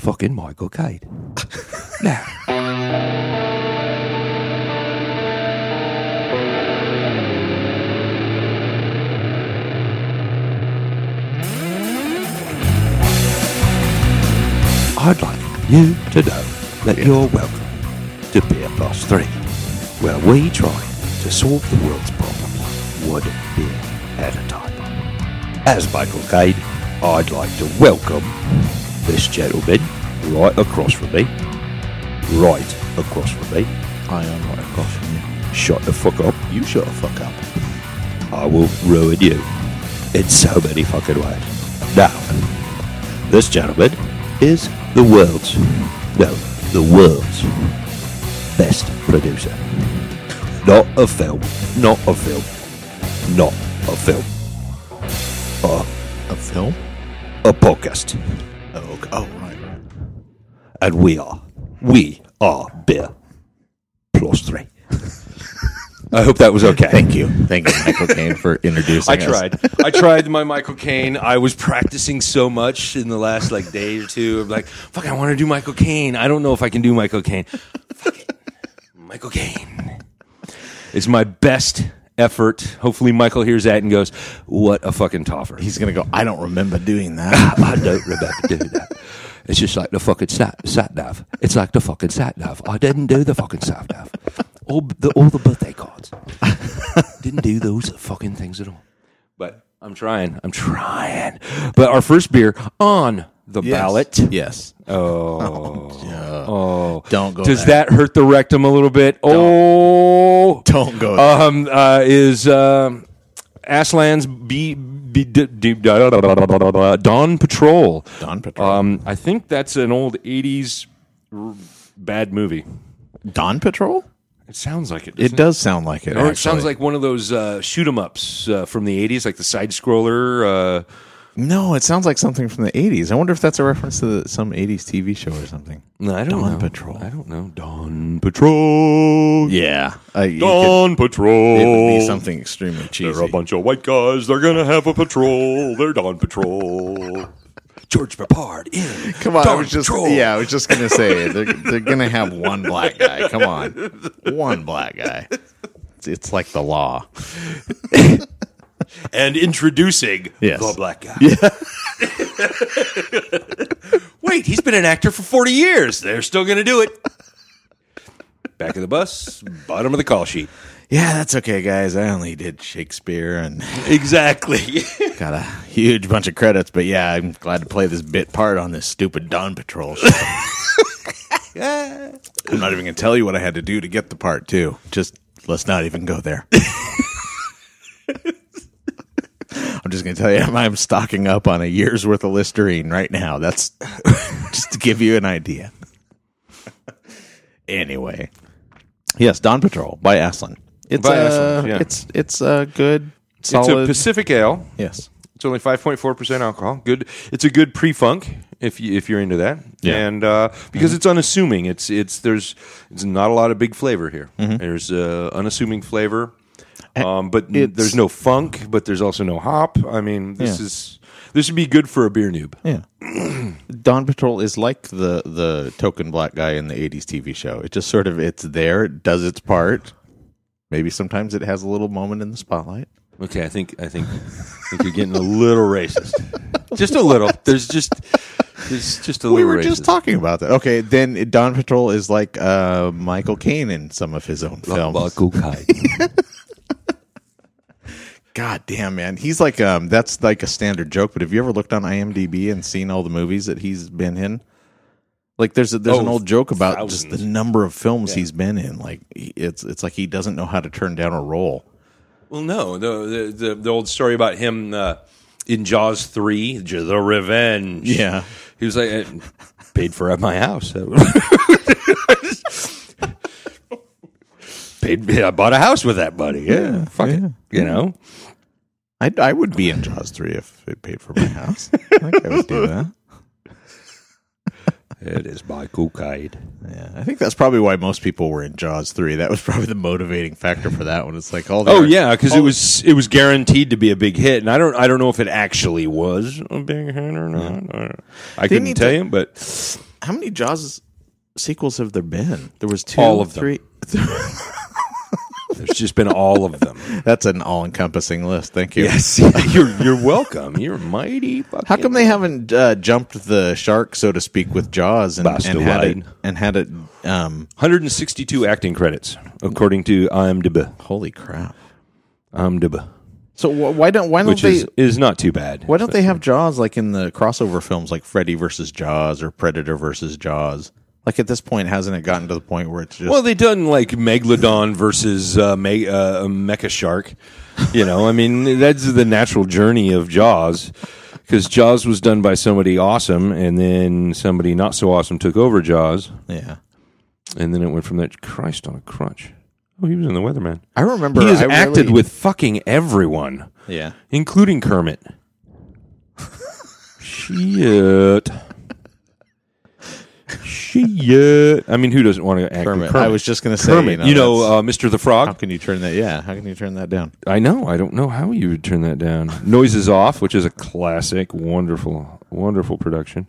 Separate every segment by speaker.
Speaker 1: fucking Michael Caine. now, I'd like you to know that you're welcome to Beer Plus 3, where we try to solve the world's problems one beer at a time. As Michael Caine, I'd like to welcome this gentleman right across from me. Right across from me.
Speaker 2: I am right across from you.
Speaker 1: Shut the fuck up.
Speaker 2: You shut the fuck up.
Speaker 1: I will ruin you in so many fucking ways. Now, this gentleman is the world's, no, the world's best producer. Not a film, not a film, not a film. Uh,
Speaker 2: A film?
Speaker 1: a podcast. And we are, we are Beer Plus Three. I hope that was okay.
Speaker 2: Thank you. Thank you, Michael Caine, for introducing
Speaker 1: I
Speaker 2: us.
Speaker 1: tried. I tried my Michael Caine. I was practicing so much in the last like day or two. I'm like, fuck, I want to do Michael Caine. I don't know if I can do Michael Caine. Fuck it. Michael Caine. It's my best effort. Hopefully, Michael hears that and goes, "What a fucking toffer."
Speaker 2: He's going to go, I don't remember doing that.
Speaker 1: I don't remember doing that. It's just like the fucking sat, sat nav. It's like the fucking sat nav. I didn't do the fucking sat nav. All the all the birthday cards. didn't do those fucking things at all. But I'm trying. I'm trying. But our first beer on the ballot.
Speaker 2: Yes.
Speaker 1: Oh,
Speaker 2: Yeah.
Speaker 1: oh.
Speaker 2: Don't go
Speaker 1: Does
Speaker 2: there.
Speaker 1: that hurt the rectum a little bit? Oh,
Speaker 2: Don't go there.
Speaker 1: um, uh, is um, Aslan's B, B, D, D, Dawn Patrol.
Speaker 2: Dawn Patrol.
Speaker 1: Um, I think that's an old '80s r- bad movie.
Speaker 2: Dawn Patrol?
Speaker 1: It sounds like it.
Speaker 2: It
Speaker 1: doesn't
Speaker 2: sound like it.
Speaker 1: Or it
Speaker 2: actually.
Speaker 1: sounds like one of those uh, shoot 'em ups uh, from the '80s, like the side scroller. Uh,
Speaker 2: No, it sounds like something from the 80s. I wonder if that's a reference to the, some 80s TV show or something.
Speaker 1: no, I don't
Speaker 2: Dawn
Speaker 1: know.
Speaker 2: Patrol.
Speaker 1: I don't know. Dawn Patrol.
Speaker 2: Yeah. You
Speaker 1: Dawn Patrol.
Speaker 2: it would be something extremely cheesy.
Speaker 1: They're a bunch of white guys. They're gonna have a patrol. They're Dawn Patrol. George Peppard in.
Speaker 2: Come on, I
Speaker 1: Dawn
Speaker 2: was just
Speaker 1: Patrol.
Speaker 2: yeah, I was just gonna say they're they're gonna have one black guy. Come on, one black guy. It's, it's like the law.
Speaker 1: And introducing
Speaker 2: Yes.
Speaker 1: the black guy. Wait, he's been an actor for forty years. They're still gonna do it. Back of the bus, bottom of the call sheet.
Speaker 2: Yeah, that's okay, guys. I only did Shakespeare and
Speaker 1: Exactly.
Speaker 2: got a huge bunch of credits, but yeah, I'm glad to play this bit part on this stupid Dawn Patrol show. I'm not even gonna tell you what I had to do to get the part too. Just let's not even go there. I'm just gonna tell you I'm stocking up on a year's worth of Listerine right now. That's just to give you an idea. anyway, yes, Dawn Patrol by Aslan. It's
Speaker 1: By
Speaker 2: uh,
Speaker 1: Aslan, yeah.
Speaker 2: it's it's a good
Speaker 1: It's a
Speaker 2: solid.
Speaker 1: Pacific Ale.
Speaker 2: yes,
Speaker 1: It's only five point four percent alcohol. Good. It's a good pre funk if you if you're into that.
Speaker 2: Yeah.
Speaker 1: And uh, because it's unassuming, it's it's there's it's not a lot of big flavor here. There's uh, unassuming flavor, um, but
Speaker 2: It's-
Speaker 1: there's no funk. But there's also no hop. I mean, this
Speaker 2: Yeah.
Speaker 1: is this would be good for a beer noob.
Speaker 2: Yeah. Dawn Patrol is like the the token black guy in the 80s TV show. It just sort of it's there, it does its part. Maybe sometimes it has a little moment in the spotlight.
Speaker 1: Okay, I think I think I think you're getting a little racist. Just a little. There's just there's just a little.
Speaker 2: We were
Speaker 1: racist.
Speaker 2: just talking about that. Okay, then Dawn Patrol is like uh, Michael Caine in some of his own films.
Speaker 1: Michael Caine.
Speaker 2: God damn, man. He's like um that's like a standard joke, but have you ever looked on IMDb and seen all the movies that he's been in? Like there's a, there's an
Speaker 1: Oh,
Speaker 2: old joke about just the number of films he's been in. Like it's it's like he doesn't know how to turn down a role.
Speaker 1: Well, no, the the the, the old story about him uh, in Jaws three, the Revenge.
Speaker 2: Yeah.
Speaker 1: he was like, paid for at my house. paid. I bought a house with that money. Yeah, fuck
Speaker 2: yeah.
Speaker 1: it. You know,
Speaker 2: I, I would be in Jaws 3 if it paid for my house. I think I would do that.
Speaker 1: it is Michael Caine.
Speaker 2: Yeah, I think that's probably why most people were in Jaws 3. That was probably the motivating factor for that one. It's like all the
Speaker 1: Oh yeah, because it was it was guaranteed to be a big hit, and I don't I don't know if it actually was a big hit or not. I couldn't tell
Speaker 2: do-
Speaker 1: you, but
Speaker 2: how many Jaws sequels have there been? There was two,
Speaker 1: All of them. There's just been all of them.
Speaker 2: That's an all-encompassing list. Thank you.
Speaker 1: Yes, you're you're welcome. You're mighty. Fucking
Speaker 2: How come they haven't uh, jumped the shark, so to speak, with Jaws and, and had it and had it? Um,
Speaker 1: 162 acting credits according to IMDb.
Speaker 2: holy crap!
Speaker 1: IMDb,
Speaker 2: So wh- why don't why don't
Speaker 1: which
Speaker 2: they
Speaker 1: is is not too bad.
Speaker 2: why don't they have Jaws like in the crossover films like Freddy versus Jaws or Predator versus Jaws? Like at this point, hasn't it gotten to the point where it's just
Speaker 1: Well, they done like Megalodon versus uh, Me- uh, Mecha Shark. You know, I mean, that's the natural journey of Jaws. Because Jaws was done by somebody awesome, and then somebody not so awesome took over Jaws,
Speaker 2: yeah?
Speaker 1: and then it went from that. Christ on a crutch. Oh, he was in the Weatherman.
Speaker 2: I remember
Speaker 1: He has
Speaker 2: I
Speaker 1: acted
Speaker 2: really-
Speaker 1: with fucking everyone,
Speaker 2: yeah.
Speaker 1: including Kermit. Shit. Shit. I mean, who doesn't want to act
Speaker 2: Kermit.
Speaker 1: Kermit?
Speaker 2: I was just going to say,
Speaker 1: Kermit. You know, uh, Mr. the Frog?
Speaker 2: how can you turn that? Yeah, how can you turn that down?
Speaker 1: I know. I don't know how you would turn that down. Noises Off, which is a classic, wonderful, wonderful production.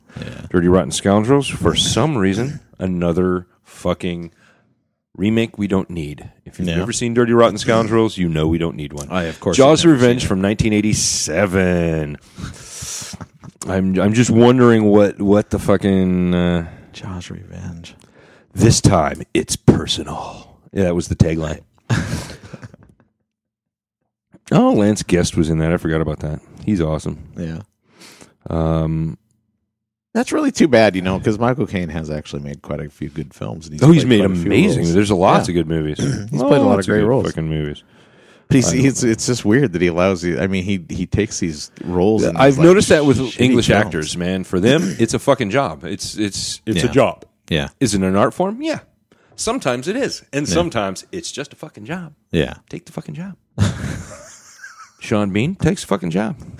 Speaker 1: Dirty Rotten Scoundrels, for some reason, another fucking remake we don't need. If you've
Speaker 2: Yeah.
Speaker 1: never seen Dirty Rotten Scoundrels, you know we don't need one.
Speaker 2: I, of course,
Speaker 1: Jaws Revenge from 1987. I'm I'm just wondering what what the fucking uh,
Speaker 2: Jaws Revenge.
Speaker 1: this time it's personal. Yeah, that was the tagline. oh, Lance Guest was in that. I forgot about that. He's awesome.
Speaker 2: Yeah,
Speaker 1: Um,
Speaker 2: that's really too bad, you know, because Michael Caine has actually made quite a few good films. And he's
Speaker 1: oh, he's made amazing. There's a lots
Speaker 2: Yeah.
Speaker 1: of good movies. he's
Speaker 2: played a lot of great roles.
Speaker 1: Fucking movies.
Speaker 2: But he's, he's, it's just weird that he allows you. I mean, he he takes these roles. in
Speaker 1: I've
Speaker 2: these, like,
Speaker 1: noticed that with
Speaker 2: shitty
Speaker 1: English
Speaker 2: films.
Speaker 1: actors, man. For them, it's a fucking job. It's it's it's
Speaker 2: Yeah.
Speaker 1: a job.
Speaker 2: Yeah,
Speaker 1: Is it an art form? Yeah. Sometimes it is, and sometimes it's just a fucking job.
Speaker 2: yeah.
Speaker 1: Take the fucking job. Sean Bean takes a fucking job.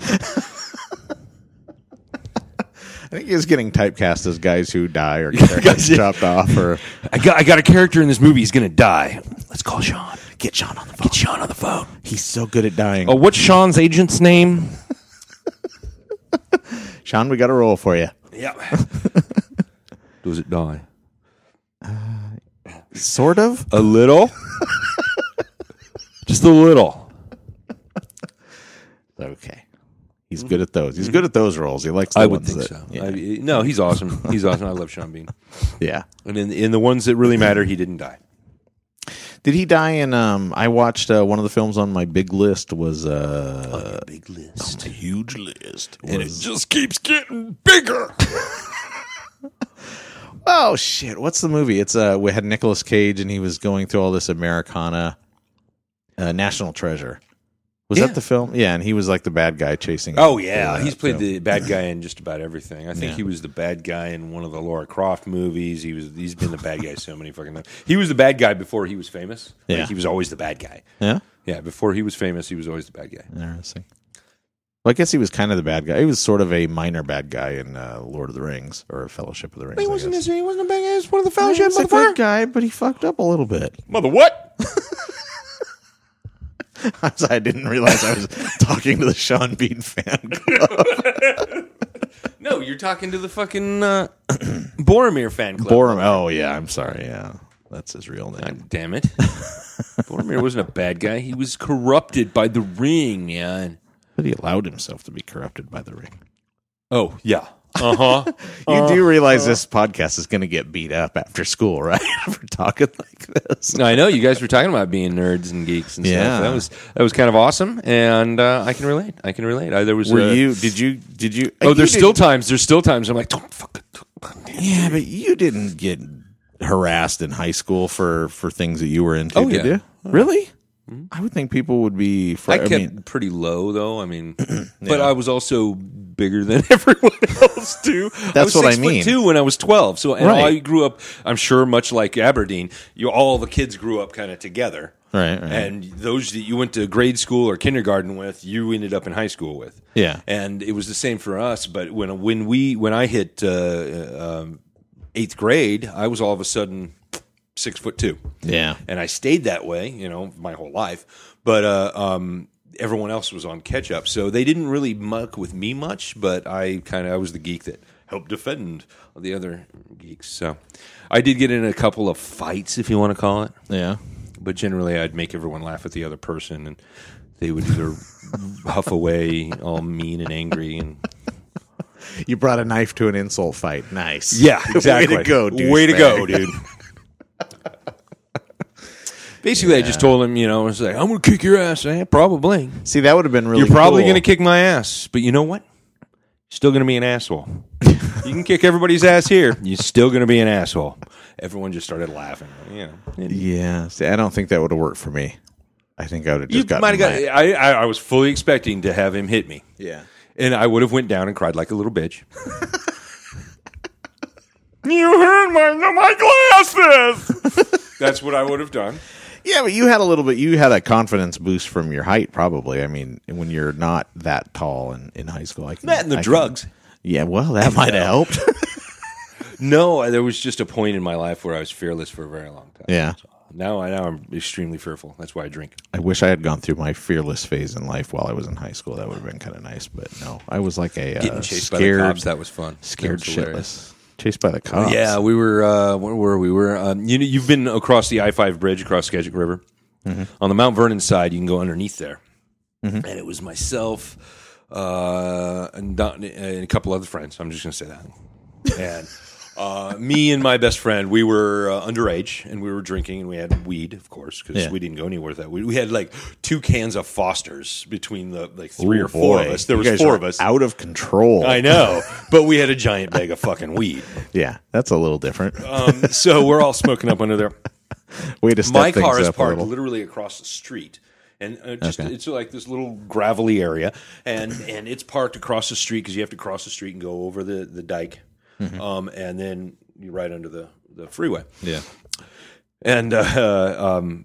Speaker 2: I think he's getting typecast as guys who die or get their heads chopped off. Or
Speaker 1: I got I got a character in this movie. He's gonna die. Let's call Sean. Get Sean on the phone. Get Sean on the phone.
Speaker 2: he's so good at dying.
Speaker 1: Oh, what's Sean's agent's name?
Speaker 2: Sean, we got a role for you.
Speaker 1: Yeah. Does it die?
Speaker 2: Uh, sort of.
Speaker 1: A little. Just a little.
Speaker 2: Okay. He's good at those. He's good at those roles. He likes. The
Speaker 1: I would
Speaker 2: ones
Speaker 1: think
Speaker 2: that-
Speaker 1: so.
Speaker 2: Yeah.
Speaker 1: I- no, he's awesome. He's awesome. I love Sean Bean.
Speaker 2: yeah.
Speaker 1: And in in the ones that really matter, he didn't die.
Speaker 2: Did he die in? Um, I watched uh, one of the films on my big list was uh,
Speaker 1: Big list.
Speaker 2: a huge list.
Speaker 1: And it just keeps getting bigger.
Speaker 2: oh shit! What's the movie? It's uh, we had Nicolas Cage and he was going through all this Americana, uh, National Treasure. Was
Speaker 1: Yeah.
Speaker 2: that the film? Yeah, and he was like the bad guy chasing.
Speaker 1: Oh yeah, he's played
Speaker 2: film.
Speaker 1: the bad guy in just about everything. I think
Speaker 2: Yeah.
Speaker 1: he was the bad guy in one of the Laura Croft movies. He was he's been the bad guy so many fucking times. He was the bad guy before he was famous. Like,
Speaker 2: Yeah.
Speaker 1: he was always the bad guy.
Speaker 2: Yeah,
Speaker 1: Yeah, before he was famous, he was always the bad guy.
Speaker 2: interesting. Well, I guess he was kind of the bad guy. He was sort of a minor bad guy in uh, Lord of the Rings or Fellowship of the Rings. I guess.
Speaker 1: he wasn't a bad guy. He was one of the
Speaker 2: He was a good guy, but he fucked up a little bit.
Speaker 1: Mother what?
Speaker 2: I'm sorry, I didn't realize I was talking to the Sean Bean fan club.
Speaker 1: No, you're talking to the fucking uh, Boromir fan club.
Speaker 2: Borum. Oh yeah, I'm sorry. Yeah, that's his real name.
Speaker 1: God damn it. Boromir wasn't a bad guy. He was corrupted by the ring, man.
Speaker 2: But he allowed himself to be corrupted by the ring.
Speaker 1: Oh yeah. Uh huh.
Speaker 2: You do realize this podcast is going to get beat up after school, right? For talking like this.
Speaker 1: I know you guys were talking about being nerds and geeks and
Speaker 2: Yeah.
Speaker 1: stuff. That was that was kind of awesome, and uh, I can relate. I can relate. I, there was
Speaker 2: Were
Speaker 1: uh,
Speaker 2: you? Did you? Did you?
Speaker 1: Oh,
Speaker 2: you
Speaker 1: there's still times. There's still times. I'm like, don't fuck.
Speaker 2: Yeah, but you didn't get harassed in high school for for things that you were into.
Speaker 1: Oh,
Speaker 2: did
Speaker 1: yeah.
Speaker 2: you? Really? I would think people would be. Fr-
Speaker 1: I
Speaker 2: I,
Speaker 1: kept
Speaker 2: mean,
Speaker 1: pretty low though. I mean, but I was also bigger than everyone else too. I
Speaker 2: That's
Speaker 1: was
Speaker 2: what I mean.
Speaker 1: Two when I was twelve. So and
Speaker 2: Right.
Speaker 1: I grew up. I'm sure much like Aberdeen, you all the kids grew up kind of together.
Speaker 2: Right, right.
Speaker 1: And those that you went to grade school or kindergarten with, you ended up in high school with.
Speaker 2: Yeah.
Speaker 1: And it was the same for us. But when when we when I hit uh, um, eighth grade, I was all of a sudden six foot two
Speaker 2: yeah.
Speaker 1: and I stayed that way, you know, my whole life. But uh, um, everyone else was on catch up, so they didn't really muck with me much. But I kind of I was the geek that helped defend the other geeks. So I did get in a couple of fights, if you want to call it.
Speaker 2: Yeah.
Speaker 1: But generally, I'd make everyone laugh at the other person, and they would either huff away all mean and angry, and
Speaker 2: You brought a knife to an insult fight. Nice.
Speaker 1: yeah, exactly.
Speaker 2: Way to go,
Speaker 1: Way to go, dude. Basically, I just told him, you know, I was like, "I'm going to kick your ass." Eh, probably.
Speaker 2: See, that would have been really.
Speaker 1: You're probably
Speaker 2: cool.
Speaker 1: going to kick my ass, but you know what? Still going to be an asshole. you can kick everybody's ass here. You're still going to be an asshole. Everyone just started laughing. You know, And
Speaker 2: Yeah. See, I don't think that would have worked for me. I think I would have
Speaker 1: you
Speaker 2: just got.
Speaker 1: might have got. I, I I was fully expecting to have him hit me,
Speaker 2: Yeah.
Speaker 1: and I would have went down and cried like a little bitch. you hurt my my glasses. That's what I would have done.
Speaker 2: Yeah, but you had a little bit. You had a confidence boost from your height, probably. I mean, when you're not that tall in, in high school, I can,
Speaker 1: That and the
Speaker 2: I can-
Speaker 1: drugs.
Speaker 2: yeah, well, that might have helped.
Speaker 1: No, there was just a point in my life where I was fearless for a very long time.
Speaker 2: Yeah.
Speaker 1: So now, I now I'm extremely fearful. That's why I drink.
Speaker 2: I wish I had gone through my fearless phase in life while I was in high school. That would have been kind of nice, but no, I was like a uh,
Speaker 1: Getting chased
Speaker 2: scared,
Speaker 1: by the cops, that was fun.
Speaker 2: scared
Speaker 1: That was
Speaker 2: shitless, chased by the cops.
Speaker 1: Yeah, we were. Uh, where were we? We were. Um, you know, you've been across the I five bridge across Skagit River. On the Mount Vernon side, you can go underneath there, and it was myself uh, and, Don, and a couple other friends. I'm just going to say that, and. Uh, me and my best friend, we were uh, underage and we were drinking and we had weed, of course, because
Speaker 2: Yeah.
Speaker 1: we didn't go anywhere with that. We, we had like two cans of Fosters between the like three
Speaker 2: Ooh,
Speaker 1: or four
Speaker 2: boy.
Speaker 1: of us. There
Speaker 2: You
Speaker 1: was four of us.
Speaker 2: out of control.
Speaker 1: I know, but we had a giant bag of fucking weed.
Speaker 2: Yeah, that's a little different.
Speaker 1: Um, so we're all smoking up under there.
Speaker 2: Way to step
Speaker 1: My car is parked literally across the street, and uh, just
Speaker 2: Okay.
Speaker 1: it's like this little gravelly area, and and it's parked across the street because you have to cross the street and go over the the dike,
Speaker 2: Mm-hmm.
Speaker 1: um, and then you ride under the the freeway.
Speaker 2: Yeah.
Speaker 1: And uh, um,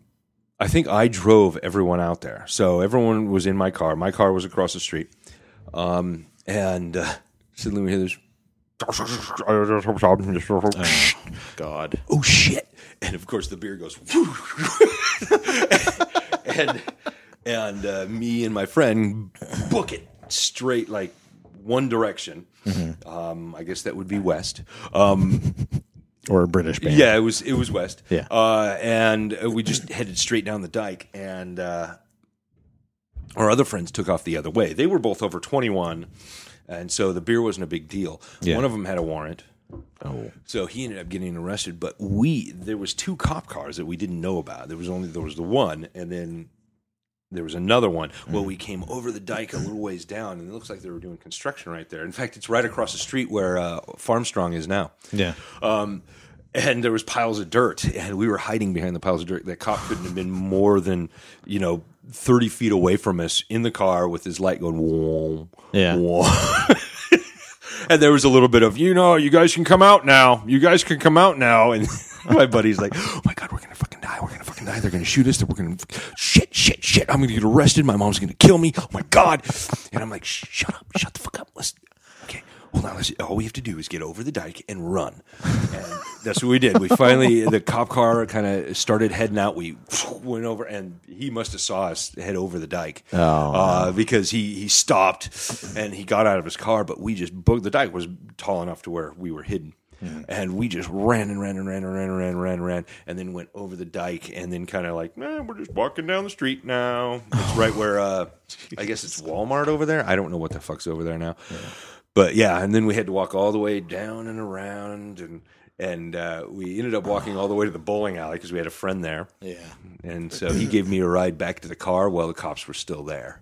Speaker 1: I think I drove everyone out there. So everyone was in my car. My car was across the street. Um, and uh, suddenly we hear this.
Speaker 2: God.
Speaker 1: oh shit and of course the beer goes and and uh, me and my friend book it straight like one direction um, i guess that would be west um,
Speaker 2: Or a British band.
Speaker 1: yeah it was it was west
Speaker 2: Yeah.
Speaker 1: uh, and uh, we just headed straight down the dike and uh, our other friends took off the other way they were both over 21 and so the beer wasn't a big deal
Speaker 2: Yeah.
Speaker 1: one of them had a warrant
Speaker 2: Oh.
Speaker 1: so he ended up getting arrested, but we there was two cop cars that we didn't know about. There was only there was the one, and then there was another one. Well, we came over the dike a little ways down, and it looks like they were doing construction right there. In fact, it's right across the street where uh, Farmstrong is now.
Speaker 2: Yeah.
Speaker 1: Um, and there was piles of dirt, and we were hiding behind the piles of dirt. That cop couldn't have been more than you know thirty feet away from us in the car with his light going. Whoa,
Speaker 2: Yeah.
Speaker 1: whoa. and there was a little bit of you know you guys can come out now. You guys can come out now. And my buddy's like, oh my god, we're gonna fucking die. We're gonna fucking die. They're gonna shoot us. We're gonna shit, shit, shit. I'm gonna get arrested. My mom's gonna kill me. Oh my god. And I'm like, shut up, shut the fuck up. Let's okay. Hold on. Let's, all we have to do is get over the dike and run. And that's what we did. We finally, the cop car kind of started heading out. We went over, and he must have saw us head over the dike
Speaker 2: Oh,
Speaker 1: uh, because he he stopped and he got out of his car. But we just booked the dike was tall enough to where we were hidden. And we just ran and ran and ran and ran and ran and ran and ran, and then went over the dike, and then kind of like, eh, we're just walking down the street now. It's right where uh, I guess it's Walmart over there. I don't know what the fuck's over there now, but yeah. And then we had to walk all the way down and around, and and uh, we ended up walking all the way to the bowling alley because we had a friend there.
Speaker 2: Yeah.
Speaker 1: And so he gave me a ride back to the car while the cops were still there.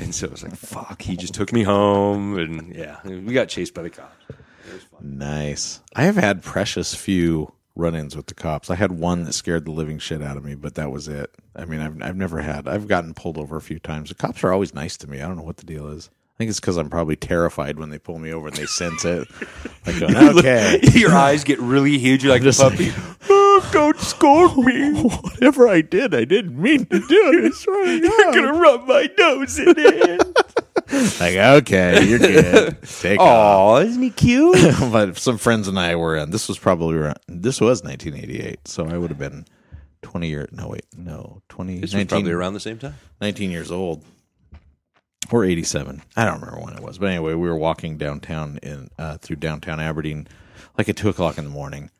Speaker 1: And so it was like, fuck, he just took me home. And yeah, we got chased by the cops. It was fun.
Speaker 2: Nice. I have had precious few run-ins with the cops. I had one that scared the living shit out of me, but that was it. I mean, I've I've never had. I've gotten pulled over a few times. The cops are always nice to me. I don't know what the deal is. I think it's because I'm probably terrified when they pull me over and they sense it. Like, going, okay,
Speaker 1: Your eyes get really huge. You're like a puppy.
Speaker 2: oh, don't scold me. Whatever I did, I didn't mean to do it. It's right.
Speaker 1: You're going to rub my nose in it.
Speaker 2: Like, okay, you're good. Take off.
Speaker 1: Aw, isn't he cute?
Speaker 2: but some friends and I were in. This was probably around, this was 1988, so I would have been 20 years. No, wait, no, 20.
Speaker 1: This was
Speaker 2: 19,
Speaker 1: probably around the same time.
Speaker 2: 19 years old. or 87. I don't remember when it was. But anyway, we were walking downtown in uh, through downtown Aberdeen like at 2 o'clock in the morning,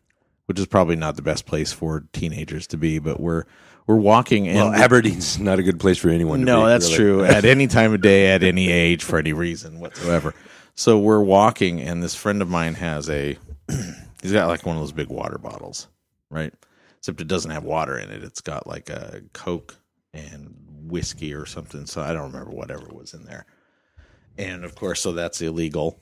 Speaker 2: which is probably not the best place for teenagers to be. But we're we're walking and
Speaker 1: Well, Aberdeen's not a good place for anyone. to
Speaker 2: no,
Speaker 1: be,
Speaker 2: that's
Speaker 1: really.
Speaker 2: true. At any time of day, at any age, for any reason whatsoever. So we're walking, and this friend of mine has a. he's got like one of those big water bottles, right? Except it doesn't have water in it. It's got like a Coke and whiskey or something. So I don't remember whatever was in there. And of course, so that's illegal.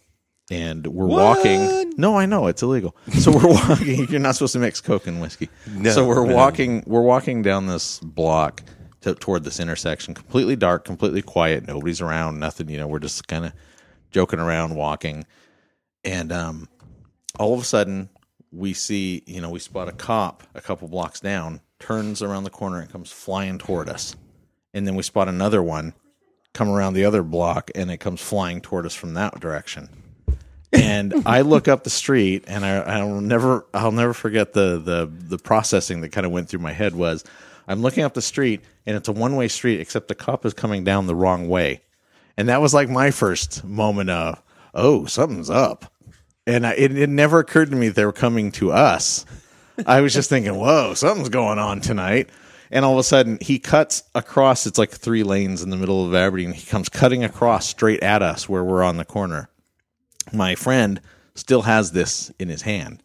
Speaker 2: And we're walking. No, I know it's illegal. So we're walking. You're not supposed to mix Coke and whiskey. so we're walking. We're walking down this block to, toward this intersection. Completely dark, completely quiet. Nobody's around. Nothing. You know, we're just kind of joking around, walking. And um, all of a sudden, we see. You know, we spot a cop a couple blocks down. Turns around the corner and comes flying toward us. And then we spot another one come around the other block and it comes flying toward us from that direction. And I look up the street and I, I'll never I'll never forget the the the processing that kind of went through my head was I'm looking up the street and it's a one way street except the cop is coming down the wrong way. And that was like my first moment of, oh, something's up. And I, it, it never occurred to me they were coming to us. I was just thinking, whoa, something's going on tonight. And all of a sudden, he cuts across. It's like three lanes in the middle of Aberdeen. He comes cutting across straight at us where we're on the corner. My friend still has this in his hand.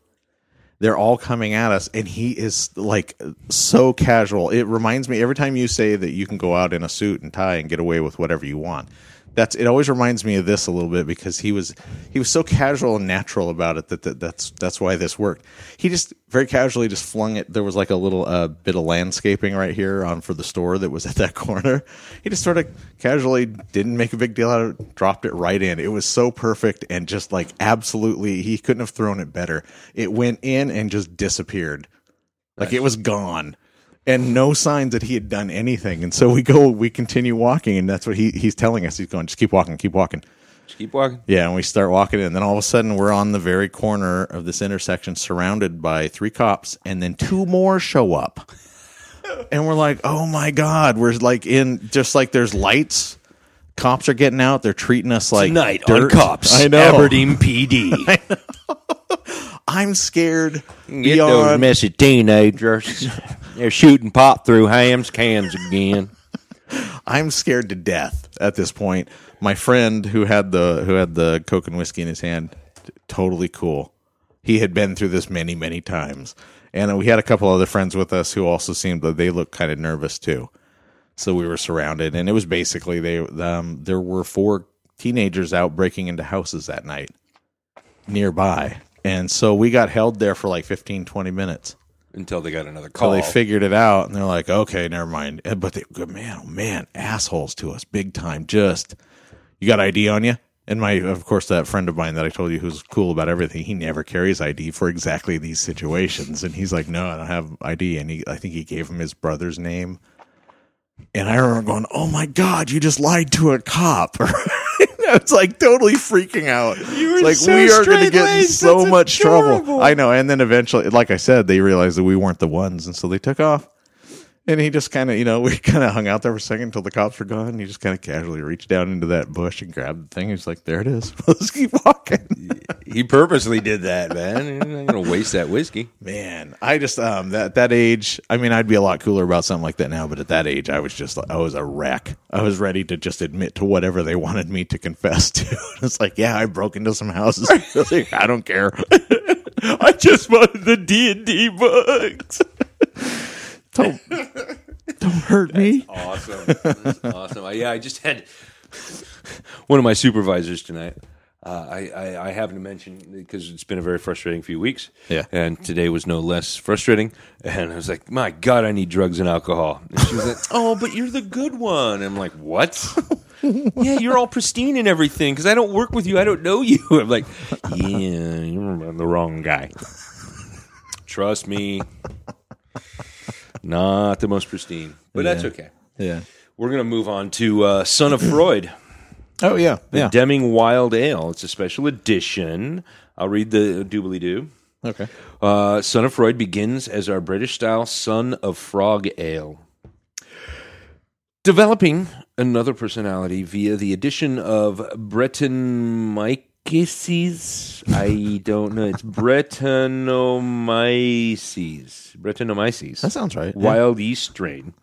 Speaker 2: They're all coming at us, and he is like so casual. It reminds me every time you say that you can go out in a suit and tie and get away with whatever you want. That's it. Always reminds me of this a little bit because he was he was so casual and natural about it that, that that's that's why this worked. He just very casually just flung it. There was like a little uh, bit of landscaping right here on for the store that was at that corner. He just sort of casually didn't make a big deal out of it, dropped it right in. It was so perfect and just like absolutely he couldn't have thrown it better. It went in and just disappeared. Like it was gone. And no signs that he had done anything. And so we go, we continue walking, and that's what he, he's telling us. He's going, just keep walking, keep walking.
Speaker 1: Just keep walking.
Speaker 2: Yeah, and we start walking, and then all of a sudden we're on the very corner of this intersection, surrounded by three cops, and then two more show up, and we're like, "Oh my god!" We're like in just like there's lights. Cops are getting out. They're treating us like
Speaker 1: Tonight on
Speaker 2: dirt.
Speaker 1: Cops,
Speaker 2: I know.
Speaker 1: Aberdeen PD.
Speaker 2: I'm scared
Speaker 1: Get those
Speaker 2: beyond.
Speaker 1: messy teenagers. They're shooting pop through hams cans again.
Speaker 2: I'm scared to death at this point. My friend who had the who had the coke and whiskey in his hand, t- totally cool. He had been through this many many times, and we had a couple other friends with us who also seemed that they looked kind of nervous too. So we were surrounded, and it was basically they. Um, there were four teenagers out breaking into houses that night nearby, and so we got held there for like 15, 20 minutes.
Speaker 1: Until they got another
Speaker 2: So
Speaker 1: call.
Speaker 2: they figured it out, and they're like, "Okay, never mind." Eh, but they, good man, oh man, assholes to us, big time. Just you got ID on you, and my, of course, that friend of mine that I told you who's cool about everything. He never carries ID for exactly these situations, and he's like, "No, I don't have ID." And he, I think he gave him his brother's name, and I remember going, "Oh my god, you just lied to a cop." I was like totally freaking out.
Speaker 1: were
Speaker 2: like
Speaker 1: so
Speaker 2: we are going to get in so
Speaker 1: That's
Speaker 2: much
Speaker 1: adorable.
Speaker 2: trouble. I know. And then eventually, like I said, they realized that we weren't the ones, and so they took off. And he just kind of, you know, we kind of hung out there for a second until the cops were gone. And He just kind of casually reached down into that bush and grabbed the thing. He's like, "There it is. Let's keep walking."
Speaker 1: he purposely did that, man. Not going to waste that whiskey.
Speaker 2: Man, I just um that that age. I mean, I'd be a lot cooler about something like that now, but at that age, I was just I was a wreck. I was ready to just admit to whatever they wanted me to confess to. it's like, yeah, I broke into some houses. I don't care. I just wanted the D and D books. Don't don't hurt me.
Speaker 1: Awesome. That's awesome. I, yeah, I just had one of my supervisors tonight. Uh, I, I, I happen to mention because it's been a very frustrating few weeks.
Speaker 2: Yeah.
Speaker 1: And today was no less frustrating. And I was like, my God, I need drugs and alcohol. And she was like, oh, but you're the good one. I'm like, what? yeah, you're all pristine and everything because I don't work with you. I don't know you. I'm like, yeah, you're the wrong guy. Trust me. Not the most pristine, but that's okay.
Speaker 2: Yeah.
Speaker 1: We're going to move on to uh, Son of Freud,
Speaker 2: Oh yeah.
Speaker 1: the
Speaker 2: Yeah.
Speaker 1: Deming Wild Ale. It's a special edition. I'll read the doobly doo.
Speaker 2: okay.
Speaker 1: Uh, Son of Freud begins as our British style Son of Frog Ale. Developing another personality via the addition of Brettanomyces. I don't know. It's Brettanomyces. Brettanomyces.
Speaker 2: That sounds right. Yeah.
Speaker 1: Wild yeast strain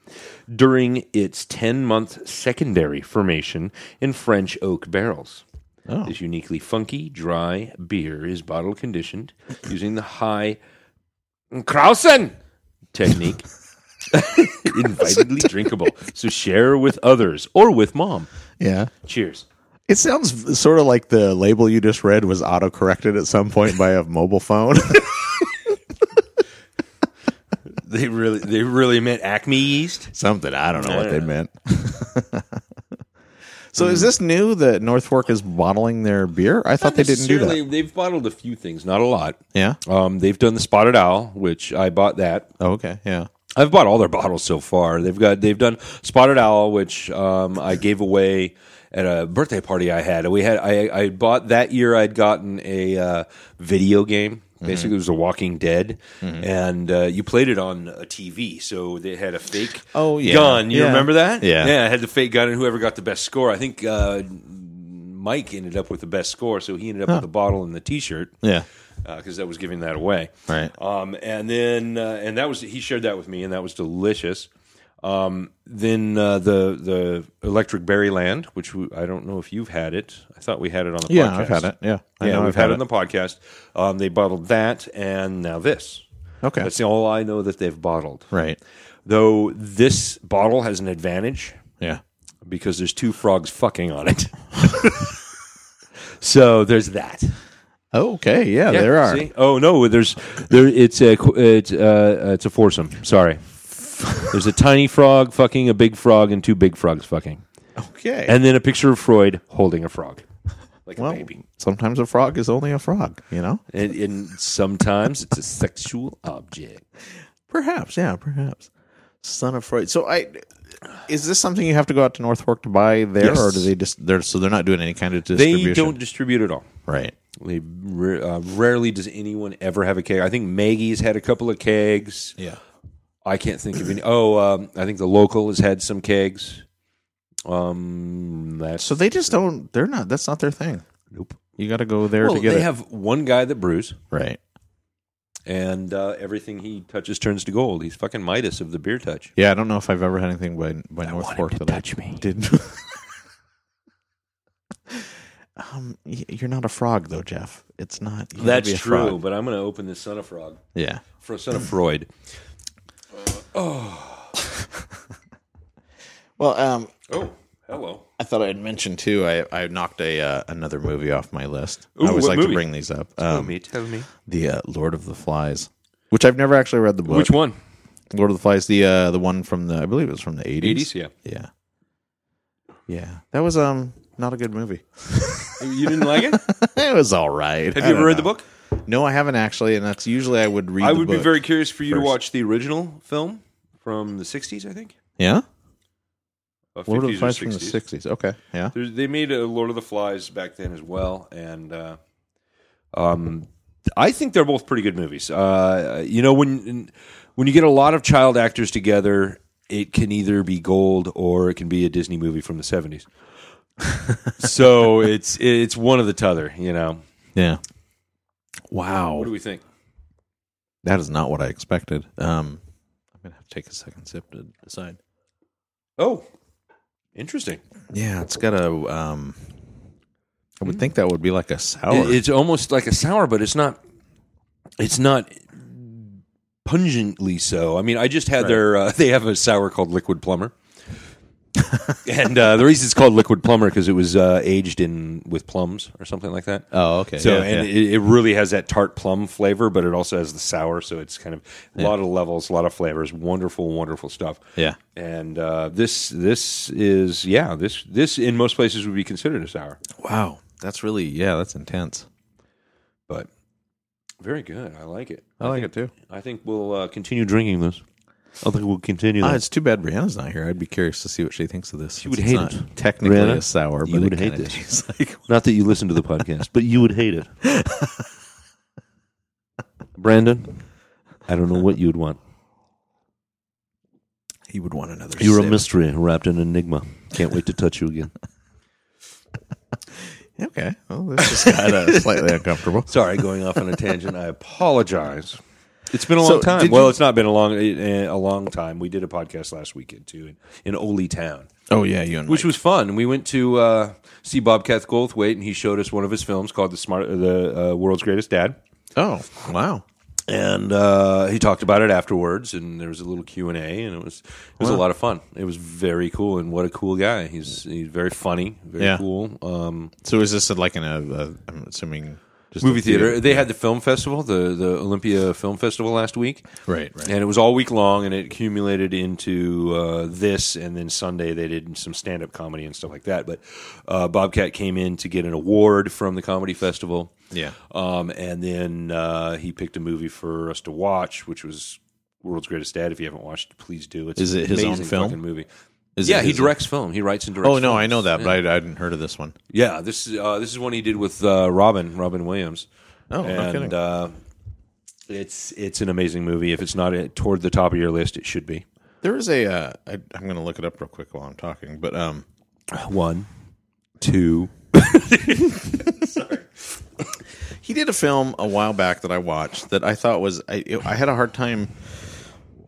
Speaker 1: during its 10 month secondary formation in French oak barrels.
Speaker 2: Oh.
Speaker 1: This uniquely funky, dry beer is bottle conditioned using the high Krausen technique. Invitedly drinkable. So share with others or with mom.
Speaker 2: Yeah.
Speaker 1: Cheers.
Speaker 2: It sounds sort of like the label you just read was auto corrected at some point by a mobile phone.
Speaker 1: They really they really meant Acme yeast?
Speaker 2: Something. I don't know what they
Speaker 1: Yeah.
Speaker 2: meant. so is this new that North Fork is bottling their beer? I thought they didn't do that.
Speaker 1: They've bottled a few things, not a lot.
Speaker 2: Yeah.
Speaker 1: Um, they've done the Spotted Owl, which I bought that.
Speaker 2: Oh, okay. Yeah.
Speaker 1: I've bought all their bottles so far. They've got they've done Spotted Owl, which um, I gave away at a birthday party I had. We had I, I bought that year. I'd gotten a uh, video game. Basically, it was The Walking Dead, and uh, you played it on a TV. So they had a fake
Speaker 2: Oh, yeah.
Speaker 1: gun. You
Speaker 2: Yeah.
Speaker 1: remember that?
Speaker 2: Yeah.
Speaker 1: yeah. I had the fake gun, and whoever got the best score, I think uh, Mike ended up with the best score. So he ended up with the bottle and the T-shirt
Speaker 2: Yeah.
Speaker 1: because that was giving that away.
Speaker 2: Right.
Speaker 1: Um, and then uh, and that was he shared that with me, and that was delicious. Um, then uh, the the Electric Berryland, which we, I don't know if you've had it. I thought we had it on the
Speaker 2: Yeah,
Speaker 1: podcast.
Speaker 2: I've had it. Yeah. I
Speaker 1: yeah,
Speaker 2: know
Speaker 1: we've had,
Speaker 2: had
Speaker 1: it on the podcast. Um, they bottled that, and now this.
Speaker 2: Okay.
Speaker 1: That's all I know that they've bottled.
Speaker 2: Right.
Speaker 1: Though this bottle has an advantage
Speaker 2: Yeah.
Speaker 1: because there's two frogs fucking on it. so there's that.
Speaker 2: Okay. Yeah,
Speaker 1: Yeah,
Speaker 2: there are.
Speaker 1: see? Oh no, there's there. It's a it's uh, it's a foursome. Sorry, there's a tiny frog fucking a big frog and two big frogs fucking,
Speaker 2: Okay.
Speaker 1: and then a picture of Freud holding a frog like
Speaker 2: well,
Speaker 1: a baby.
Speaker 2: sometimes a frog is only a frog, you know?
Speaker 1: And, and sometimes it's a sexual object.
Speaker 2: Perhaps, yeah, perhaps. Son of Freud. So I is this something you have to go out to North Fork to buy there
Speaker 1: Yes.
Speaker 2: or do they just they're so they're not doing any kind of distribution?
Speaker 1: They don't distribute at all.
Speaker 2: Right.
Speaker 1: They uh, rarely does anyone ever have a keg. I think Maggie's had a couple of kegs.
Speaker 2: Yeah.
Speaker 1: I can't think of any. Oh, um, I think the local has had some kegs. Um, that's
Speaker 2: So they just don't they're not that's not their thing.
Speaker 1: nope.
Speaker 2: You got to go there
Speaker 1: Well,
Speaker 2: to get
Speaker 1: they
Speaker 2: it.
Speaker 1: have one guy that brews,
Speaker 2: right.
Speaker 1: and uh, everything he touches turns to gold. He's fucking Midas of the beer touch.
Speaker 2: Yeah, I don't know if I've ever had anything by by North Fork that
Speaker 1: touch
Speaker 2: I
Speaker 1: me.
Speaker 2: didn't. um, y- you're not a frog though, Jeff. It's not. you gotta be a frog.
Speaker 1: but I'm going to open this Son of Frog
Speaker 2: Yeah.
Speaker 1: for a Son of Freud.
Speaker 2: Well, um,
Speaker 1: Oh, hello.
Speaker 2: I thought I'd mention too. I I knocked a uh, another movie off my list.
Speaker 1: Ooh,
Speaker 2: I always like
Speaker 1: movie?
Speaker 2: to bring these up.
Speaker 1: Tell
Speaker 2: Um,
Speaker 1: me, tell me.
Speaker 2: the uh, Lord of the Flies, which I've never actually read the book.
Speaker 1: Which one?
Speaker 2: Lord of the Flies, the uh, the one from the I believe it was from the eighties.
Speaker 1: 80s? Yeah.
Speaker 2: Yeah, yeah. That was um not a good movie.
Speaker 1: You didn't like it?
Speaker 2: it was all right.
Speaker 1: Have
Speaker 2: I
Speaker 1: you ever
Speaker 2: don't
Speaker 1: read the book?
Speaker 2: No, I haven't actually, and that's usually I would read.
Speaker 1: I would be very curious for you to
Speaker 2: first.
Speaker 1: watch the original film from the 60s, I think.
Speaker 2: yeah.
Speaker 1: Uh,
Speaker 2: Lord of the
Speaker 1: 50s or
Speaker 2: Flies from the
Speaker 1: 60s.
Speaker 2: sixties. Okay, yeah.
Speaker 1: There's, they made a Lord of the Flies back then as well, and uh, um, I think they're both pretty good movies. Uh, you know, when when you get a lot of child actors together, it can either be gold or it can be a Disney movie from the seventies. so it's it's one of the t'other. You know,
Speaker 2: Yeah. Wow.
Speaker 1: what do we think?
Speaker 2: That is not what I expected. Um, I'm gonna have to take a second sip to decide.
Speaker 1: Oh, interesting.
Speaker 2: Yeah, it's got a. Um, I would think that would be like a sour.
Speaker 1: It- it's almost like a sour, but it's not. It's not pungently so. I mean, I just had their. Uh, they have a sour called Liquid Plumber, and uh, the reason it's called Liquid Plumber because it was uh, aged in with plums or something like that.
Speaker 2: oh, okay.
Speaker 1: So
Speaker 2: yeah,
Speaker 1: and
Speaker 2: yeah.
Speaker 1: It, it really has that tart plum flavor, but it also has the sour. So it's kind of a lot of levels, a lot of flavors. Wonderful, wonderful stuff.
Speaker 2: yeah,
Speaker 1: And uh, this this is yeah this this in most places would be considered a sour.
Speaker 2: wow, that's really yeah, that's intense.
Speaker 1: but very good. I like it.
Speaker 2: I like
Speaker 1: think,
Speaker 2: it too.
Speaker 1: I think we'll uh, continue drinking this. I think we'll continue.
Speaker 2: Ah,
Speaker 1: that.
Speaker 2: it's too bad Brianna's not here. I'd be curious to see what she thinks of this. She
Speaker 1: would hate it.
Speaker 2: Technically
Speaker 1: Brianna,
Speaker 2: a sour, but
Speaker 1: you would
Speaker 2: it
Speaker 1: hate this.
Speaker 2: tastes like
Speaker 1: Not that you listen to the podcast, but you would hate it. Brandon, I don't know what you would want.
Speaker 2: He would want another.
Speaker 1: You're a
Speaker 2: sip.
Speaker 1: mystery wrapped in enigma. Can't wait to touch you again.
Speaker 2: Okay. Well, this is kind of slightly uncomfortable.
Speaker 1: Sorry, going off on a tangent. I apologize. It's been a long
Speaker 2: So,
Speaker 1: time. Well,
Speaker 2: you-
Speaker 1: it's not been a long a long time. We did a podcast last weekend too in, in Oly Town,
Speaker 2: Oh yeah, you and
Speaker 1: which was fun. We went to uh, see Bobcat Goldthwait, and he showed us one of his films called "The Smart the uh, World's Greatest Dad."
Speaker 2: Oh wow.
Speaker 1: and uh, he talked about it afterwards and there was a little q&a and it was it was a lot of fun it was very cool and what a cool guy he's he's very funny very
Speaker 2: Yeah.
Speaker 1: cool um,
Speaker 2: So is this like in a? a I'm assuming just
Speaker 1: movie
Speaker 2: a
Speaker 1: theater they had the film festival the, the olympia film festival last week
Speaker 2: Right. Right.
Speaker 1: and it was all week long and it accumulated into uh, this and then sunday they did some stand-up comedy and stuff like that but uh, bobcat came in to get an award from the comedy festival
Speaker 2: Yeah.
Speaker 1: um, and then uh, he picked a movie for us to watch which was world's greatest dad if you haven't watched it please do it's
Speaker 2: Is it his own film?
Speaker 1: fucking movie
Speaker 2: Is it
Speaker 1: yeah he
Speaker 2: his-
Speaker 1: directs film he writes and directs
Speaker 2: Oh no, I know that,
Speaker 1: yeah.
Speaker 2: but I, I hadn't heard of this one.
Speaker 1: yeah this is uh, this is one he did with uh, robin robin williams
Speaker 2: Oh, no
Speaker 1: and
Speaker 2: kidding.
Speaker 1: uh, it's it's an amazing movie if it's not uh, toward the top of your list it should be
Speaker 2: There is a. Uh, I, I'm going to look it up real quick while I'm talking, but um,
Speaker 1: One, two. Sorry.
Speaker 2: he did a film a while back that I watched that I thought was I, I had a hard time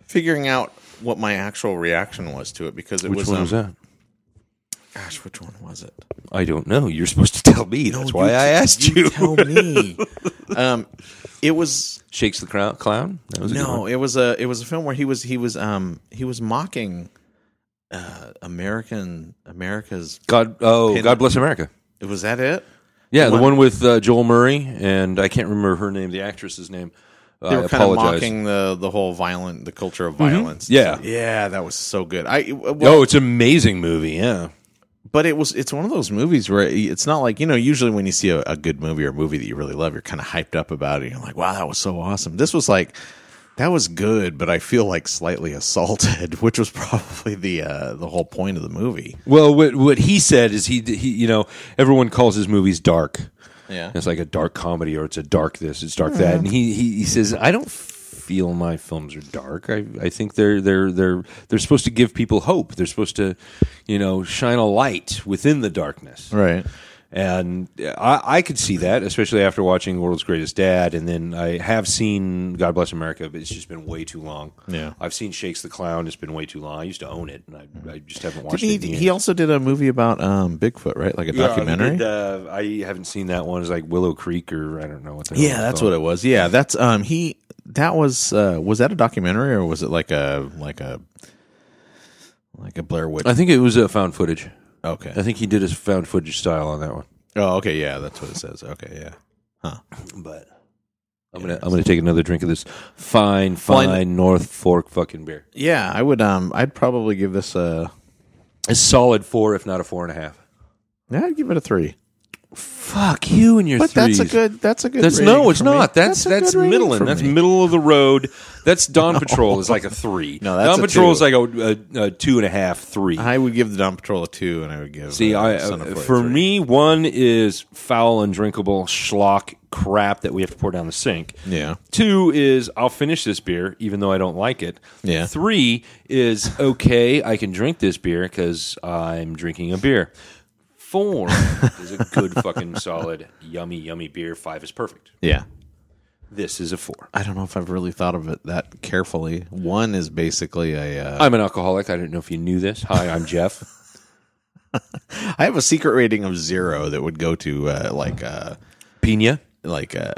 Speaker 2: figuring out what my actual reaction was to it because it
Speaker 1: Which
Speaker 2: was
Speaker 1: one
Speaker 2: um,
Speaker 1: was that?
Speaker 2: Gosh, which one was it?
Speaker 1: I don't know. You're supposed to tell me. That's why I asked you.
Speaker 2: Tell me. um, it was
Speaker 1: Shakes the clown. That was
Speaker 2: no, it was a it was a film where he was he was um he was mocking uh, American America's.
Speaker 1: God. Oh,
Speaker 2: Pin-
Speaker 1: God bless America.
Speaker 2: Was that it?
Speaker 1: Yeah, the
Speaker 2: one-
Speaker 1: one, with uh, Joel Murray and I can't remember her name, the actress's name.
Speaker 2: They
Speaker 1: I
Speaker 2: were kind of mocking the the whole violent the culture of violence.
Speaker 1: Yeah.
Speaker 2: yeah, that was so good. I well,
Speaker 1: oh, it's an amazing movie. Yeah.
Speaker 2: but it was it's one of those movies where it's not like you know usually when you see a, a good movie or a movie that you really love you're kind of hyped up about it you're like wow that was so awesome this was like that was good but i feel like slightly assaulted which was probably the uh the whole point of the movie
Speaker 1: Well, what what he said is he he you know everyone calls his movies dark.
Speaker 2: Yeah
Speaker 1: It's like a dark comedy or it's a dark this, it's dark that. And he, he, he says, I don't feel my films are dark. I, I think they're they're they're they're supposed to give people hope. They're supposed to, you know, shine a light within the darkness.
Speaker 2: right
Speaker 1: And I, I could see that, especially after watching World's Greatest Dad, and then I have seen God Bless America, but it's just been way too long.
Speaker 2: Yeah.
Speaker 1: I've seen Shakes the Clown; it's been way too long. I used to own it, and I, I just haven't watched
Speaker 2: he,
Speaker 1: it. in
Speaker 2: he also did a movie about um bigfoot right like a
Speaker 1: Yeah,
Speaker 2: documentary
Speaker 1: did, uh, I haven't seen that one. It's like Willow Creek, or I don't know what. The
Speaker 2: yeah that's what it was yeah that's um he that was uh was that a documentary or was it like a like a like a blair witch
Speaker 1: I think it was uh, found footage.
Speaker 2: Okay
Speaker 1: I think he did his found footage style on that one.
Speaker 2: oh okay yeah that's what it says okay yeah Huh.
Speaker 1: But I'm gonna I'm gonna take another drink of this fine fine North Fork fucking beer.
Speaker 2: Yeah, I would. Um, I'd probably give this a.
Speaker 1: A solid four, if not a four and a half.
Speaker 2: Yeah, I'd give it a three.
Speaker 1: Fuck you and your
Speaker 2: But
Speaker 1: threes.
Speaker 2: that's a good. That's a good.
Speaker 1: That's
Speaker 2: rating
Speaker 1: no, it's
Speaker 2: for me.
Speaker 1: not. That's
Speaker 2: a
Speaker 1: that's,
Speaker 2: good rating
Speaker 1: middling.
Speaker 2: for
Speaker 1: That's
Speaker 2: me.
Speaker 1: middle of the road. That's Dawn Patrol is like a three.
Speaker 2: No, that's
Speaker 1: Dawn
Speaker 2: a
Speaker 1: Patrol
Speaker 2: two.
Speaker 1: is like a, a, a two and a half, three.
Speaker 2: I would give the Dawn Patrol a two, and I would give.
Speaker 1: See,
Speaker 2: uh,
Speaker 1: I
Speaker 2: Son of a
Speaker 1: for
Speaker 2: three.
Speaker 1: me, one is foul, undrinkable schlock crap that we have to pour down the sink.
Speaker 2: Yeah.
Speaker 1: Two is I'll finish this beer even though I don't like it.
Speaker 2: Yeah.
Speaker 1: Three is okay, I can drink this beer because I'm drinking a beer. Four is a good fucking solid yummy yummy beer. Five is perfect.
Speaker 2: Yeah,
Speaker 1: This is a four.
Speaker 2: I don't know if I've really thought of it that carefully. One is basically a. Uh,
Speaker 1: I'm an alcoholic. I don't know if you knew this. Hi, I'm Jeff.
Speaker 2: I have a secret rating of zero that would go to uh, like uh,
Speaker 1: Pina.
Speaker 2: like uh,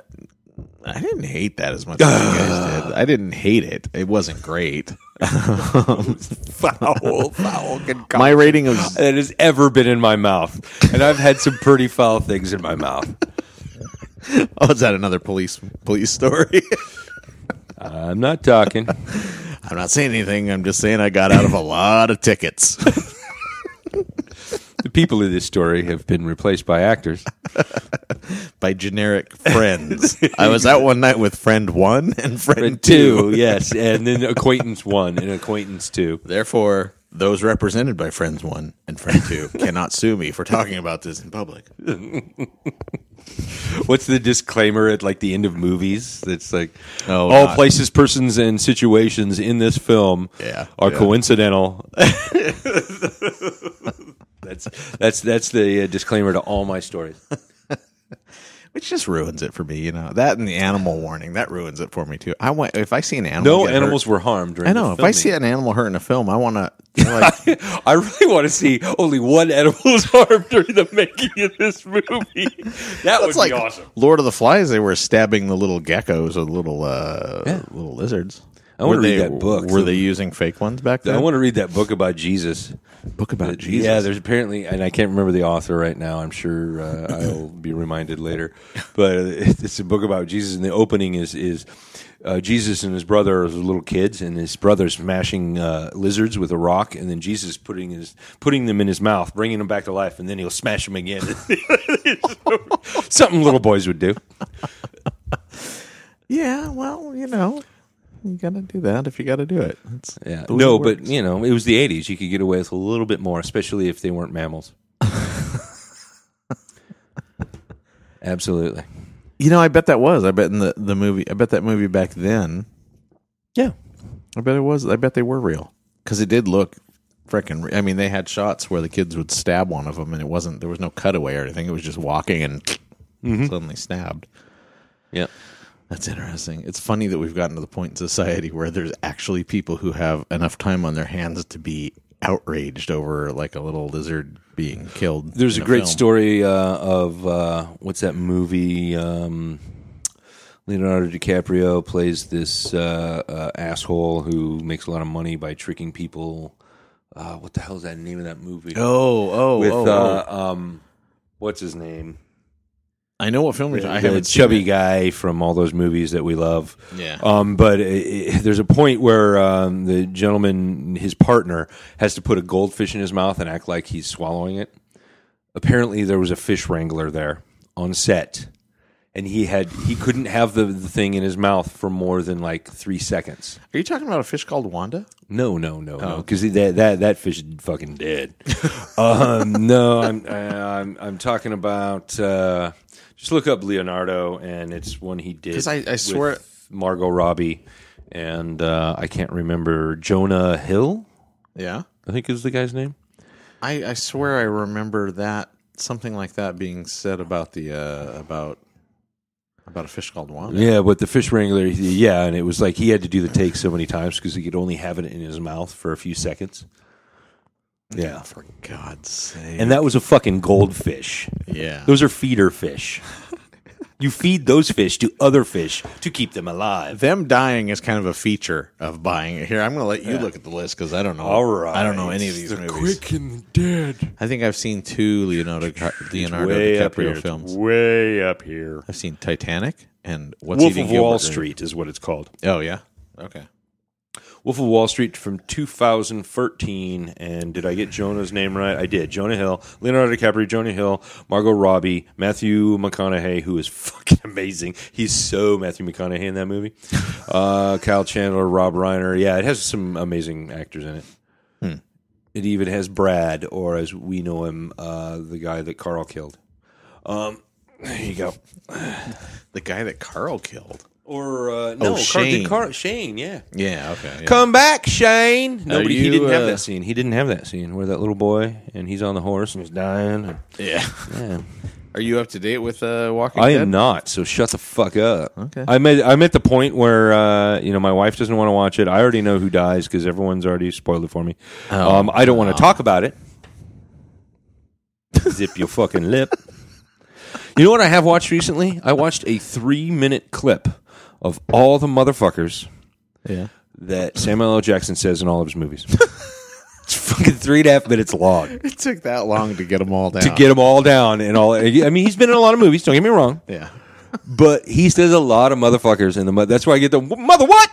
Speaker 2: I didn't hate that as much as you guys did. I didn't hate it. It wasn't great.
Speaker 1: Foul, foul. concoction.
Speaker 2: My rating of
Speaker 1: that has ever been in my mouth, and I've had some pretty foul things in my mouth.
Speaker 2: oh, is that another police police story?
Speaker 1: I'm not talking.
Speaker 2: I'm not saying anything. I'm just saying I got out of a lot of tickets.
Speaker 1: The people of this story have been replaced by actors.
Speaker 2: by generic friends. I was out one night with friend one and friend
Speaker 1: Two,
Speaker 2: two.
Speaker 1: yes, and then acquaintance one and acquaintance two.
Speaker 2: Therefore, Those represented by Friends 1 and Friend 2 cannot sue me for talking about this in public.
Speaker 1: What's the disclaimer at like the end of movies? That's like
Speaker 2: Oh,
Speaker 1: all
Speaker 2: God.
Speaker 1: places, persons, and situations in this film
Speaker 2: Yeah,
Speaker 1: are
Speaker 2: yeah.
Speaker 1: coincidental. That's that's that's the uh, disclaimer to all my stories.
Speaker 2: Which just ruins it for me, you know. That and the animal warning, that ruins it for me too. I want if I see an animal
Speaker 1: No animals
Speaker 2: hurt-
Speaker 1: were harmed. During
Speaker 2: I know. If I see an animal hurt in a film, I want to like
Speaker 1: I really want to see only one animal was harmed during the making of this movie. That would
Speaker 2: like
Speaker 1: be awesome.
Speaker 2: Lord of the Flies. They were stabbing the little geckos or little uh, little lizards.
Speaker 1: I wanna
Speaker 2: Were
Speaker 1: read
Speaker 2: they-
Speaker 1: that book.
Speaker 2: Were they using fake ones back then?
Speaker 1: I want to read that book about Jesus.
Speaker 2: book about Jesus.
Speaker 1: Yeah, there's apparently, and I can't remember the author right now. I'm sure uh, I'll be reminded later. But it's a book about Jesus, and the opening is is uh, Jesus and his brother are little kids, and his brother's smashing uh, lizards with a rock, and then Jesus putting his putting them in his mouth, bringing them back to life, and then he'll smash them again. Something little boys would do.
Speaker 2: Yeah, well, you know, you got to do that if you got to do it. It's
Speaker 1: Yeah, no, but you know, it was the '80s. You could get away with a little bit more, especially if they weren't mammals. Absolutely.
Speaker 2: you know, I bet that was. I bet in the the movie. I bet that movie back then.
Speaker 1: Yeah.
Speaker 2: I bet it was. I bet they were real because it did look freaking. Re- I mean, they had shots where the kids would stab one of them, and it wasn't. There was no cutaway or anything. It was just walking and mm-hmm. suddenly stabbed.
Speaker 1: Yeah.
Speaker 2: That's interesting. It's funny that we've gotten to the point in society where there's actually people who have enough time on their hands to be outraged over like a little lizard being killed.
Speaker 1: There's
Speaker 2: in
Speaker 1: a great
Speaker 2: film.
Speaker 1: story uh, of uh, what's that movie? Um, Leonardo DiCaprio plays this uh, uh, asshole who makes a lot of money by tricking people. Uh, what the hell is that name of that movie?
Speaker 2: Oh, oh,
Speaker 1: With
Speaker 2: oh,
Speaker 1: uh,
Speaker 2: oh.
Speaker 1: um, what's his name?
Speaker 2: I know what film you're talking. I
Speaker 1: the
Speaker 2: haven't seen
Speaker 1: chubby
Speaker 2: it.
Speaker 1: guy from all those movies that we love.
Speaker 2: Yeah.
Speaker 1: Um, but i i there's a point where um, the gentleman, his partner, has to put a goldfish in his mouth and act like he's swallowing it. Apparently, there was a fish wrangler there on set, and he had he couldn't have the, the thing in his mouth for more than like three seconds.
Speaker 2: Are you talking about a fish called Wanda?
Speaker 1: No, no, no,
Speaker 2: Oh.
Speaker 1: no, because that that that fish is fucking dead. um, no, I'm uh, I'm I'm talking about. Uh, just look up Leonardo, and it's one he did.
Speaker 2: 'Cause I- I
Speaker 1: with
Speaker 2: swear-
Speaker 1: Margot Robbie, and uh, I can't remember Jonah Hill.
Speaker 2: Yeah.
Speaker 1: I think is the guy's name.
Speaker 2: I, I swear I remember that something like that being said about the uh, about about a fish called Wanda.
Speaker 1: Yeah, but the fish wrangler, yeah, and it was like he had to do the take so many times because he could only have it in his mouth for a few seconds. Yeah,
Speaker 2: For God's sake.
Speaker 1: and that was a fucking goldfish.
Speaker 2: yeah.
Speaker 1: Those are feeder fish. you feed those fish to other fish to keep them alive.
Speaker 2: them dying is kind of a feature of buying it. Here, I'm going to let you look at the list because I don't know.
Speaker 1: All right,
Speaker 2: I don't know any of these movies.
Speaker 1: Quick and dead.
Speaker 2: I think I've seen two Leonardo Leonardo
Speaker 1: way up here.
Speaker 2: DiCaprio
Speaker 1: It's
Speaker 2: films.
Speaker 1: Way up here.
Speaker 2: I've seen Titanic and What's
Speaker 1: Wolf
Speaker 2: Eating
Speaker 1: of Wall
Speaker 2: Gilbert
Speaker 1: Street is what it's called.
Speaker 2: Oh yeah. Okay.
Speaker 1: Wolf of Wall Street from 2013. And did I get Jonah's name right? I did. Jonah Hill, Leonardo DiCaprio, Jonah Hill, Margot Robbie, Matthew McConaughey, who is fucking amazing. He's so Matthew McConaughey in that movie. Uh, Kyle Chandler, Rob Reiner. Yeah, it has some amazing actors in it. It even has Brad, or as we know him, uh, the guy that Carl killed. Um, there you go.
Speaker 2: The guy that Carl killed.
Speaker 1: Or uh, no, Carl,
Speaker 2: Shane.
Speaker 1: did Carl, Shane. Yeah.
Speaker 2: Yeah. Okay. yeah.
Speaker 1: Come back, Shane. Nobody. he didn't have
Speaker 2: uh,
Speaker 1: that scene. He didn't have that scene where that little boy and he's on the horse and he's dying.
Speaker 2: Yeah.
Speaker 1: yeah.
Speaker 2: Are you up to date with uh, Walking
Speaker 1: I
Speaker 2: Dead?
Speaker 1: am not. So shut the fuck up.
Speaker 2: Okay.
Speaker 1: I'm at, I'm at the point where uh, you know my wife doesn't want to watch it. I already know who dies because everyone's already spoiled it for me.
Speaker 2: Oh,
Speaker 1: um, I don't want to talk about it. Zip your fucking lip. You know what I have watched recently? I watched a three minute clip of all the motherfuckers
Speaker 2: Yeah.
Speaker 1: that Samuel L. Jackson says in all of his movies. it's fucking three and a half minutes long
Speaker 2: It took that long to get them all down.
Speaker 1: to get them all down and all. I mean, he's been in a lot of movies. Don't get me wrong,
Speaker 2: Yeah.
Speaker 1: but he says a lot of motherfuckers in the. mo- That's why I get the mother what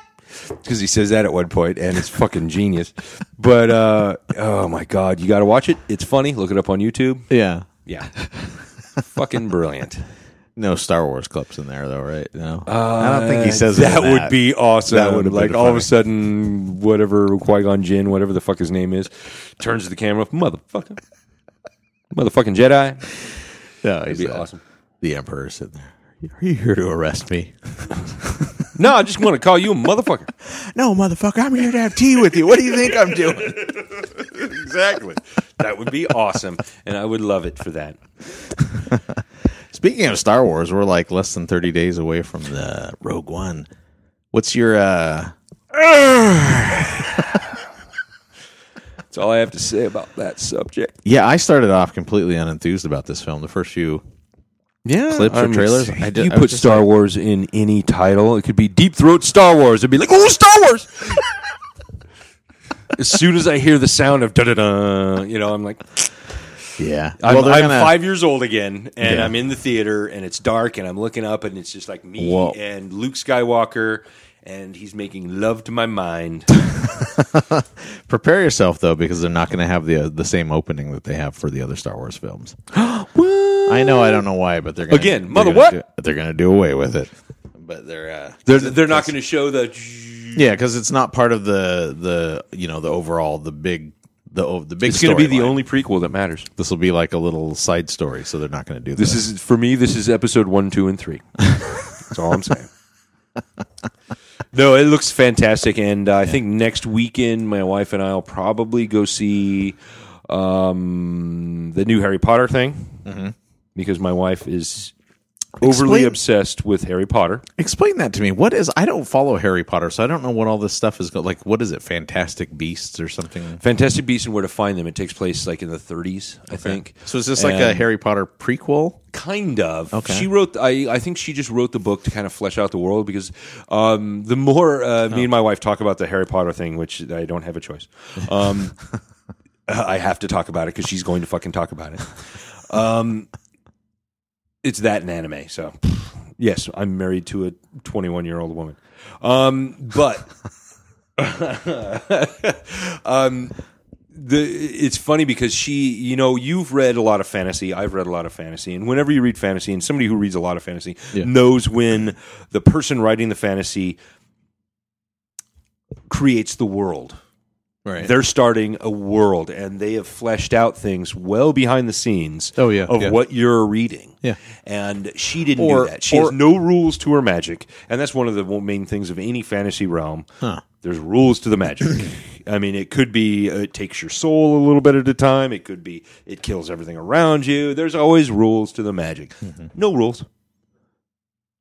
Speaker 1: because he says that at one point and it's fucking genius. But uh, oh my god, you got to watch it. It's funny. Look it up on YouTube.
Speaker 2: Yeah.
Speaker 1: Yeah, fucking brilliant.
Speaker 2: No Star Wars clips in there though, right? No, I don't think he says it
Speaker 1: that would be awesome.
Speaker 2: That would've
Speaker 1: like
Speaker 2: been
Speaker 1: all of a sudden, whatever Qui Gon Jinn, whatever the fuck his name is, turns to the camera, motherfucker, motherfucking Jedi.
Speaker 2: No, he's
Speaker 1: That'd be
Speaker 2: uh,
Speaker 1: awesome.
Speaker 2: The Emperor sitting there. Are you here to arrest me?
Speaker 1: No, I just want to call you a motherfucker.
Speaker 2: No, motherfucker. I'm here to have tea with you. What do you think I'm doing?
Speaker 1: exactly. That would be awesome, and I would love it for that.
Speaker 2: Speaking of Star Wars, we're like less than 30 days away from the Rogue One. What's your uh
Speaker 1: That's all I have to say about that subject.
Speaker 2: Yeah, I started off completely unenthused about this film. The first few
Speaker 1: Yeah,
Speaker 2: Clips or trailers? I did-
Speaker 1: you
Speaker 2: I
Speaker 1: put Star
Speaker 2: like-
Speaker 1: Wars in any title, it could be Deep Throat Star Wars. It'd be like, oh, Star Wars. as soon as I hear the sound of da da da, you know, I'm like,
Speaker 2: Yeah.
Speaker 1: I'm,
Speaker 2: well,
Speaker 1: I'm
Speaker 2: gonna,
Speaker 1: five years old again, and
Speaker 2: Yeah.
Speaker 1: I'm in the theater, and it's dark, and I'm looking up, and it's just like me
Speaker 2: Whoa.
Speaker 1: and Luke Skywalker, and he's making love to my mind.
Speaker 2: prepare yourself though because they're not going to have the uh, the same opening that they have for the other Star Wars films. I know, I don't know why, but they're gonna,
Speaker 1: Again,
Speaker 2: they're
Speaker 1: mother
Speaker 2: gonna
Speaker 1: what?
Speaker 2: do- they're going to do away with it. But they're uh,
Speaker 1: They're they're not going to show the.
Speaker 2: yeah, because it's not part of the the you know the overall the big the oh, the big.
Speaker 1: It's going to be the only prequel that matters.
Speaker 2: This will be like a little side story, so they're not going to do
Speaker 1: This Is for me. This is episode one, two, and three. That's all I'm saying. no, it looks fantastic, and uh, I think next weekend my wife and I will probably go see um, the new Harry Potter thing because my wife is overly
Speaker 2: Explain-
Speaker 1: obsessed with Harry Potter.
Speaker 2: Explain that to me. What is? I don't follow Harry Potter, so I don't know what all this stuff is. go- Like, what is it? Fantastic Beasts or something?
Speaker 1: Fantastic Beasts and Where to Find Them. It takes place like in the 30s, I think.
Speaker 2: So is this like a
Speaker 1: And-
Speaker 2: Harry Potter prequel?
Speaker 1: Kind of.
Speaker 2: Okay.
Speaker 1: She wrote. I. I think she just wrote the book to kind of flesh out the world because um, the more uh, me and my wife talk about the Harry Potter thing, which I don't have a choice. Um, I have to talk about it because she's going to fucking talk about it. Um, it's that in anime. So yes, I'm married to a 21 year old woman. Um, but um, the it's funny because she, you know, you've read a lot of fantasy. I've read a lot of fantasy, and whenever you read fantasy, and somebody who reads a lot of fantasy
Speaker 2: Yeah.
Speaker 1: knows when the person writing the fantasy creates the world.
Speaker 2: Right.
Speaker 1: They're starting a world, and they have fleshed out things well behind the scenes.
Speaker 2: Oh, yeah,
Speaker 1: of
Speaker 2: yeah.
Speaker 1: what you're reading.
Speaker 2: Yeah.
Speaker 1: and she didn't
Speaker 2: Or-
Speaker 1: do that. She
Speaker 2: or-
Speaker 1: has no rules to her magic, and that's one of the main things of any fantasy realm.
Speaker 2: Huh.
Speaker 1: There's rules to the magic. I mean, it could be uh, it takes your soul a little bit at a time. It could be it kills everything around you. There's always rules to the magic.
Speaker 2: Mm-hmm.
Speaker 1: No rules.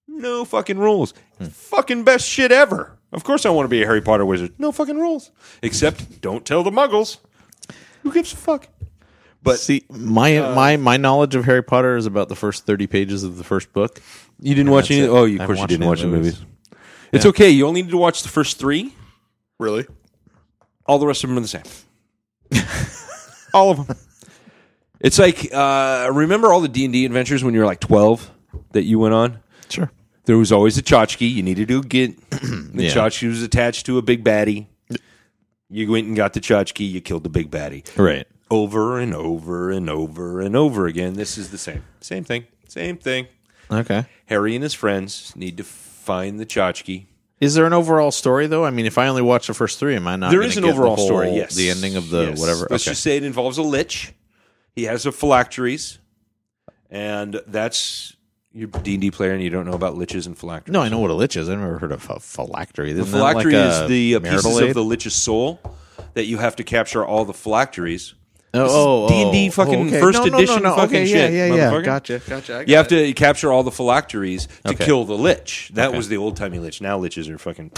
Speaker 1: No fucking rules.
Speaker 2: Hmm.
Speaker 1: Fucking best shit ever. Of course, I want to be a Harry Potter wizard. No fucking rules. Except don't tell the Muggles. Who gives a fuck? But
Speaker 2: See, my my my knowledge of Harry Potter is about the first thirty pages of the first book.
Speaker 1: you didn't watch any.
Speaker 2: it.
Speaker 1: Oh, you, of course you didn't watch the movies.
Speaker 2: movies.
Speaker 1: It's okay. You only need to watch the first three.
Speaker 2: Really?
Speaker 1: All the rest of them are the same. all of them. It's like uh, remember all the D and D adventures when you were like twelve that you went on.
Speaker 2: Sure.
Speaker 1: There was always a tchotchke. You needed to get the
Speaker 2: Yeah.
Speaker 1: tchotchke was attached to a big baddie. You went and got the tchotchke. You killed the big baddie
Speaker 2: Right.
Speaker 1: over and over and over and over again. This is the same, same thing, same thing.
Speaker 2: Okay.
Speaker 1: Harry and his friends need to find the tchotchke.
Speaker 2: Is there an overall story though? I mean, if I only watch the first three, am I not?
Speaker 1: There is an overall
Speaker 2: whole-
Speaker 1: story. Yes,
Speaker 2: The ending of the
Speaker 1: Yes.
Speaker 2: whatever.
Speaker 1: Let's
Speaker 2: okay.
Speaker 1: just say it involves a lich. He has a phylacteries, and that's you're a D and D player, and you don't know about liches and phylacteries.
Speaker 2: no, I know what a lich is. I've never heard of a phylactery.
Speaker 1: the
Speaker 2: Isn't
Speaker 1: phylactery
Speaker 2: like
Speaker 1: is the uh, pieces
Speaker 2: aid?
Speaker 1: of the lich's soul that you have to capture all the phylacteries.
Speaker 2: Oh,
Speaker 1: is
Speaker 2: oh,
Speaker 1: D&D
Speaker 2: oh,
Speaker 1: fucking
Speaker 2: okay.
Speaker 1: first
Speaker 2: No, no,
Speaker 1: edition
Speaker 2: no.
Speaker 1: fucking
Speaker 2: okay,
Speaker 1: shit,
Speaker 2: Yeah, yeah, yeah. Gotcha, gotcha.
Speaker 1: You have
Speaker 2: it.
Speaker 1: to capture all the phylacteries to
Speaker 2: Okay.
Speaker 1: kill the lich. That was the old timey lich. Now liches are fucking.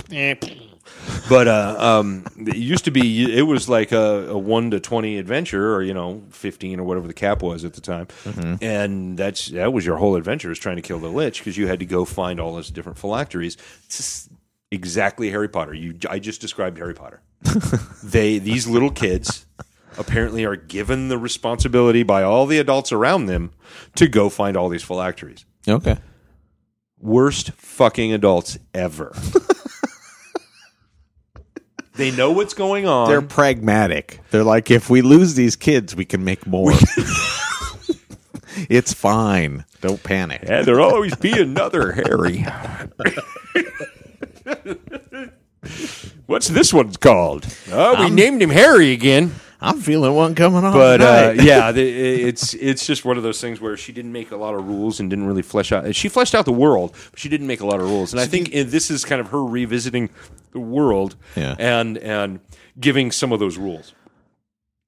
Speaker 1: But uh, um, it used to be. It was like a, a one to twenty adventure, or you know, fifteen or whatever the cap was at the time.
Speaker 2: Mm-hmm.
Speaker 1: And that's that was your whole adventure is trying to kill the lich because you had to go find all those different phylacteries. Exactly Harry Potter. You, I just described Harry Potter. they these little kids apparently are given the responsibility by all the adults around them to go find all these phylacteries.
Speaker 2: Okay.
Speaker 1: Worst fucking adults ever. they know what's going on.
Speaker 2: They're pragmatic. They're like, if we lose these kids, we can make more. It's fine. Don't panic.
Speaker 1: Yeah, there'll always be another Harry. What's this one's called? Oh, we um, named him Harry again.
Speaker 2: I'm feeling one coming on.
Speaker 1: But uh, yeah, the, it's it's just one of those things where she didn't make a lot of rules and didn't really flesh out. She fleshed out the world, but she didn't make a lot of rules. And I think uh, this is kind of her revisiting the world
Speaker 2: Yeah.
Speaker 1: and and giving some of those rules.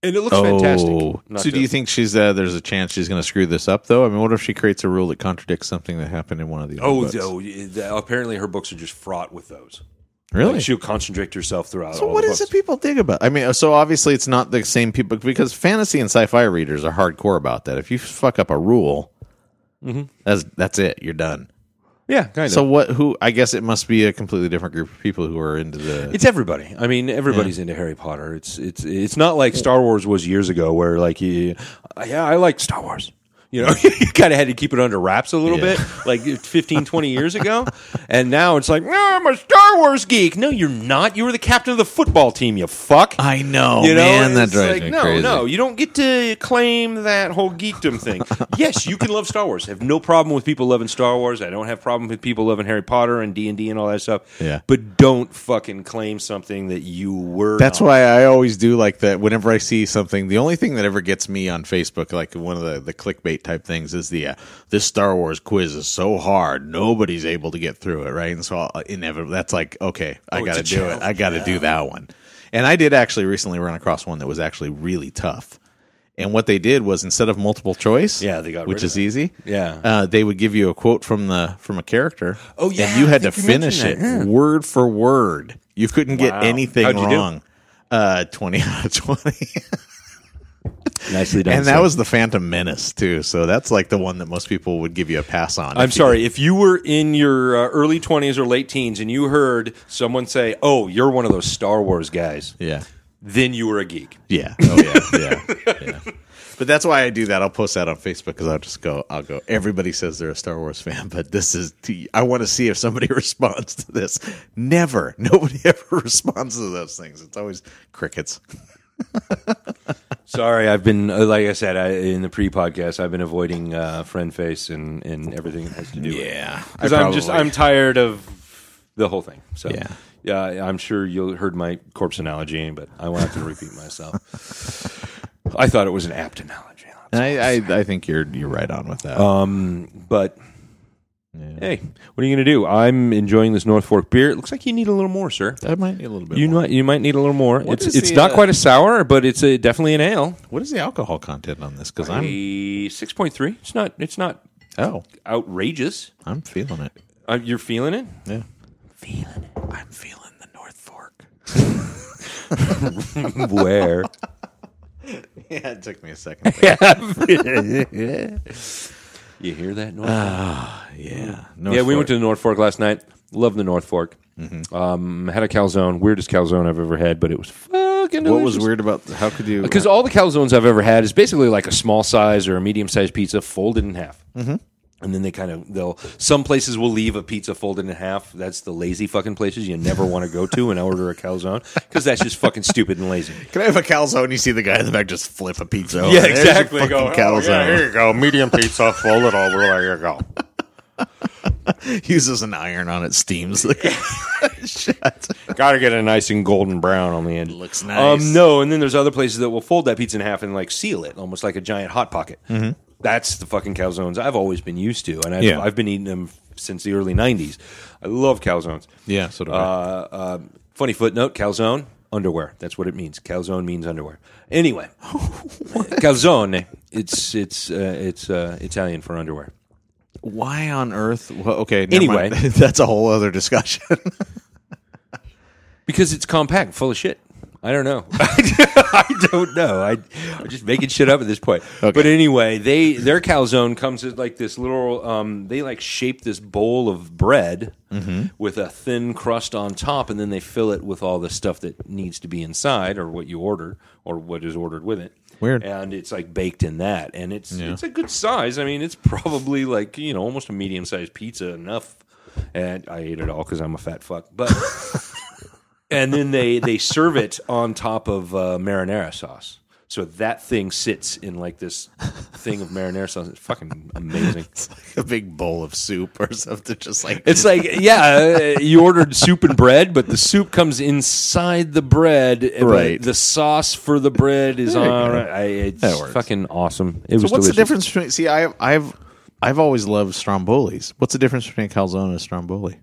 Speaker 1: And it looks fantastic.
Speaker 2: Oh,
Speaker 1: Not
Speaker 2: so do you think she's uh, there's a chance she's going to screw this up though? I mean, what if she creates a rule that contradicts something that happened in one of the other
Speaker 1: Oh,
Speaker 2: books?
Speaker 1: oh, apparently her books are just fraught with those.
Speaker 2: Really?
Speaker 1: Like, she'll concentrate herself throughout.
Speaker 2: so what
Speaker 1: the
Speaker 2: is it people dig about? I mean, so obviously it's not the same people because fantasy and sci-fi readers are hardcore about that. If you fuck up a rule, mm-hmm. that's that's it. You're done.
Speaker 1: Yeah, kind of.
Speaker 2: So what? Who? I guess it must be a completely different group of people who are into the.
Speaker 1: It's everybody. I mean, everybody's into Harry Potter. It's it's it's not like Star Wars was years ago, where like, you, yeah, I like Star Wars. You know, you kind of had to keep it under wraps a little
Speaker 2: Yeah.
Speaker 1: bit, like uh, 15, 20 years ago. And now it's like, no, I'm a Star Wars geek. No, you're not. You were the captain of the football team, you fuck.
Speaker 2: I know,
Speaker 1: you know,
Speaker 2: man. That
Speaker 1: It's
Speaker 2: drives
Speaker 1: like,
Speaker 2: me
Speaker 1: no,
Speaker 2: crazy.
Speaker 1: no, you don't get to claim that whole geekdom thing. yes, you can love Star Wars. I have no problem with people loving Star Wars. I don't have problem with people loving Harry Potter and D and D and all that stuff.
Speaker 2: Yeah.
Speaker 1: but don't fucking claim something that you were.
Speaker 2: That's
Speaker 1: not.
Speaker 2: why I always do like that. Whenever I see something, the only thing that ever gets me on Facebook, like one of the, the clickbait type things, is the uh, this Star Wars quiz is so hard, nobody's able to get through it, right? And so I'll, inevitably, that's like, okay, I
Speaker 1: Oh,
Speaker 2: got to do it. I got to do that one. And I did actually recently run across one that was actually really tough. And what they did was instead of multiple choice,
Speaker 1: Yeah, they got
Speaker 2: which is easy.
Speaker 1: Yeah.
Speaker 2: uh, they would give you a quote from the from a character.
Speaker 1: Oh, yeah,
Speaker 2: and you had to
Speaker 1: you
Speaker 2: finish it
Speaker 1: yeah.
Speaker 2: word for word. You couldn't get anything
Speaker 1: How'd you do?
Speaker 2: wrong. Uh, twenty out of twenty,
Speaker 1: nicely done.
Speaker 2: and that
Speaker 1: sir.
Speaker 2: was the Phantom Menace too. So that's like the one that most people would give you a pass on.
Speaker 1: I'm
Speaker 2: if you-
Speaker 1: sorry if you were in your uh, early 20s or late teens and you heard someone say, "Oh, you're one of those Star Wars guys,"
Speaker 2: Yeah,
Speaker 1: then you were a geek.
Speaker 2: yeah, oh yeah, yeah, yeah. But that's why I do that. I'll post that on Facebook because I'll just go. I'll go. Everybody says they're a Star Wars fan, but this is. I want to see if somebody responds to this. Never. Nobody ever responds to those things. It's always crickets.
Speaker 1: Sorry, I've been uh, like I said I, in the pre-podcast. I've been avoiding uh, friend face and, and everything that has to do. with it.
Speaker 2: Yeah,
Speaker 1: because I'm just I'm tired of the whole thing. So
Speaker 2: Yeah.
Speaker 1: yeah, I'm sure you heard my corpse analogy, but I won't have to repeat myself. I thought it was an apt analogy.
Speaker 2: I, I I think you're you're right on with that.
Speaker 1: Um, but hey, what are you going to do? I'm enjoying this North Fork beer. It looks like you need a little more, sir.
Speaker 2: I might need a little bit.
Speaker 1: You
Speaker 2: more.
Speaker 1: might you might need a little more.
Speaker 2: What
Speaker 1: it's it's
Speaker 2: the,
Speaker 1: not
Speaker 2: uh,
Speaker 1: quite a sour, but it's a, definitely an ale.
Speaker 2: What is the alcohol content on this? Because I'm
Speaker 1: six point three. It's not it's not
Speaker 2: oh
Speaker 1: outrageous.
Speaker 2: I'm feeling it.
Speaker 1: Uh, you're feeling it.
Speaker 2: Yeah,
Speaker 1: Feeling it.
Speaker 2: I'm feeling the North Fork.
Speaker 1: Where?
Speaker 2: yeah, it took me a second.
Speaker 1: You hear that noise?
Speaker 2: Ah, yeah, North
Speaker 1: yeah, we
Speaker 2: Fork.
Speaker 1: went to the North Fork last night. Love the North Fork.
Speaker 2: Mm-hmm.
Speaker 1: Um, had a calzone, weirdest calzone I've ever had, but it was fucking.
Speaker 2: What was weird about? How could you?
Speaker 1: Because all the calzones I've ever had is basically like a small size or a medium sized pizza folded in half. Mm-hmm. And then they kind of they'll some places will leave a pizza folded in half. That's the lazy fucking places you never want to go to and order a calzone because that's just fucking stupid and lazy.
Speaker 2: Can I have a calzone? You see the guy in the back just flip a pizza.
Speaker 1: Yeah, exactly.
Speaker 2: fucking
Speaker 1: Go, oh,
Speaker 2: calzone.
Speaker 1: yeah, here
Speaker 3: you go. Medium pizza, fold it over. There you go.
Speaker 2: Uses an iron on it, steams the shit.
Speaker 1: Got to get it nice and golden brown on the end.
Speaker 2: Looks nice.
Speaker 1: Um, no, and then there's other places that will fold that pizza in half and like seal it, almost like a giant hot pocket. Mm-hmm. That's the fucking calzones I've always been used to, and I've,
Speaker 2: Yeah.
Speaker 1: I've been eating them since the early '90s. I love calzones.
Speaker 2: Yeah, so do I.
Speaker 1: Uh, uh, funny footnote: calzone underwear. That's what it means. Calzone means underwear. Anyway, calzone. It's it's uh, it's uh, Italian for underwear.
Speaker 2: Why on earth? Well, okay. never
Speaker 1: Anyway.
Speaker 2: mind. that's a whole other discussion.
Speaker 1: Because it's compact, full of shit. I don't know. I don't know. I, I'm just making shit up at this point. But anyway, they their calzone comes as like this little. Um, they like shape this bowl of bread with a thin crust on top, and then they fill it with all the stuff that needs to be inside, or what you order, or what is ordered with it.
Speaker 2: Weird.
Speaker 1: And it's like baked in that, and it's it's a good size. I mean, it's probably like you know almost a medium sized pizza enough. And I ate it all because I'm a fat fuck, but. and then they they serve it on top of uh, marinara sauce. So that thing sits in like this thing of marinara sauce. It's fucking amazing.
Speaker 2: It's like a big bowl of soup or something, just like
Speaker 1: It's like, yeah, uh, you ordered soup and bread, but the soup comes inside the bread.
Speaker 2: Right.
Speaker 1: The sauce for the bread is on. I, it's
Speaker 2: That works.
Speaker 1: fucking awesome. It
Speaker 2: So
Speaker 1: was
Speaker 2: what's the difference between? See, I, I've I've always loved strombolis. What's the difference between a calzone and a stromboli?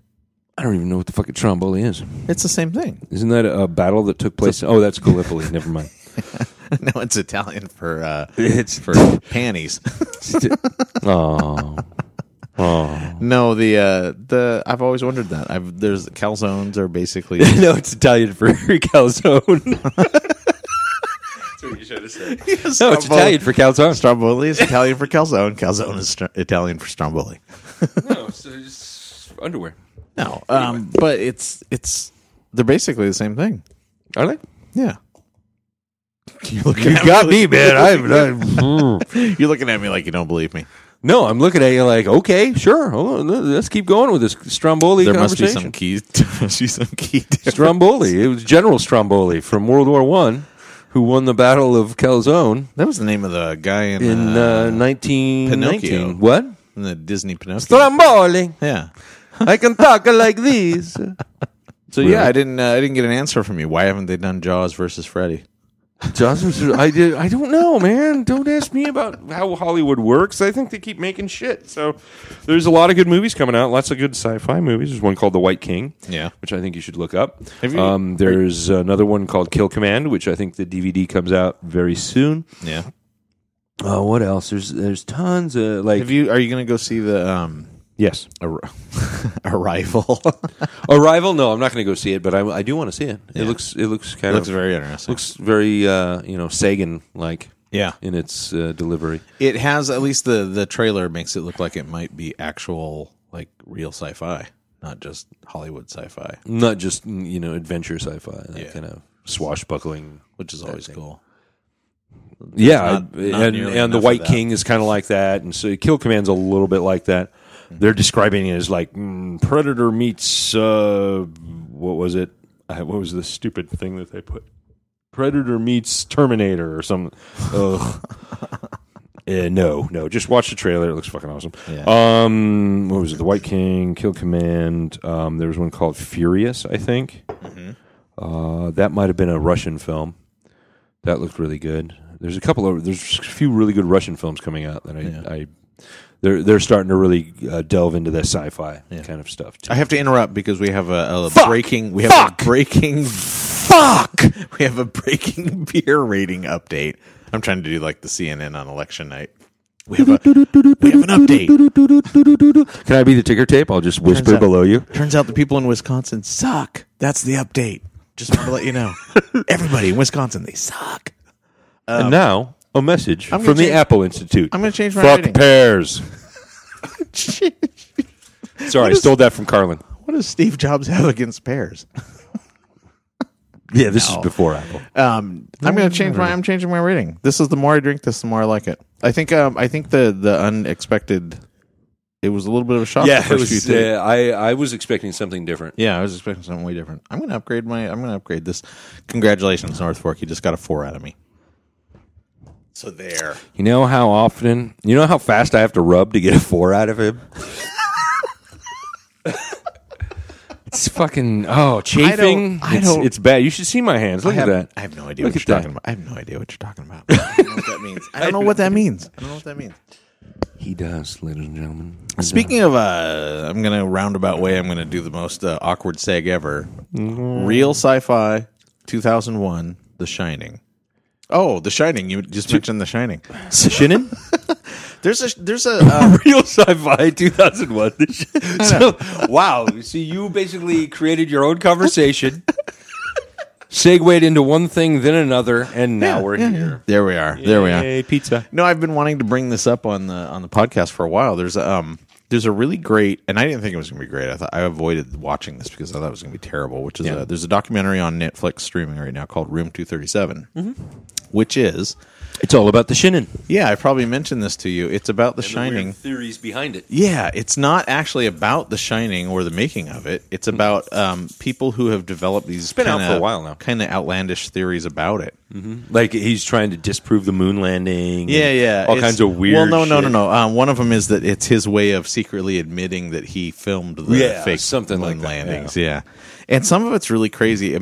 Speaker 1: I don't even know what the fucking stromboli is.
Speaker 2: It's the same thing.
Speaker 1: Isn't that a battle that took place? Oh, that's Gallipoli. Never mind.
Speaker 2: no, it's Italian for uh,
Speaker 1: It's
Speaker 2: for panties.
Speaker 1: oh, oh.
Speaker 2: no, the uh, the I've always wondered that. I've there's calzones are basically
Speaker 1: no, it's Italian for calzone. That's what you should have said. No, it's Italian for calzone.
Speaker 2: Stromboli is Italian for calzone. Calzone is str- Italian for stromboli.
Speaker 1: No, it's, it's underwear.
Speaker 2: No, um, but it's it's they're basically the same thing.
Speaker 1: Are they?
Speaker 2: Yeah. You're
Speaker 1: You got
Speaker 2: me
Speaker 1: me, man. I'm, I'm-
Speaker 2: like- You're looking at me like you don't believe me.
Speaker 1: no, I'm looking at you like, okay, sure. Let's keep going with this Stromboli
Speaker 2: There must be
Speaker 1: conversation.
Speaker 2: some key. There must be some key. difference.
Speaker 1: Stromboli. It was General Stromboli from World War One, who won the Battle of Calzone
Speaker 2: That was the name of the guy in,
Speaker 1: in
Speaker 2: uh,
Speaker 1: uh, 1919.
Speaker 2: Pinocchio.
Speaker 1: What?
Speaker 2: in the Disney Pinocchio.
Speaker 1: Stromboli.
Speaker 2: Yeah.
Speaker 1: I can talk like this.
Speaker 2: So yeah, I didn't. Uh, I didn't get an answer from you. Why haven't they done Jaws versus Freddy?
Speaker 1: Johnson, I did. I don't know, man. Don't ask me about how Hollywood works. I think they keep making shit. So there's a lot of good movies coming out. Lots of good sci-fi movies. There's one called The White King,
Speaker 2: Yeah.
Speaker 1: which I think you should look up.
Speaker 2: Have you-
Speaker 1: um, there's another one called Kill Command, which I think the DVD comes out very soon.
Speaker 2: Yeah.
Speaker 1: Uh, what else? There's there's tons of like
Speaker 2: Have you? Are you going to go see the um,
Speaker 1: yes.
Speaker 2: Ar- Arrival?
Speaker 1: Arrival. No, I'm not going to go see it, but I, I do want to see it. It looks it looks kind
Speaker 2: looks
Speaker 1: of
Speaker 2: very interesting.
Speaker 1: looks very uh, you know Sagan like
Speaker 2: yeah.
Speaker 1: in its uh, delivery.
Speaker 2: It has at least the the trailer makes it look like it might be actual like real sci-fi, not just Hollywood sci-fi,
Speaker 1: not just you know adventure sci-fi, that
Speaker 2: Yeah.
Speaker 1: kind of swashbuckling.
Speaker 2: which is always cool.
Speaker 1: Yeah,
Speaker 2: not-
Speaker 1: I-
Speaker 2: not
Speaker 1: and
Speaker 2: nearly
Speaker 1: and the
Speaker 2: enough
Speaker 1: White
Speaker 2: that.
Speaker 1: King is kind of like that, and so Kill Command's a little bit like that. They're describing it as like mm, Predator meets uh, what was it? Uh, what was the stupid thing that they put? Predator meets Terminator or something. Ugh. Uh, no, no. Just watch the trailer. It looks fucking awesome.
Speaker 2: Yeah.
Speaker 1: Um, what was it? The White King, Kill Command. Um, there was one called Furious, I think.
Speaker 2: Mm-hmm.
Speaker 1: Uh, that might have been a Russian film. That looked really good. There's a couple of there's a few really good Russian films coming out that I,
Speaker 2: Yeah.
Speaker 1: I they're they're starting to really uh, delve into that sci-fi
Speaker 2: Yeah.
Speaker 1: kind of stuff. Too.
Speaker 2: I have to interrupt because we have a, a breaking. We have
Speaker 1: Fuck!
Speaker 2: a breaking. Fuck! We have a breaking beer rating update. I'm trying to do like the CNN on election night. We have a we have an update.
Speaker 1: Can I be the ticker tape? I'll just whisper
Speaker 2: out-
Speaker 1: below you.
Speaker 2: Turns out the people in Wisconsin suck. That's the update. Just want to let you know. Everybody in Wisconsin, they suck.
Speaker 1: and now a message
Speaker 2: I'm
Speaker 1: from
Speaker 2: gonna
Speaker 1: the
Speaker 2: change-
Speaker 1: Apple Institute.
Speaker 2: I'm going to change my
Speaker 1: Fuck
Speaker 2: rating.
Speaker 1: pears. Sorry, I stole that from Carlin.
Speaker 2: What does Steve Jobs have against pears?
Speaker 1: Yeah, this is before Apple.
Speaker 2: Um, I'm going to change my. I'm changing my rating. This is the more I drink this, the more I like it. I think. Um, I think the the unexpected. It was a little bit of a shock. the
Speaker 1: Yeah, it
Speaker 2: first
Speaker 1: was,
Speaker 2: few
Speaker 1: uh, I I was expecting something different.
Speaker 2: yeah, I was expecting something way different. I'm going to upgrade my. I'm going to upgrade this. Congratulations, North Fork. You just got a four out of me. So there.
Speaker 1: You know how often, you know how fast I have to rub to get a four out of him? it's fucking, oh, chafing.
Speaker 2: I
Speaker 1: it's,
Speaker 2: don't-
Speaker 1: it's bad. You should see my hands. Look
Speaker 2: I have,
Speaker 1: at that.
Speaker 2: I have no idea
Speaker 1: Look
Speaker 2: what
Speaker 1: at
Speaker 2: you're
Speaker 1: that.
Speaker 2: talking about. I have no idea what you're talking about. I don't know what that means. I don't know what that means. I don't know what that means.
Speaker 1: He does, ladies and gentlemen.
Speaker 2: Speaking of, uh, I'm going to roundabout way. I'm going to do the most uh, awkward seg ever. Real sci-fi, 2001, The Shining. Oh, The Shining! You just mentioned The Shining.
Speaker 1: Shinnin?
Speaker 2: There's a there's a uh,
Speaker 1: Real sci-fi 2001. so, wow. See, you basically created your own conversation, segued into one thing, then another, and now we're here.
Speaker 2: there we are. There we are.
Speaker 1: Yay, pizza.
Speaker 2: No, I've been wanting to bring this up on the on the podcast for a while. There's a, um there's a really great, and I didn't think it was going to be great. I thought I avoided watching this because I thought it was going to be terrible. Which is
Speaker 1: Yeah.
Speaker 2: a, there's a documentary on Netflix streaming right now called Room 237,
Speaker 1: Mm-hmm.
Speaker 2: Which is
Speaker 1: It's all about the Shinnin.
Speaker 2: yeah, I probably mentioned this to you. It's about The
Speaker 1: And the
Speaker 2: Shining.
Speaker 1: weird theories behind it.
Speaker 2: Yeah, it's not actually about The Shining or the making of it. It's about um, people who have developed these
Speaker 1: been out
Speaker 2: kinda-
Speaker 1: for a while now.
Speaker 2: kind of outlandish theories about it.
Speaker 1: Like he's trying to disprove the moon landing. and
Speaker 2: Yeah, yeah,
Speaker 1: all
Speaker 2: It's-
Speaker 1: kinds of weird.
Speaker 2: Well, no, no, no,
Speaker 1: shit.
Speaker 2: no. Um, one of them is that it's his way of secretly admitting that he filmed the
Speaker 1: Yeah,
Speaker 2: fake
Speaker 1: something
Speaker 2: moon
Speaker 1: like that,
Speaker 2: landings. Yeah. And some of it's really crazy.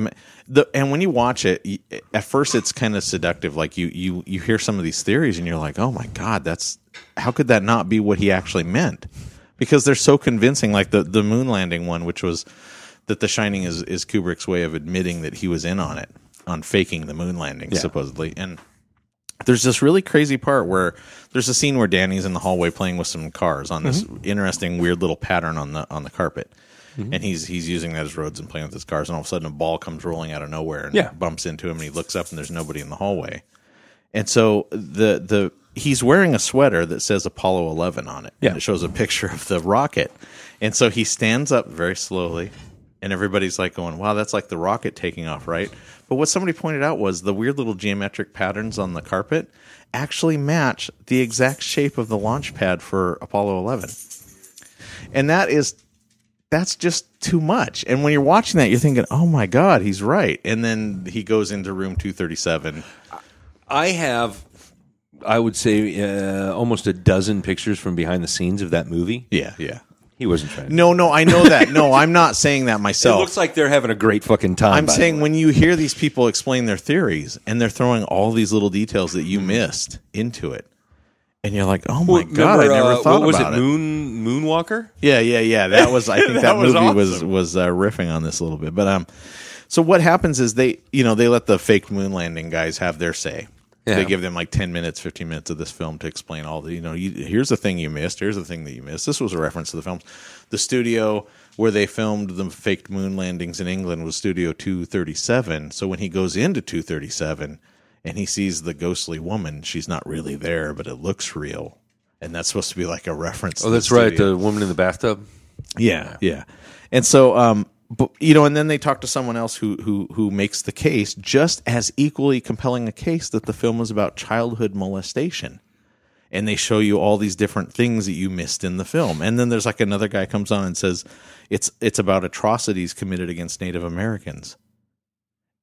Speaker 2: The, and when you watch it, at first it's kind of seductive. Like you, you, you hear some of these theories, and you're like, "Oh my god, that's how could that not be what he actually meant?" Because they're so convincing. Like the the moon landing one, which was that The Shining is is Kubrick's way of admitting that he was in on it, on faking the moon landing, supposedly, and there's this really crazy part where there's a scene where Danny's in the hallway playing with some cars on this mm-hmm. interesting weird little pattern on the on the carpet. Mm-hmm. And he's he's using that as roads and playing with his cars and all of a sudden a ball comes rolling out of nowhere and
Speaker 1: Yeah.
Speaker 2: bumps into him and he looks up and there's nobody in the hallway. And so the the he's wearing a sweater that says Apollo 11 on it.
Speaker 1: Yeah.
Speaker 2: And it shows a picture of the rocket. And so he stands up very slowly and everybody's like going, "Wow, that's like the rocket taking off, right?" But what somebody pointed out was the weird little geometric patterns on the carpet actually match the exact shape of the launch pad for Apollo 11. And that is that's just too much. And when you're watching that, you're thinking, "Oh my god, he's right." And then he goes into room 237
Speaker 1: I have, I would say, uh, almost a dozen pictures from behind the scenes of that movie.
Speaker 2: Yeah, yeah.
Speaker 1: He wasn't trying. to
Speaker 2: No, no, I know that. No, I'm not saying that myself.
Speaker 1: It looks like they're having a great fucking time.
Speaker 2: I'm saying when you hear these people explain their theories and they're throwing all these little details that you missed into it, and you're like, "Oh my god, I never
Speaker 1: uh,
Speaker 2: thought
Speaker 1: what was
Speaker 2: about
Speaker 1: it?
Speaker 2: it."
Speaker 1: Moon Moonwalker.
Speaker 2: Yeah, yeah, yeah. That was. I think that,
Speaker 1: That was
Speaker 2: movie was
Speaker 1: awesome.
Speaker 2: was uh, riffing on this a little bit. But um, so what happens is they, you know, they let the fake moon landing guys have their say.
Speaker 1: Yeah.
Speaker 2: They give them like ten minutes, fifteen minutes of this film to explain all the, you know, you, here's the thing you missed. Here's the thing that you missed. This was a reference to the films. The studio where they filmed the faked moon landings in England was Studio Two Thirty Seven. So when he goes into Two Thirty Seven and he sees the ghostly woman, she's not really there, but it looks real. And that's supposed to be like a reference.
Speaker 1: Oh, that's
Speaker 2: the
Speaker 1: right. The woman in the bathtub.
Speaker 2: Yeah, yeah. And so, um, but, you know, and then they talk to someone else who who who makes the case just as equally compelling a case that the film was about childhood molestation. And they show you all these different things that you missed in the film. And then there's like another guy comes on and says it's it's about atrocities committed against Native Americans.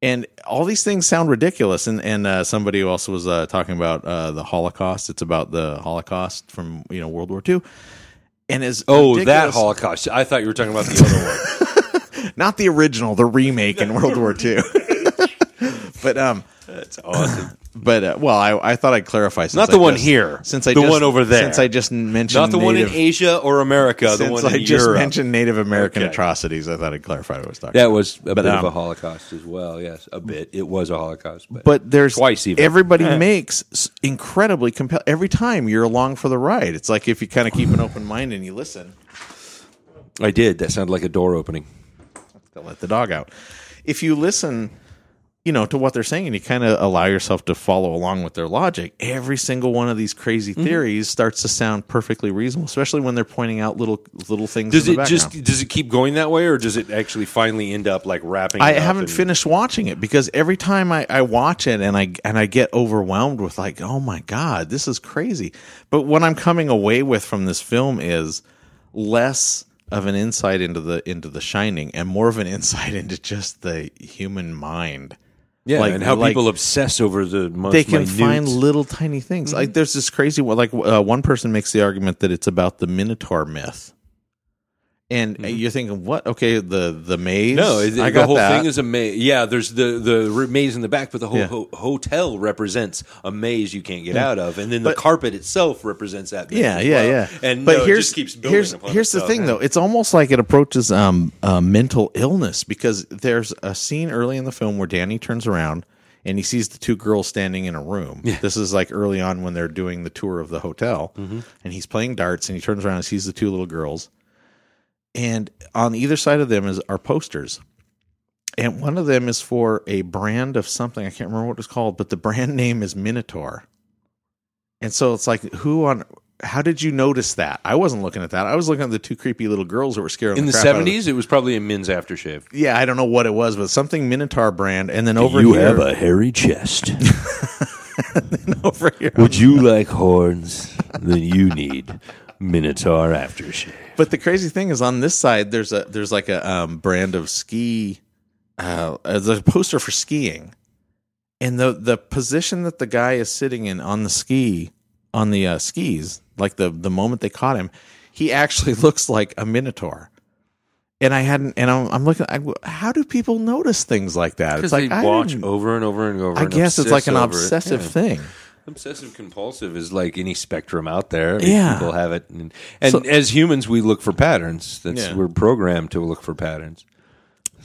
Speaker 2: And all these things sound ridiculous. And and uh, somebody also was uh, talking about uh, the Holocaust. It's about the Holocaust from you know World War II. And is
Speaker 1: Oh, that Holocaust. I thought you were talking about the other one.
Speaker 2: not the original, the remake in World War II. but um,
Speaker 1: That's awesome.
Speaker 2: But uh, well, I, I thought I'd clarify. Since
Speaker 1: Not the
Speaker 2: I
Speaker 1: one
Speaker 2: just-
Speaker 1: here.
Speaker 2: Since I
Speaker 1: The
Speaker 2: just,
Speaker 1: one over there.
Speaker 2: Since I just mentioned
Speaker 1: Not the one in
Speaker 2: Native-
Speaker 1: Asia or America. The
Speaker 2: Since
Speaker 1: one
Speaker 2: I just
Speaker 1: Europe.
Speaker 2: mentioned Native American
Speaker 1: Okay.
Speaker 2: atrocities, I thought I'd clarify what I was talking.
Speaker 1: That
Speaker 2: about.
Speaker 1: was a bit
Speaker 2: um,
Speaker 1: of a Holocaust as well. Yes, a bit. It was a Holocaust, but,
Speaker 2: But there's
Speaker 1: Twice even.
Speaker 2: Everybody makes incredibly compel. Every time you're along for the ride, it's like if you kind of keep an open mind and you listen.
Speaker 1: I did. That sounded like a door opening.
Speaker 2: to let the dog out. If you listen, you know, to what they're saying and you kind of allow yourself to follow along with their logic, every single one of these crazy
Speaker 1: Mm-hmm.
Speaker 2: theories starts to sound perfectly reasonable, especially when they're pointing out little little things.
Speaker 1: Does it just does it keep going that way, or does it actually finally end up like wrapping?
Speaker 2: I haven't
Speaker 1: and-
Speaker 2: finished watching it because every time I, I watch it and I and I get overwhelmed with like, oh my god, this is crazy. But what I'm coming away with from this film is less of an insight into the into the shining and more of an insight into just the human mind.
Speaker 1: Yeah,
Speaker 2: like-
Speaker 1: and how
Speaker 2: like-
Speaker 1: people obsess over the most
Speaker 2: they can
Speaker 1: minute.
Speaker 2: find little tiny things.
Speaker 1: Mm-hmm.
Speaker 2: Like there's this crazy one. Like uh, one person makes the argument that it's about the Minotaur myth, and uh, you're thinking, what? Okay, the the maze.
Speaker 1: Mm-hmm. No, it, the whole
Speaker 2: that.
Speaker 1: thing is a maze. Yeah, there's the the maze in the back, but the whole
Speaker 2: Yeah.
Speaker 1: ho- hotel represents a maze you can't get
Speaker 2: Yeah.
Speaker 1: out of, and then
Speaker 2: But-
Speaker 1: the carpet itself represents that.
Speaker 2: yeah, yeah,
Speaker 1: well.
Speaker 2: yeah.
Speaker 1: And
Speaker 2: but
Speaker 1: no, it
Speaker 2: here's
Speaker 1: just keeps building.
Speaker 2: here's here's the thing though. It's almost like it approaches um uh, mental illness because there's a scene early in the film where Danny turns around and he sees the two girls standing in a room. This is like early on when they're doing the tour of the hotel,
Speaker 1: Mm-hmm.
Speaker 2: and he's playing darts and he turns around and sees the two little girls, and on either side of them is are posters. And one of them is for a brand of something I can't remember what it's called, but the brand name is Minotaur. And so it's like, who on? How did you notice that? I wasn't looking at that. I was looking at the two creepy little girls that were scaring
Speaker 1: in the
Speaker 2: crap out of
Speaker 1: seventies, it was probably a men's aftershave.
Speaker 2: Yeah, I don't know what it was, but something Minotaur brand. And then over here, You have a
Speaker 1: hairy chest?
Speaker 2: over here.
Speaker 1: Would you like horns? then you need Minotaur aftershave.
Speaker 2: But the crazy thing is, on this side, there's a there's like a um, brand of ski. Uh, there's a poster for skiing, and the the position that the guy is sitting in on the ski on the uh, skis, like the the moment they caught him, he actually looks like a minotaur. And I hadn't, and I'm, I'm looking. I, how do people notice things like that? It's like
Speaker 1: they
Speaker 2: I
Speaker 1: watch over and over and over.
Speaker 2: I
Speaker 1: and
Speaker 2: guess it's like an
Speaker 1: obsess over it.
Speaker 2: obsessive
Speaker 1: Yeah.
Speaker 2: thing.
Speaker 1: Obsessive compulsive is like any spectrum out there. I mean,
Speaker 2: Yeah.
Speaker 1: people have it, and, and
Speaker 2: So-
Speaker 1: as humans, we look for patterns. That's
Speaker 2: Yeah.
Speaker 1: we're programmed to look for patterns.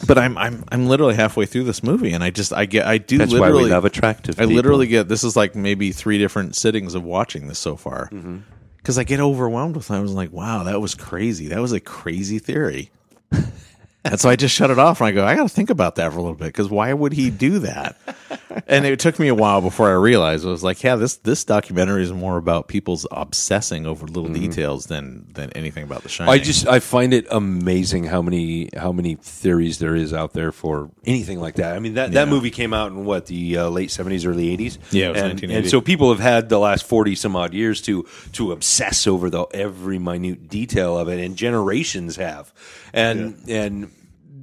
Speaker 2: But I'm I'm I'm literally halfway through this movie, and I just I get I do
Speaker 1: That's
Speaker 2: literally
Speaker 1: why we love attractive.
Speaker 2: I
Speaker 1: people.
Speaker 2: literally get this is like maybe three different sittings of watching this so far
Speaker 1: Mm-hmm.
Speaker 2: because I get overwhelmed with. It. I was like, wow, that was crazy. That was a crazy theory. and so I just shut it off and I go, I got to think about that for a little bit because why would he do that? and it took me a while before I realized I was like, yeah, this this documentary is more about people's obsessing over little details than than anything about the shining.
Speaker 1: Mm-hmm. I just I find it amazing how many how many theories there is out there for anything like that. I mean that, that movie came out in what the uh, late seventies, early eighties.
Speaker 2: Yeah, it was
Speaker 1: and,
Speaker 2: 1980.
Speaker 1: and so people have had the last forty some odd years to to obsess over the every minute detail of it, and generations have, and and.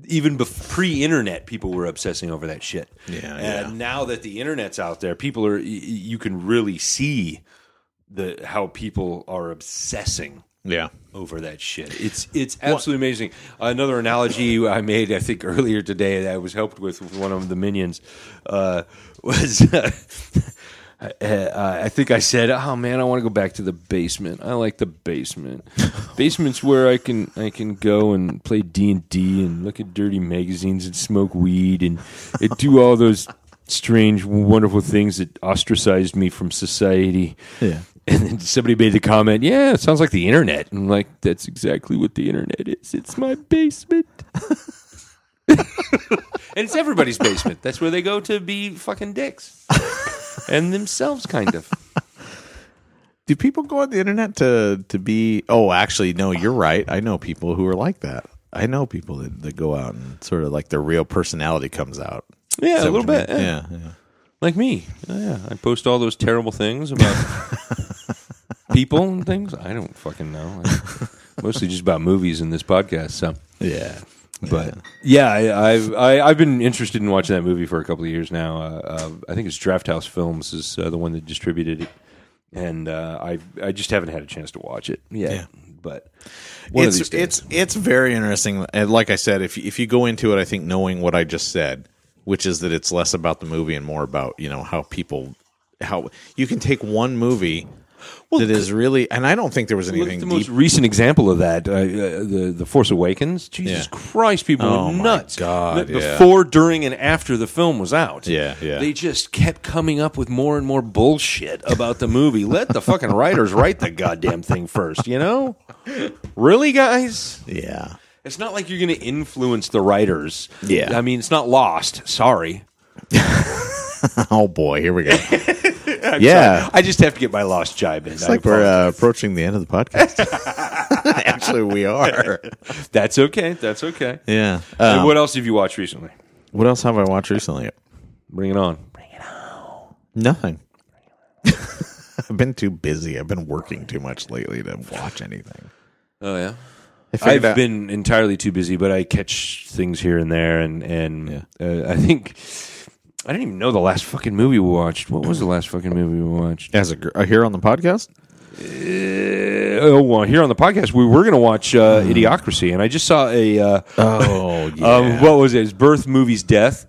Speaker 1: Even bef- pre-internet, people were obsessing over that shit.
Speaker 2: Yeah,
Speaker 1: and
Speaker 2: yeah.
Speaker 1: now that the internet's out there, people are. y- You can really see the how people are obsessing
Speaker 2: yeah.
Speaker 1: over that shit. It's it's absolutely amazing. Another analogy I made, I think earlier today, that I was helped with with one of the minions, uh, was. Uh, Uh, I think I said, "Oh man, I want to go back to the basement. I like the basement. Basement's where I can I can go and play D and D and look at dirty magazines and smoke weed and, and do all those strange, wonderful things that ostracized me from society."
Speaker 2: Yeah.
Speaker 1: And then somebody made the comment, "Yeah, it sounds like the internet." And I'm like, "That's exactly what the internet is. It's my basement." and it's everybody's basement. That's where they go to be fucking dicks. and themselves kind of.
Speaker 2: Do people go on the internet to to be? Oh, actually, no. You're right. I know people who are like that. I know people that, that go out and sort of like their real personality comes out.
Speaker 1: Yeah, a little bit. Yeah.
Speaker 2: Yeah, yeah.
Speaker 1: Like me. Yeah, yeah. I post all those terrible things about people and things. I don't fucking know. Mostly just about movies in this podcast. So,
Speaker 2: Yeah.
Speaker 1: But yeah, I, I've I, I've been interested in watching that movie for a couple of years now. Uh, uh, I think it's Drafthouse Films is uh, the one that distributed it, and uh, I I just haven't had a chance to watch it yet.
Speaker 2: Yeah.
Speaker 1: But one of
Speaker 2: it's
Speaker 1: these days.
Speaker 2: it's it's very interesting. And like I said, if you- if you go into it, I think knowing what I just said, which is that it's less about the movie and more about you know how people how you can take one movie that is really, and I don't think there was anything
Speaker 1: the
Speaker 2: deep.
Speaker 1: most recent example of that, uh, uh, the the Force Awakens. Jesus
Speaker 2: Yeah.
Speaker 1: Christ, people
Speaker 2: Oh my
Speaker 1: nuts.
Speaker 2: God,
Speaker 1: That
Speaker 2: yeah.
Speaker 1: Before, during, and after the film was out.
Speaker 2: Yeah, yeah.
Speaker 1: They just kept coming up with more and more bullshit about the movie. Let the fucking writers write the goddamn thing first. You know, really, guys.
Speaker 2: yeah,
Speaker 1: It's not like you're going to influence the writers.
Speaker 2: Yeah.
Speaker 1: I mean, it's not lost. Sorry.
Speaker 2: oh boy, here we go. yeah,
Speaker 1: I just have to get my lost jibe in.
Speaker 2: it's
Speaker 1: I
Speaker 2: like we're uh, approaching the end of the podcast. Actually, we are.
Speaker 1: That's okay. That's okay.
Speaker 2: Yeah. Um,
Speaker 1: what else have you watched recently?
Speaker 2: what else have I watched recently?
Speaker 1: Bring it on. Bring it on.
Speaker 2: Nothing. I've been too busy. I've been working too much lately to watch anything.
Speaker 1: Oh yeah.
Speaker 2: I figured
Speaker 1: I've
Speaker 2: out-
Speaker 1: been entirely too busy, but I catch things here and there, and and uh, I think I didn't even know the last fucking movie we watched. What was the last fucking movie we watched?
Speaker 2: as a gr- uh, here on the podcast.
Speaker 1: Uh, oh, well, here on the podcast, we were going to watch uh, Idiocracy, and I just saw a uh,
Speaker 2: Oh yeah.
Speaker 1: um, what was it? It's Birth, Movies, Death.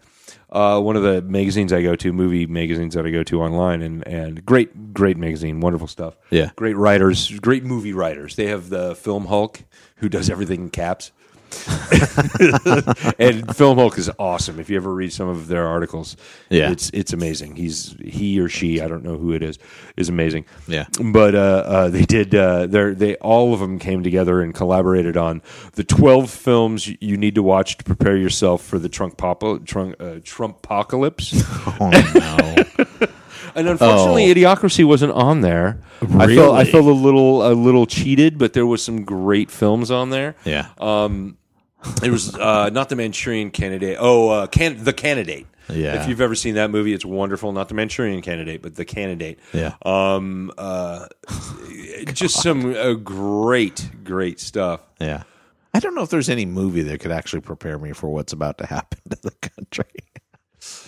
Speaker 1: Uh, one of the magazines I go to, movie magazines that I go to online, and and great, great magazine, wonderful stuff.
Speaker 2: Yeah.
Speaker 1: great writers, great movie writers. They have the Film Hulk, who does everything in caps. and Film Hulk is awesome. If you ever read some of their articles,
Speaker 2: Yeah.
Speaker 1: it's it's amazing. He's he or she, I don't know who it is, is amazing.
Speaker 2: Yeah.
Speaker 1: but uh, uh, they did. Uh, they they all of them came together and collaborated on the twelve films you- need to watch to prepare yourself for the Trump pop Trump uh, Trump apocalypse.
Speaker 2: oh no.
Speaker 1: And unfortunately,
Speaker 2: Oh.
Speaker 1: Idiocracy wasn't on there. I felt I
Speaker 2: Really?
Speaker 1: felt a little a little cheated, but there was some great films on there.
Speaker 2: Yeah.
Speaker 1: It was uh, not the Manchurian Candidate. Oh, uh, can the Candidate.
Speaker 2: Yeah.
Speaker 1: If you've ever seen that movie, it's wonderful. Not the Manchurian Candidate, but the Candidate.
Speaker 2: Yeah.
Speaker 1: Um. Uh. just some uh, great, great stuff.
Speaker 2: yeah. I don't know if there's any movie that could actually prepare me for what's about to happen to the country.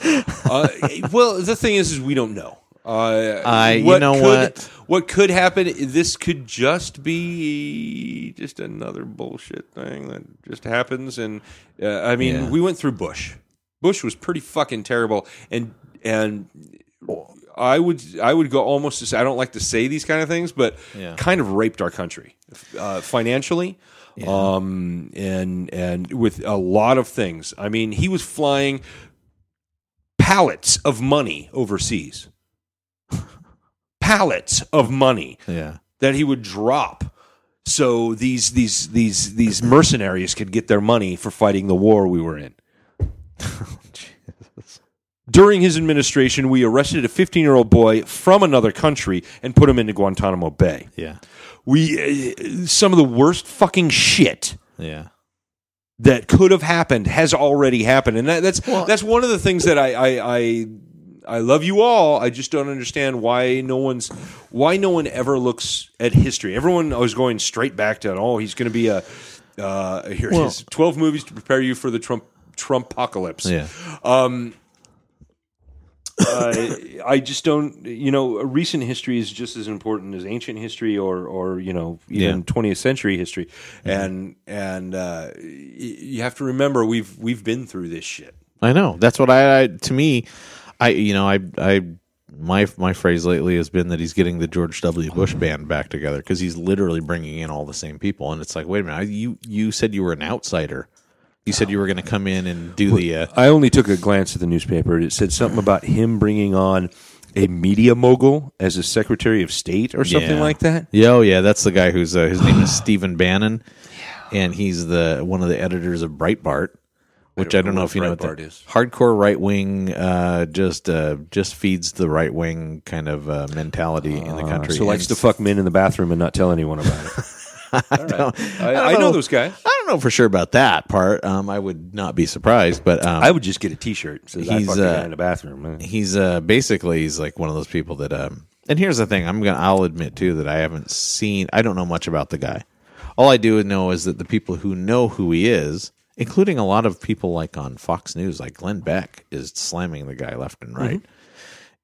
Speaker 1: Uh, well, the thing is, is we don't know. Uh,
Speaker 2: I- you know
Speaker 1: could,
Speaker 2: what?
Speaker 1: What could happen? This could just be just another bullshit thing that just happens. And uh, I mean,
Speaker 2: Yeah.
Speaker 1: we went through Bush. Bush was pretty fucking terrible, and and I would I would go almost to say I don't like to say these kind of things, but
Speaker 2: Yeah.
Speaker 1: kind of raped our country uh, financially, um, and and with a lot of things. I mean, he was flying pallets of money overseas, pallets of money
Speaker 2: Yeah.
Speaker 1: that he would drop. So these these these these mercenaries could get their money for fighting the war we were in. During his administration, we arrested a 15 year old boy from another country and put him into Guantanamo Bay.
Speaker 2: Yeah.
Speaker 1: We uh, some of the worst fucking shit
Speaker 2: Yeah.
Speaker 1: That could have happened has already happened, and that, that's that's one of the things that I, I I I love you all. I just don't understand why no one's why no one ever looks at history. Everyone was going straight back to oh he's going to be a uh, here
Speaker 2: Well-
Speaker 1: twelve movies to prepare you for the Trump Trump apocalypse.
Speaker 2: Yeah.
Speaker 1: Uh, I just don't. You know, recent history is just as important as ancient history, or or you know, even
Speaker 2: Yeah.
Speaker 1: twentieth century history. And and uh, y- you have to remember we've we've been through this shit.
Speaker 2: I know. That's what I, I to me, I you know I I my my phrase lately has been that he's getting the George W. Bush band back together because he's literally bringing in all the same people, and it's like, wait a minute, I, you you said you were an outsider. You said you were going to come in and do the. Uh,
Speaker 1: I only took a glance at the newspaper. It said something about him bringing on a media mogul as a Secretary of State or something
Speaker 2: Yeah.
Speaker 1: like that.
Speaker 2: Yeah, oh yeah, that's the guy who's uh, his name is Stephen Bannon, and he's the one of the editors of Breitbart, which I don't, know, if you know what
Speaker 1: Breitbart
Speaker 2: that
Speaker 1: is.
Speaker 2: Hardcore right wing, uh, just uh, just feeds the right wing kind of uh, mentality in the country.
Speaker 1: So likes
Speaker 2: And
Speaker 1: to fuck men in the bathroom and not tell anyone about it.
Speaker 2: I don't,
Speaker 1: I,
Speaker 2: don't
Speaker 1: I know those guys.
Speaker 2: I don't know for sure about that part. Um, I would not be surprised, but um,
Speaker 1: I would just get a T-shirt says
Speaker 2: He's, uh,
Speaker 1: in the bathroom.
Speaker 2: he's uh basically he's like one of those people that um and here's the thing i'm gonna i'll admit too that i haven't seen i don't know much about the guy all i do know is that the people who know who he is including a lot of people like on fox news like glenn beck is slamming the guy left and right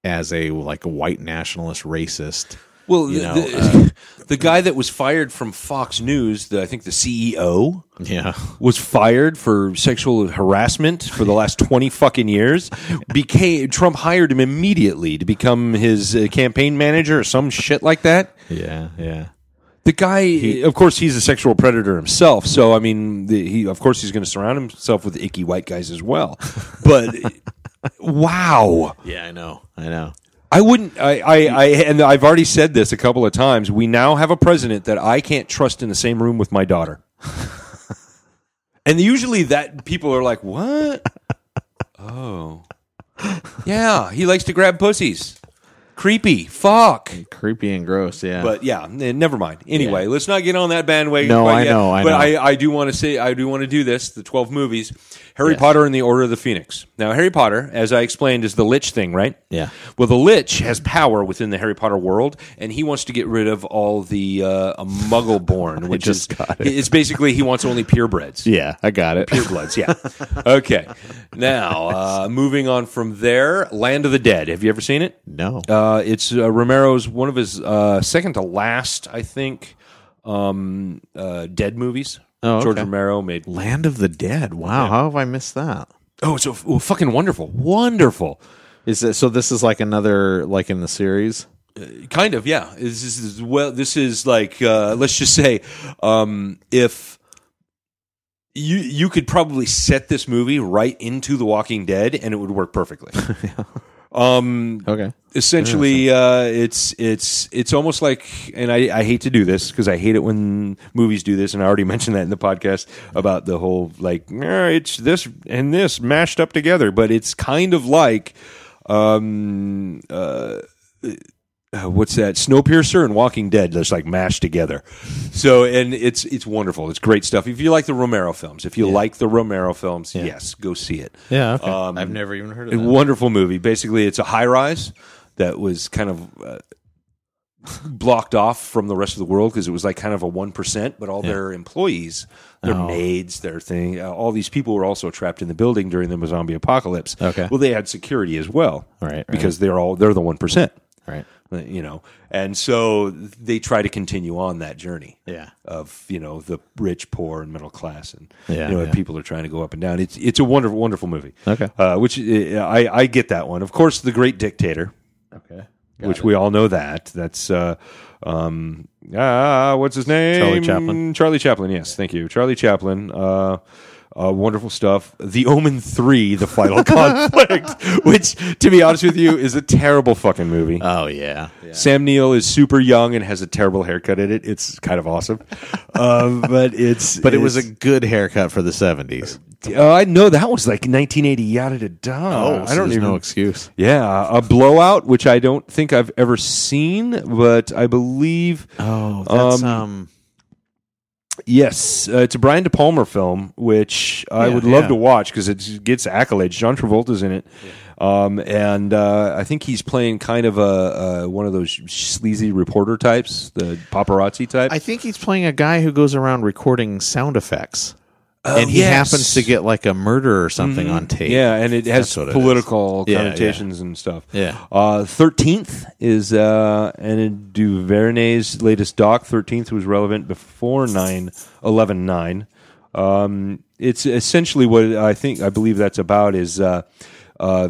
Speaker 2: as a like a white nationalist racist
Speaker 1: Well,
Speaker 2: you
Speaker 1: the,
Speaker 2: know,
Speaker 1: the, the guy that was fired from Fox News, the, I think the CEO,
Speaker 2: yeah
Speaker 1: was fired for sexual harassment for the last 20 fucking years. Became Trump hired him immediately to become his uh, campaign manager or some shit like that.
Speaker 2: yeah yeah
Speaker 1: The guy, of course, he's a sexual predator himself. So, I mean, the, he, of course, he's going to surround himself with icky white guys as well. But wow.
Speaker 2: yeah i know i know
Speaker 1: I wouldn't. I, I, I, and I've already said this a couple of times. We now have a president that I can't trust in the same room with my daughter. and usually, that people are like, "What? Oh, yeah, he likes to grab pussies. Creepy. Fuck."
Speaker 2: creepy and gross yeah
Speaker 1: But yeah, n- never mind. Anyway, let's not get on that bandwagon.
Speaker 2: No,
Speaker 1: quite
Speaker 2: I
Speaker 1: yet.
Speaker 2: know, I
Speaker 1: but
Speaker 2: know.
Speaker 1: I, I do want to say, I do want to do this. The twelve movies, Harry
Speaker 2: Yes.
Speaker 1: Potter and the Order of the Phoenix. Now, Harry Potter, as I explained, is the Lich thing, right?
Speaker 2: Yeah.
Speaker 1: Well, the Lich has power within the Harry Potter world, and he wants to get rid of all the uh, Muggle-born, which
Speaker 2: just
Speaker 1: is
Speaker 2: got it.
Speaker 1: it's basically he wants only purebreds.
Speaker 2: yeah i got it
Speaker 1: Purebloods, yeah. okay. Now, uh, moving on from there, Land of the Dead. Have you ever seen it?
Speaker 2: no
Speaker 1: Uh, it's uh, Romero's one of his uh, second to last, I think, um, uh, Dead movies.
Speaker 2: Oh,
Speaker 1: George
Speaker 2: okay.
Speaker 1: Romero made.
Speaker 2: land of the dead wow how have i missed that
Speaker 1: Oh, so oh, fucking wonderful, wonderful.
Speaker 2: Is it, so this is like another like in the series?
Speaker 1: Kind of, yeah. This is well. This is like uh, let's just say, um, if you you could probably set this movie right into The Walking Dead, and it would work perfectly. um,
Speaker 2: Okay.
Speaker 1: essentially uh, it's it's it's almost like and I, I hate to do this because I hate it when movies do this and I already mentioned that in the podcast about the whole like "Eh, it's this and this mashed up together but it's kind of like um uh uh, what's that snowpiercer and walking dead just like mashed together so and it's it's wonderful it's great stuff if you like the romero films if you like the romero films yes go see it
Speaker 2: Yeah. Okay.
Speaker 1: Um,
Speaker 2: I've never even heard of it.
Speaker 1: wonderful movie. Basically, it's a high rise that was kind of uh, blocked off from the rest of the world because it was like kind of a one percent. But all their employees, their
Speaker 2: Oh.
Speaker 1: maids, their thing, uh, all these people were also trapped in the building during the zombie apocalypse.
Speaker 2: Okay.
Speaker 1: well, they had security as well,
Speaker 2: Right, right.
Speaker 1: Because they're all they're the one percent,
Speaker 2: Right.
Speaker 1: You know, and so they try to continue on that journey
Speaker 2: Yeah.
Speaker 1: of you know the rich, poor, and middle class, and
Speaker 2: Yeah,
Speaker 1: you know
Speaker 2: yeah.
Speaker 1: people are trying to go up and down. It's it's a wonderful, wonderful movie.
Speaker 2: Okay.
Speaker 1: uh, which uh, I I get that one. Of course, the Great Dictator,
Speaker 2: Okay.
Speaker 1: which we all know that. That's uh, um, ah, what's his name?
Speaker 2: Charlie Chaplin.
Speaker 1: Charlie Chaplin. Yes, thank you, Charlie Chaplin. Uh, uh, wonderful stuff. The Omen Three: The Final Conflict, which, to be honest with you, is a terrible fucking movie.
Speaker 2: Oh yeah.
Speaker 1: Sam Neill is super young and has a terrible haircut in it. It's kind of awesome, um, but it's
Speaker 2: But it was a good haircut for the seventies.
Speaker 1: Uh, I know that was like 1980. Yada da da.
Speaker 2: Oh,
Speaker 1: I don't
Speaker 2: there's
Speaker 1: even.
Speaker 2: no excuse.
Speaker 1: yeah, a blowout, which I don't think I've ever seen, but I believe
Speaker 2: Oh, that's
Speaker 1: Um,
Speaker 2: um.
Speaker 1: Yes, uh, it's a Brian De Palma film, which I
Speaker 2: Yeah,
Speaker 1: would love
Speaker 2: yeah.
Speaker 1: to watch because it gets accolades. John Travolta's in it, um, and uh, I think he's playing kind of a, a one of those sleazy reporter types, the paparazzi type.
Speaker 2: I think he's playing a guy who goes around recording sound effects, and he
Speaker 1: yes.
Speaker 2: happens to get like a murder or something on tape.
Speaker 1: Yeah, and it has
Speaker 2: what it
Speaker 1: political
Speaker 2: is. Yeah,
Speaker 1: connotations and stuff.
Speaker 2: Yeah.
Speaker 1: Thirteenth is uh, and DuVernay's latest doc. Thirteenth was relevant before 9 11 9. Um, it's essentially what I think I believe that's about is uh, uh,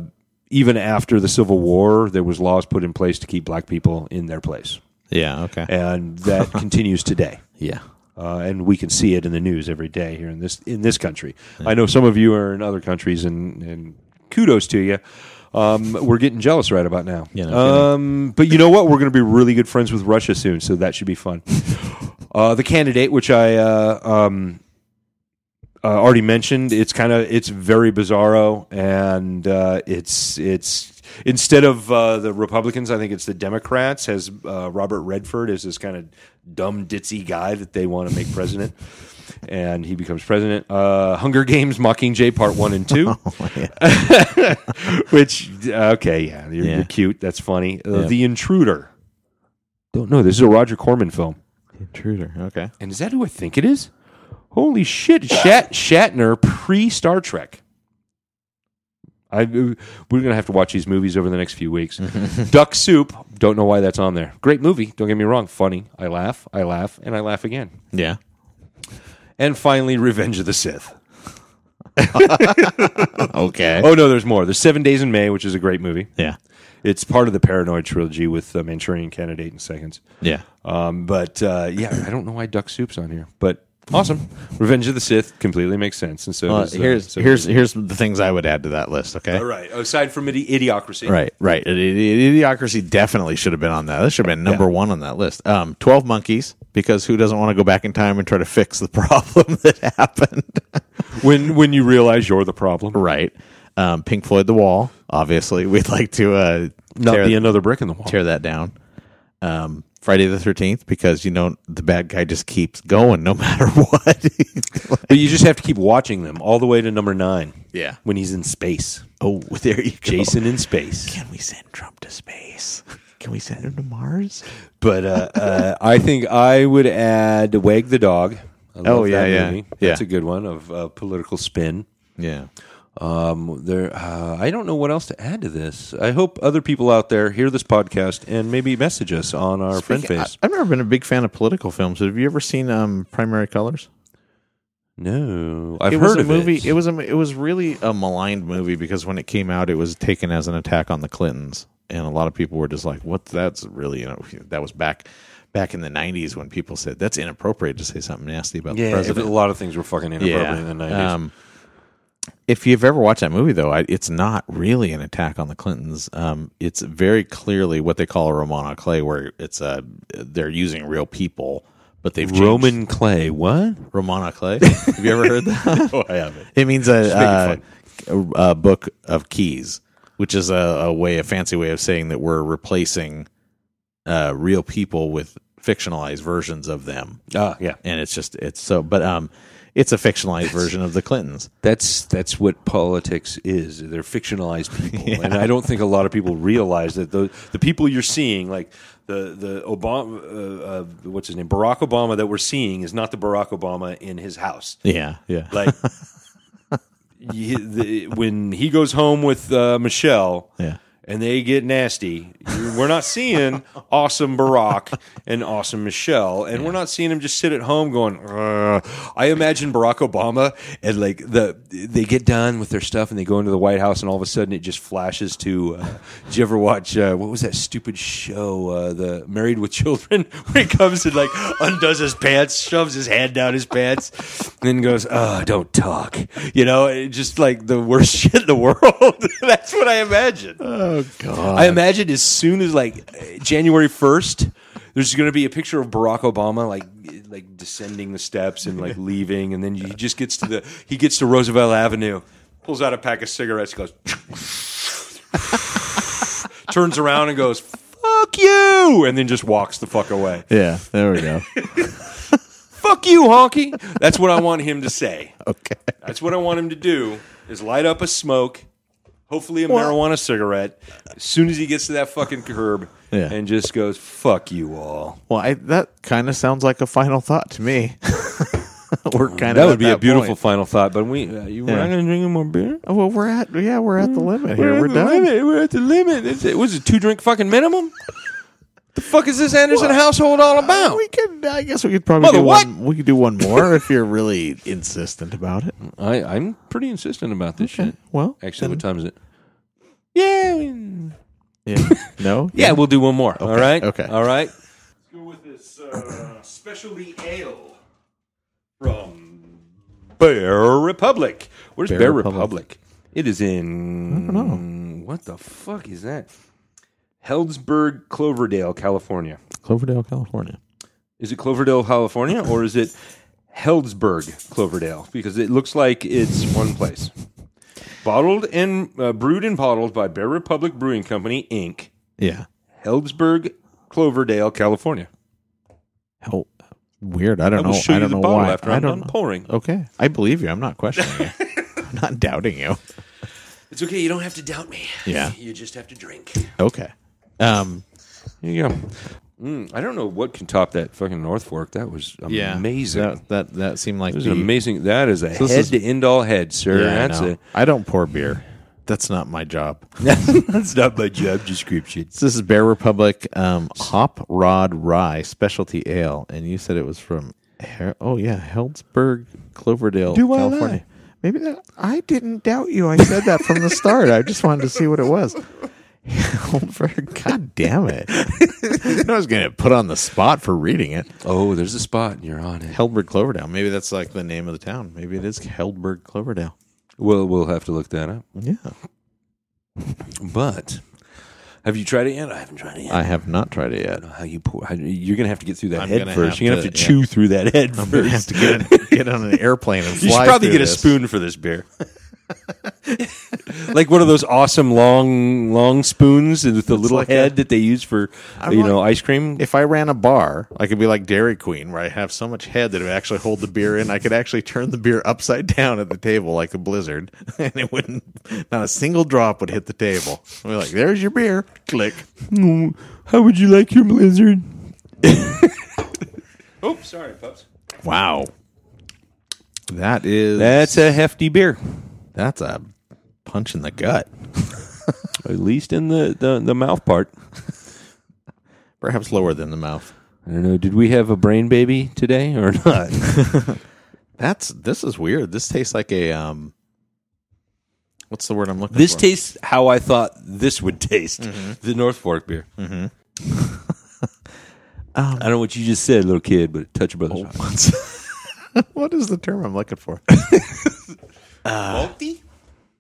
Speaker 1: even after the Civil War, there was laws put in place to keep black people in their place,
Speaker 2: Yeah. Okay.
Speaker 1: and that continues today
Speaker 2: Yeah.
Speaker 1: Uh, and we can see it in the news every day here in this in this country. I know some of you are in other countries, and, and kudos to you. Um, we're getting jealous right about now.
Speaker 2: Yeah, no
Speaker 1: um, but you know what? We're going to be really good friends with Russia soon, so that should be fun. uh, the candidate, which I uh, um, uh, already mentioned, it's kind of it's very bizarro, and uh, it's it's instead of uh, the Republicans, I think it's the Democrats. Has uh, Robert Redford as this kind of dumb ditzy guy that they want to make president, and he becomes president. Uh, Hunger Games: Mockingjay Part One and Two, which okay, yeah, you're,
Speaker 2: Yeah.
Speaker 1: you're cute. That's funny. Uh,
Speaker 2: Yeah.
Speaker 1: The Intruder. Don't know. This is a Roger Corman film.
Speaker 2: Intruder. Okay.
Speaker 1: And is that who I think it is? Holy shit! Shat- Shatner pre Star Trek. I we're gonna have to watch these movies over the next few weeks. Duck Soup. Don't know why that's on there. Great movie. Don't get me wrong. Funny. I laugh. I laugh, and I laugh again.
Speaker 2: Yeah.
Speaker 1: And finally, Revenge of the Sith.
Speaker 2: Okay.
Speaker 1: Oh no, there's more. There's Seven Days in May, which is a great movie.
Speaker 2: Yeah.
Speaker 1: It's part of the Paranoid trilogy with uh, Manchurian Candidate in seconds.
Speaker 2: Yeah.
Speaker 1: Um, but uh, yeah, I don't know why Duck Soup's on here, but awesome. Revenge of the Sith completely makes sense. And so
Speaker 2: Well,
Speaker 1: does, uh,
Speaker 2: here's
Speaker 1: so
Speaker 2: here's here's the things I would add to that list. Okay.
Speaker 1: all right. Aside from idi- Idiocracy,
Speaker 2: Right, right. Idi- Idi- Idiocracy definitely should have been on that. That should have been number one on that list. Um, Twelve Monkeys, because who doesn't want to go back in time and try to fix the problem that happened?
Speaker 1: When when you realize you're the problem,
Speaker 2: right. Um, Pink Floyd, The Wall. Obviously, we'd like to uh,
Speaker 1: not
Speaker 2: tear,
Speaker 1: be another brick in the wall.
Speaker 2: tear that down. Um, Friday the Thirteenth, because you know the bad guy just keeps going no matter what.
Speaker 1: But you just have to keep watching them all the way to number nine.
Speaker 2: Yeah.
Speaker 1: when he's in space,
Speaker 2: oh, there you go.
Speaker 1: Jason in space.
Speaker 2: Can we send Trump to space? Can we send him to Mars?
Speaker 1: But uh, uh, I think I would add Wag the Dog. I love
Speaker 2: Oh, yeah,
Speaker 1: that
Speaker 2: yeah.
Speaker 1: movie.
Speaker 2: Yeah.
Speaker 1: That's a good one of uh, political spin.
Speaker 2: Yeah.
Speaker 1: Um, there, uh, I don't know what else to add to this. I hope other people out there hear this podcast and maybe message us on our friend face.
Speaker 2: I, have never been a big fan of political films. Have you ever seen um, Primary Colors?
Speaker 1: no, I've
Speaker 2: it
Speaker 1: heard
Speaker 2: was a
Speaker 1: of
Speaker 2: movie.
Speaker 1: it.
Speaker 2: It was a, it was really a maligned movie because when it came out, it was taken as an attack on the Clintons, and a lot of people were just like, "What? That's really you know that was back back in the '90s when people said that's inappropriate to say something nasty about the president."
Speaker 1: a lot of things were fucking inappropriate in the 90s.
Speaker 2: Um, if you've ever watched that movie, though, I, it's not really an attack on the Clintons. Um, it's very clearly what they call a roman à clef, where it's a they're using real people, but they've changed-
Speaker 1: Roman Clay, what?
Speaker 2: roman à clef. Have you ever heard that?
Speaker 1: Oh, I haven't.
Speaker 2: It means a, uh, a, a book of keys, which is a, a way, a fancy way of saying that we're replacing uh, real people with fictionalized versions of them
Speaker 1: Ah, yeah.
Speaker 2: and it's just it's so but um It's a fictionalized version of the Clintons.
Speaker 1: That's that's what politics is. They're fictionalized people, and I don't think a lot of people realize that the the people you're seeing, like the the Obama, uh, uh, what's his name, Barack Obama, that we're seeing is not the Barack Obama in his house.
Speaker 2: Yeah, yeah.
Speaker 1: Like the, when he goes home with uh, Michelle,
Speaker 2: Yeah.
Speaker 1: And they get nasty. We're not seeing awesome Barack and awesome Michelle, and we're not seeing him just sit at home going. "Ugh." I imagine Barack Obama and like the they get done with their stuff and they go into the White House, and all of a sudden it just flashes to. Uh, did you ever watch uh, what was that stupid show, uh, the Married with Children, where he comes and like undoes his pants, shoves his hand down his pants, and then goes, "Oh, don't talk," you know, just like the worst shit in the world. That's what I imagine.
Speaker 2: Oh Oh, God.
Speaker 1: I imagine as soon as like January first, there's going to be a picture of Barack Obama like like descending the steps and like leaving, and then he just gets to the he gets to Roosevelt Avenue, pulls out a pack of cigarettes, goes, turns around and goes, "Fuck you," and then just walks the fuck away.
Speaker 2: yeah, there we go.
Speaker 1: Fuck you, honky. That's what I want him to say.
Speaker 2: okay.
Speaker 1: That's what I want him to do is light up a smoke, hopefully a marijuana cigarette, as soon as he gets to that fucking curb
Speaker 2: Yeah.
Speaker 1: and just goes, fuck you all.
Speaker 2: Well, I, that kind of sounds like a final thought to me. we're kind of
Speaker 1: That would be a beautiful final thought, but we, uh, you, we're
Speaker 2: Yeah.
Speaker 1: not going to drink any more beer?
Speaker 2: Oh, well, we're at yeah, we're at the limit here.
Speaker 1: at
Speaker 2: We're
Speaker 1: the
Speaker 2: done.
Speaker 1: limit. We're at the limit. It's, it was a two drink fucking minimum? The fuck is this Anderson household all about?
Speaker 2: We could, I guess, we could probably
Speaker 1: Mother
Speaker 2: do
Speaker 1: what?
Speaker 2: one. We could do one more if you're really insistent about it.
Speaker 1: I, I'm pretty insistent about this shit.
Speaker 2: Well,
Speaker 1: Actually,
Speaker 2: then-
Speaker 1: what time is it? Yeah. we-
Speaker 2: yeah, no,
Speaker 1: Yeah, we'll do one more. all right.
Speaker 2: okay.
Speaker 1: All right. Let's go with this uh, specialty ale from Bear Republic. Where's Bear,
Speaker 2: Bear
Speaker 1: Republic?
Speaker 2: Republic?
Speaker 1: It is in.
Speaker 2: I don't know.
Speaker 1: What the fuck is that? Healdsburg, Cloverdale, California.
Speaker 2: Cloverdale, California.
Speaker 1: Is it Cloverdale, California, or is it Healdsburg, Cloverdale? Because it looks like it's one place. Bottled and uh, brewed and bottled by Bear Republic Brewing Company, Inc.
Speaker 2: Yeah,
Speaker 1: Healdsburg, Cloverdale, California.
Speaker 2: Hell, weird. I
Speaker 1: I
Speaker 2: don't
Speaker 1: will
Speaker 2: know.
Speaker 1: show
Speaker 2: I don't
Speaker 1: the
Speaker 2: know why.
Speaker 1: after
Speaker 2: I
Speaker 1: I'm
Speaker 2: don't
Speaker 1: done
Speaker 2: know.
Speaker 1: pouring.
Speaker 2: Okay, I believe you. I'm not questioning you. I'm not doubting you.
Speaker 1: It's okay. You don't have to doubt me.
Speaker 2: Yeah.
Speaker 1: You just have to drink.
Speaker 2: Okay. Um.
Speaker 1: Here you go. Mm, I don't know what can top that fucking North Fork. That was amazing.
Speaker 2: That that that seemed like
Speaker 1: That was
Speaker 2: the,
Speaker 1: an amazing. That is a
Speaker 2: this
Speaker 1: head
Speaker 2: is-
Speaker 1: to end all head, sir.
Speaker 2: Yeah,
Speaker 1: That's
Speaker 2: I, know. I don't pour beer. That's not my job.
Speaker 1: That's not my job description.
Speaker 2: This is Bear Republic um, Hop Rod Rye Specialty Ale, and you said it was from Her- oh yeah Heldsburg, Cloverdale,
Speaker 1: Do I
Speaker 2: California.
Speaker 1: lie?
Speaker 2: Maybe that I didn't doubt you. I said that from the start. I just wanted to see what it was. Heldberg, God damn it! I was going to put on the spot for reading it.
Speaker 1: Oh, there's a spot, and you're on it.
Speaker 2: Heldberg Cloverdale. Maybe that's like the name of the town. Maybe it is Heldberg Cloverdale.
Speaker 1: Well, we'll have to look that up.
Speaker 2: Yeah,
Speaker 1: But have you tried it yet? I haven't tried it yet.
Speaker 2: I have not tried it yet.
Speaker 1: how you pour? How, you're gonna have to get through that
Speaker 2: I'm
Speaker 1: head
Speaker 2: gonna
Speaker 1: first.
Speaker 2: have
Speaker 1: You're gonna have
Speaker 2: to-
Speaker 1: to
Speaker 2: yeah.
Speaker 1: chew through that head
Speaker 2: I'm going to have
Speaker 1: first.
Speaker 2: to get, get on an airplane and fly.
Speaker 1: You should probably
Speaker 2: through
Speaker 1: get a
Speaker 2: this.
Speaker 1: spoon for this beer. like one of those awesome long, long spoons with the little
Speaker 2: like
Speaker 1: head
Speaker 2: a-
Speaker 1: that they use for
Speaker 2: I'm
Speaker 1: you
Speaker 2: like-
Speaker 1: know ice cream.
Speaker 2: If I ran a bar, I could be like Dairy Queen, where I have so much head that it would actually hold the beer in. I could actually turn the beer upside down at the table like a blizzard, and it wouldn't. Not a single drop would hit the table. We're like, "There's your beer." Click.
Speaker 1: Mm, how would you like your blizzard? oh, sorry, pups.
Speaker 2: Wow. That is
Speaker 1: That's a hefty beer,
Speaker 2: that's a punch in the gut.
Speaker 1: at least in the, the, the mouth part.
Speaker 2: Perhaps lower than the mouth.
Speaker 1: I don't know. Did we have a brain baby today or not?
Speaker 2: That's this is weird. This tastes like a um. What's the word I'm looking for?
Speaker 1: this
Speaker 2: for?
Speaker 1: tastes how I thought this would taste. The North Fork beer.
Speaker 2: Um,
Speaker 1: I don't know what you just said, little kid, but touch your brother's heart.
Speaker 2: What is the term I'm looking for?
Speaker 1: Malty?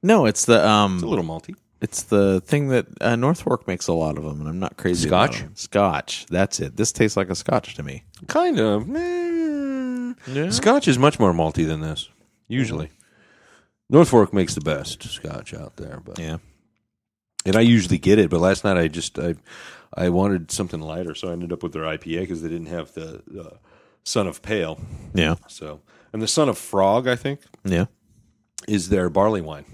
Speaker 2: No, it's the um.
Speaker 1: It's a little malty.
Speaker 2: It's the thing that uh, North makes a lot of them, and I'm not crazy. about
Speaker 1: Scotch?
Speaker 2: them. Scotch. That's it. This tastes like a Scotch to me.
Speaker 1: Kind of. Eh. Scotch is much more malty than this, usually. North Fork makes the best scotch out there, but
Speaker 2: Yeah.
Speaker 1: and I usually get it. But last night I just I I wanted something lighter, so I ended up with their IPA because they didn't have the uh, son of Pale.
Speaker 2: Yeah.
Speaker 1: So, and the son of Frog, I think,
Speaker 2: Yeah.
Speaker 1: Is their barley wine,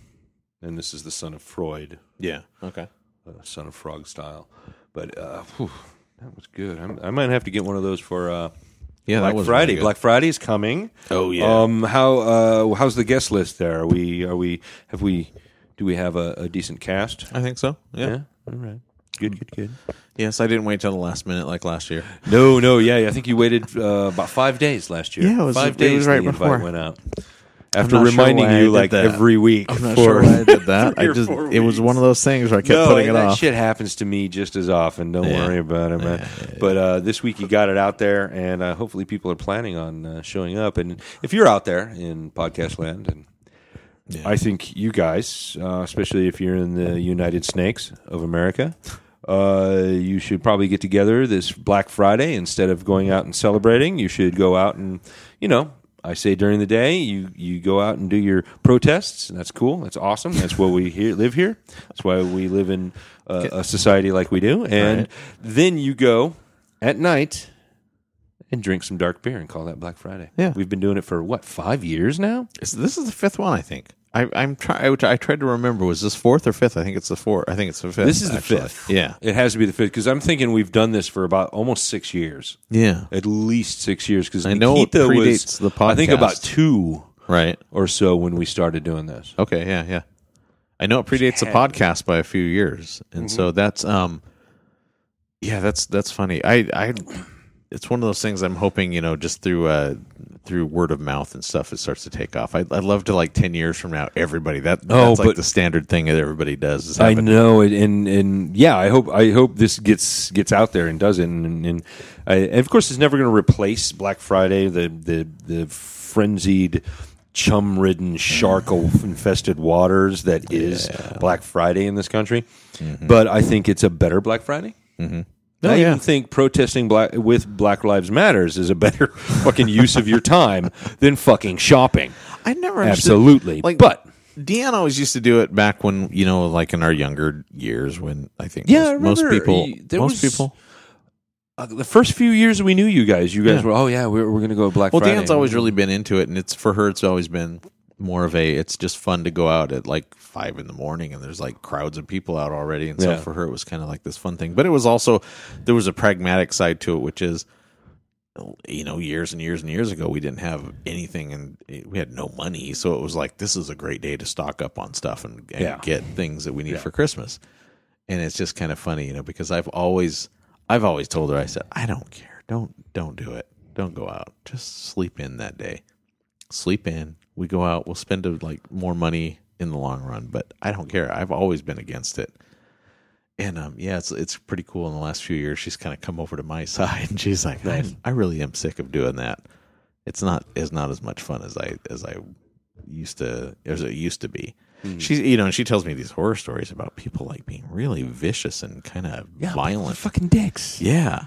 Speaker 1: and this is the son of Freud,
Speaker 2: Yeah. Okay.
Speaker 1: uh, son of Frog style. But uh, whew, that was good. I'm, I might have to get one of those for uh,
Speaker 2: Yeah,
Speaker 1: Black
Speaker 2: that was
Speaker 1: Friday.
Speaker 2: really.
Speaker 1: Black Friday is coming.
Speaker 2: Oh, yeah.
Speaker 1: Um, how uh, how's the guest list there? Are we are we have we do we have a, a decent cast?
Speaker 2: I think so. Yeah.
Speaker 1: All right. Good. Good. Good.
Speaker 2: Yes, I didn't wait till the last minute like last year.
Speaker 1: No, no, yeah, yeah. I think you waited uh, about five days last year.
Speaker 2: Yeah, it was-
Speaker 1: five
Speaker 2: it
Speaker 1: days.
Speaker 2: was right before.
Speaker 1: went out. After
Speaker 2: not sure
Speaker 1: reminding
Speaker 2: why I
Speaker 1: you
Speaker 2: did
Speaker 1: like
Speaker 2: that.
Speaker 1: every week.
Speaker 2: I'm not
Speaker 1: for-
Speaker 2: sure why I did that.
Speaker 1: three
Speaker 2: I
Speaker 1: or
Speaker 2: just
Speaker 1: four
Speaker 2: it was one of those things where I kept
Speaker 1: no,
Speaker 2: putting it
Speaker 1: that
Speaker 2: off.
Speaker 1: shit happens to me just as often. Don't
Speaker 2: Yeah.
Speaker 1: worry about it, man. But uh, this week you got it out there, and uh, hopefully people are planning on uh, showing up. And if you're out there in podcast land, and I think you guys, uh, especially if you're in the United Snakes of America, uh, you should probably get together this Black Friday instead of going out and celebrating. You should go out and, you know, I say during the day, you you go out and do your protests, and that's cool. That's awesome. That's what we here, live here. That's why we live in uh, a society like we do. And
Speaker 2: Right.
Speaker 1: then you go at night and drink some dark beer and call that Black Friday.
Speaker 2: Yeah.
Speaker 1: we've been doing it for what five years now.
Speaker 2: This is the fifth one, I think. I, I'm trying. I, I tried to remember. Was this fourth or fifth? I think it's the fourth. I think it's the fifth.
Speaker 1: This is the
Speaker 2: actually.
Speaker 1: fifth.
Speaker 2: Yeah.
Speaker 1: It has to be the fifth because I'm thinking we've done this for about almost six years,
Speaker 2: Yeah.
Speaker 1: at least six years. Because
Speaker 2: I know it
Speaker 1: Nikita was,
Speaker 2: predates the podcast.
Speaker 1: I think about two
Speaker 2: Right.
Speaker 1: or so when we started doing this.
Speaker 2: Okay. Yeah. Yeah. I know it predates the podcast by a few years, and so that's um. Yeah, that's that's funny. I I. It's one of those things. I'm hoping you know, just through uh through word of mouth and stuff, it starts to take off. I I'd love to like ten years from now, everybody that
Speaker 1: Oh,
Speaker 2: that's like
Speaker 1: but-
Speaker 2: the standard thing that everybody does.
Speaker 1: I know it, and and yeah, I hope I hope this gets gets out there and does it, and and, I, and of course, it's never going to replace Black Friday, the the the frenzied, chum ridden, shark infested waters that is Black Friday in this country. But I think it's a better Black Friday. Mm-hmm. I
Speaker 2: Oh, yeah.
Speaker 1: even think protesting black with Black Lives Matters is a better fucking use of your time than fucking shopping.
Speaker 2: I never understood-
Speaker 1: Absolutely,
Speaker 2: Like,
Speaker 1: but
Speaker 2: Deanna always used to do it back when you know, like in our younger years, when I think
Speaker 1: Yeah, I
Speaker 2: most, most
Speaker 1: remember
Speaker 2: people,
Speaker 1: y- there
Speaker 2: most
Speaker 1: was-
Speaker 2: people.
Speaker 1: uh, the first few years we knew you guys, you guys
Speaker 2: Yeah.
Speaker 1: were, oh yeah, we're, we're going to go Black
Speaker 2: Well,
Speaker 1: Friday.
Speaker 2: Dan's always really been into it, and it's for her. It's always been more of a. It's just fun to go out at like five in the morning, and there's like crowds of people out already, and so for her it was kind of like this fun thing. But it was also there was a pragmatic side to it, which is. You know, years and years and years ago, we didn't have anything, and eh, we had no money. So it was like, this is a great day to stock up on stuff and, and
Speaker 1: Yeah.
Speaker 2: get things that we need for Christmas. and it's just kind of funny, you know, because I've always, I've always told her, I said, I don't care, don't, don't do it, don't go out, just sleep in that day, sleep in. We go out, we'll spend uh, like more money in the long run, but I don't care. I've always been against it. And um, yeah, it's it's pretty cool. In the last few years, she's kind of come over to my side, and she's like, I, I really am sick of doing that. It's not it's not as much fun as I as I used to as it used to be. She's you know, and she tells me these horror stories about people like being really vicious and kind of violent.
Speaker 1: fucking dicks.
Speaker 2: Yeah,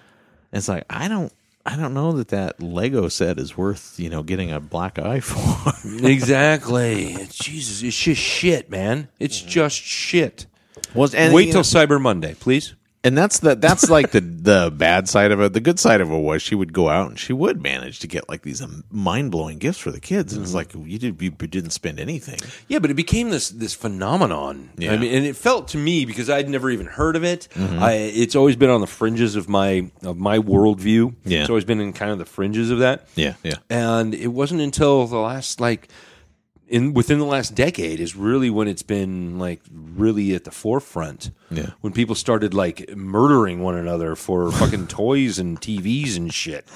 Speaker 2: it's like I don't I don't know that that Lego set is worth you know getting a black eye for.
Speaker 1: exactly. Jesus, it's just shit, man. It's just shit.
Speaker 2: Was and
Speaker 1: Wait till
Speaker 2: know-
Speaker 1: Cyber Monday, please.
Speaker 2: And that's the that's like the the bad side of it. The good side of it was she would go out and she would manage to get like these um, mind blowing gifts for the kids, and it's mm-hmm. like you did you didn't spend anything.
Speaker 1: Yeah, but it became this this phenomenon.
Speaker 2: Yeah.
Speaker 1: I mean, and it felt to me because I'd never even heard of it. Mm-hmm. I, it's always been on the fringes of my of my worldview.
Speaker 2: Yeah.
Speaker 1: it's always been in kind of the fringes of that.
Speaker 2: Yeah, yeah.
Speaker 1: and it wasn't until the last like in within the last decade is really when it's been like really at the forefront.
Speaker 2: Yeah.
Speaker 1: when people started like murdering one another for fucking toys and TVs and shit.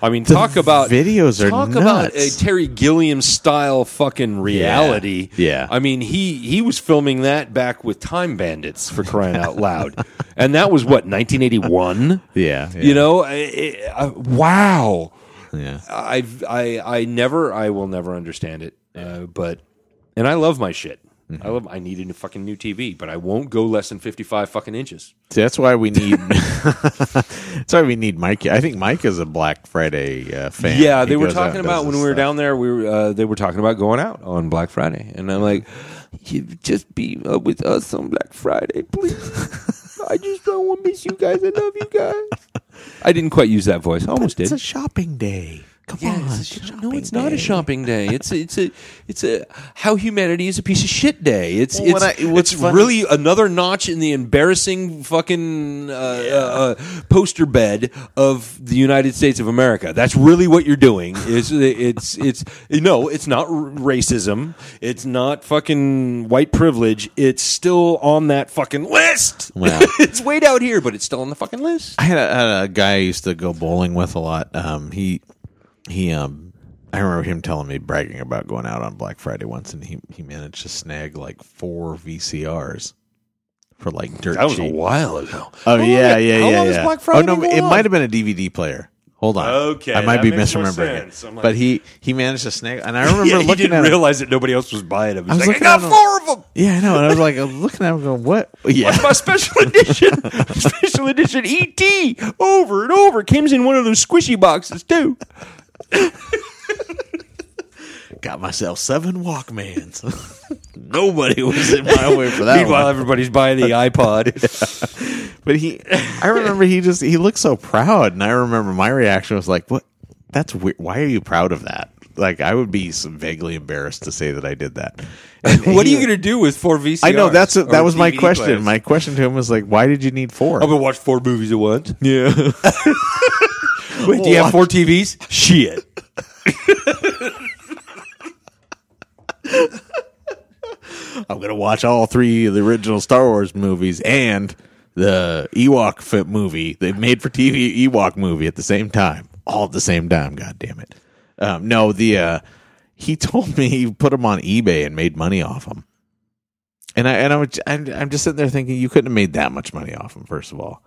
Speaker 1: I mean, talk about
Speaker 2: videos are
Speaker 1: talk about a. Terry Gilliam style fucking reality.
Speaker 2: Yeah.
Speaker 1: I mean he he was filming that back with Time Bandits for crying out loud, and that was what 1981.
Speaker 2: Yeah, yeah.
Speaker 1: You know, I, I, wow.
Speaker 2: Yeah.
Speaker 1: I've I I never I will never understand it. Uh, but and I love my shit. I love I need a fucking new TV, but I won't go less than fifty five fucking inches.
Speaker 2: See, that's why we need. that's why we need Mike. I think Mike is a Black Friday uh, fan.
Speaker 1: Yeah,
Speaker 2: He
Speaker 1: they were talking about when we were
Speaker 2: stuff.
Speaker 1: down there. We were uh, they were talking about going out on Black Friday, and I'm like, you just be with us on Black Friday, please. I just don't want to miss you guys. I love you guys. I didn't quite use that voice. I almost
Speaker 2: It's
Speaker 1: did.
Speaker 2: a shopping day.
Speaker 4: Come
Speaker 1: Yeah,
Speaker 4: on,
Speaker 1: it's a
Speaker 4: it's
Speaker 1: sh-
Speaker 4: a
Speaker 1: no, it's not a shopping day. It's a, it's a it's a how humanity is a piece of shit day. It's
Speaker 4: Well,
Speaker 1: it's,
Speaker 4: I-
Speaker 1: it's
Speaker 4: funny-
Speaker 1: really another notch in the embarrassing fucking uh, uh, uh, poster bed of the United States of America. That's really what you're doing. Is it's it's no, it's not r- racism. It's not fucking white privilege. It's still on that fucking list.
Speaker 2: Well.
Speaker 1: it's way down here, but it's still on the fucking list.
Speaker 2: I had a, had a guy I used to go bowling with a lot. Um, he he um, I remember him telling me bragging about going out on Black Friday once, and he he managed to snag like four VCRs for like dirt
Speaker 1: That was a while ago.
Speaker 2: Oh yeah, yeah, yeah,
Speaker 1: is
Speaker 2: yeah.
Speaker 1: Black Friday
Speaker 2: oh no, it might have been a DVD player. Hold on.
Speaker 1: Okay,
Speaker 2: I might be misremembering it.
Speaker 1: like-
Speaker 2: but he he managed to snag, and I remember
Speaker 1: Yeah, he
Speaker 2: looking
Speaker 1: didn't
Speaker 2: at him.
Speaker 1: that nobody else was buying them. He's
Speaker 2: I was
Speaker 1: like,
Speaker 2: looking
Speaker 1: I got
Speaker 2: him-
Speaker 1: four of them.
Speaker 2: Yeah, I know. And I was like, I was looking at him, going, "What? Yeah,
Speaker 1: My special edition, special edition ET, over and over. Comes in one of those squishy boxes too.
Speaker 2: Got myself seven Walkmans. Nobody was in my way for that.
Speaker 1: Meanwhile,
Speaker 2: one.
Speaker 1: everybody's buying the iPod.
Speaker 2: But he, I remember he just he looked so proud, and I remember my reaction was like, "What? That's weird. Why are you proud of that?" Like I would be some vaguely embarrassed to say that I did that. And
Speaker 1: what are you going to do with four VCRs?
Speaker 2: I know that's a, that was my question.
Speaker 1: players?
Speaker 2: My question to him was like, "Why did you need 4
Speaker 1: I'm going to watch four movies at once.
Speaker 2: yeah,
Speaker 1: Wait, do you have four TVs? Shit.
Speaker 2: I'm gonna watch all three of the original Star Wars movies and the Ewok fi- movie, the made for TV Ewok movie at the same time, all at the same time. God damn it! Um, no, the uh, he told me he put them on eBay and made money off them. And I and I'm, I'm just sitting there thinking you couldn't have made that much money off them. First of all,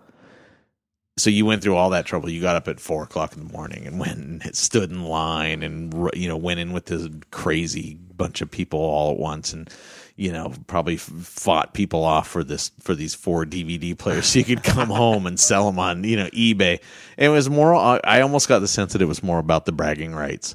Speaker 2: so you went through all that trouble. You got up at four o'clock in the morning and went and stood in line and you know went in with this crazy bunch of people all at once and you know probably fought people off for this for these four DVD players so you could come home and sell them on you know eBay. It was more. I I almost got the sense that it was more about the bragging rights.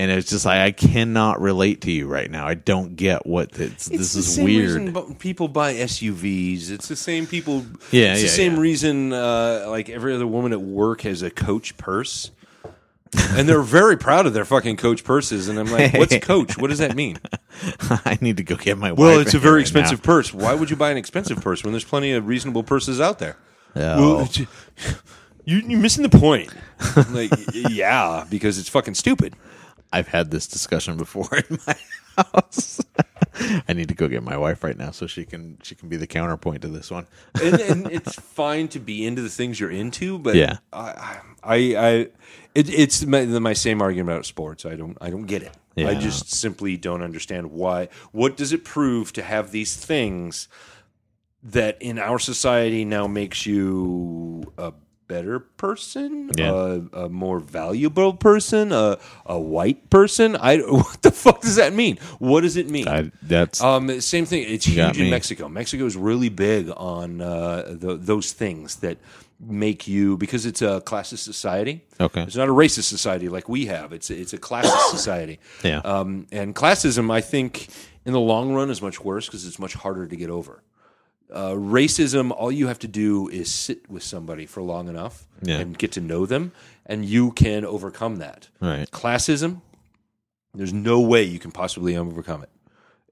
Speaker 2: And it's just like I cannot relate to you right now. I don't get what it's, this
Speaker 1: the
Speaker 2: is
Speaker 1: same
Speaker 2: weird.
Speaker 1: reason people buy SUVs. It's the same people.
Speaker 2: Yeah,
Speaker 1: it's
Speaker 2: yeah,
Speaker 1: the same
Speaker 2: yeah.
Speaker 1: reason. Uh, like every other woman at work has a Coach purse, and they're very proud of their fucking Coach purses. And I'm like, what's Coach? What does that mean?
Speaker 2: I need to go get my.
Speaker 1: Well, it's a very expensive purse. Why would you buy an expensive purse when there's plenty of reasonable purses out there?
Speaker 2: Oh.
Speaker 1: Well, you, you're missing the point. like, yeah, because it's fucking stupid.
Speaker 2: I've had this discussion before in my house. I need to go get my wife right now so she can she can be the counterpoint to this one.
Speaker 1: and, and it's fine to be into the things you're into, but
Speaker 2: Yeah.
Speaker 1: I, I, I it, it's my, my same argument about sports. I don't, I don't get it. I
Speaker 2: Yeah.
Speaker 1: just simply don't understand why. What does it prove to have these things that in our society now makes you a better person,
Speaker 2: Yeah.
Speaker 1: a, a more valuable person, a, a white person? I what the fuck does that mean? What does it mean?
Speaker 2: I, that's
Speaker 1: Um, same thing. It's huge in
Speaker 2: me.
Speaker 1: Mexico. Mexico is really big on uh, the, those things that make you because it's a classist society.
Speaker 2: Okay.
Speaker 1: it's not a racist society like we have. It's it's a classist society.
Speaker 2: Yeah.
Speaker 1: Um, and classism, I think, in the long run, is much worse because it's much harder to get over. Uh, racism, all you have to do is sit with somebody for long enough
Speaker 2: Yeah.
Speaker 1: and get to know them, and you can overcome that.
Speaker 2: right.
Speaker 1: Classism, there's no way you can possibly overcome it.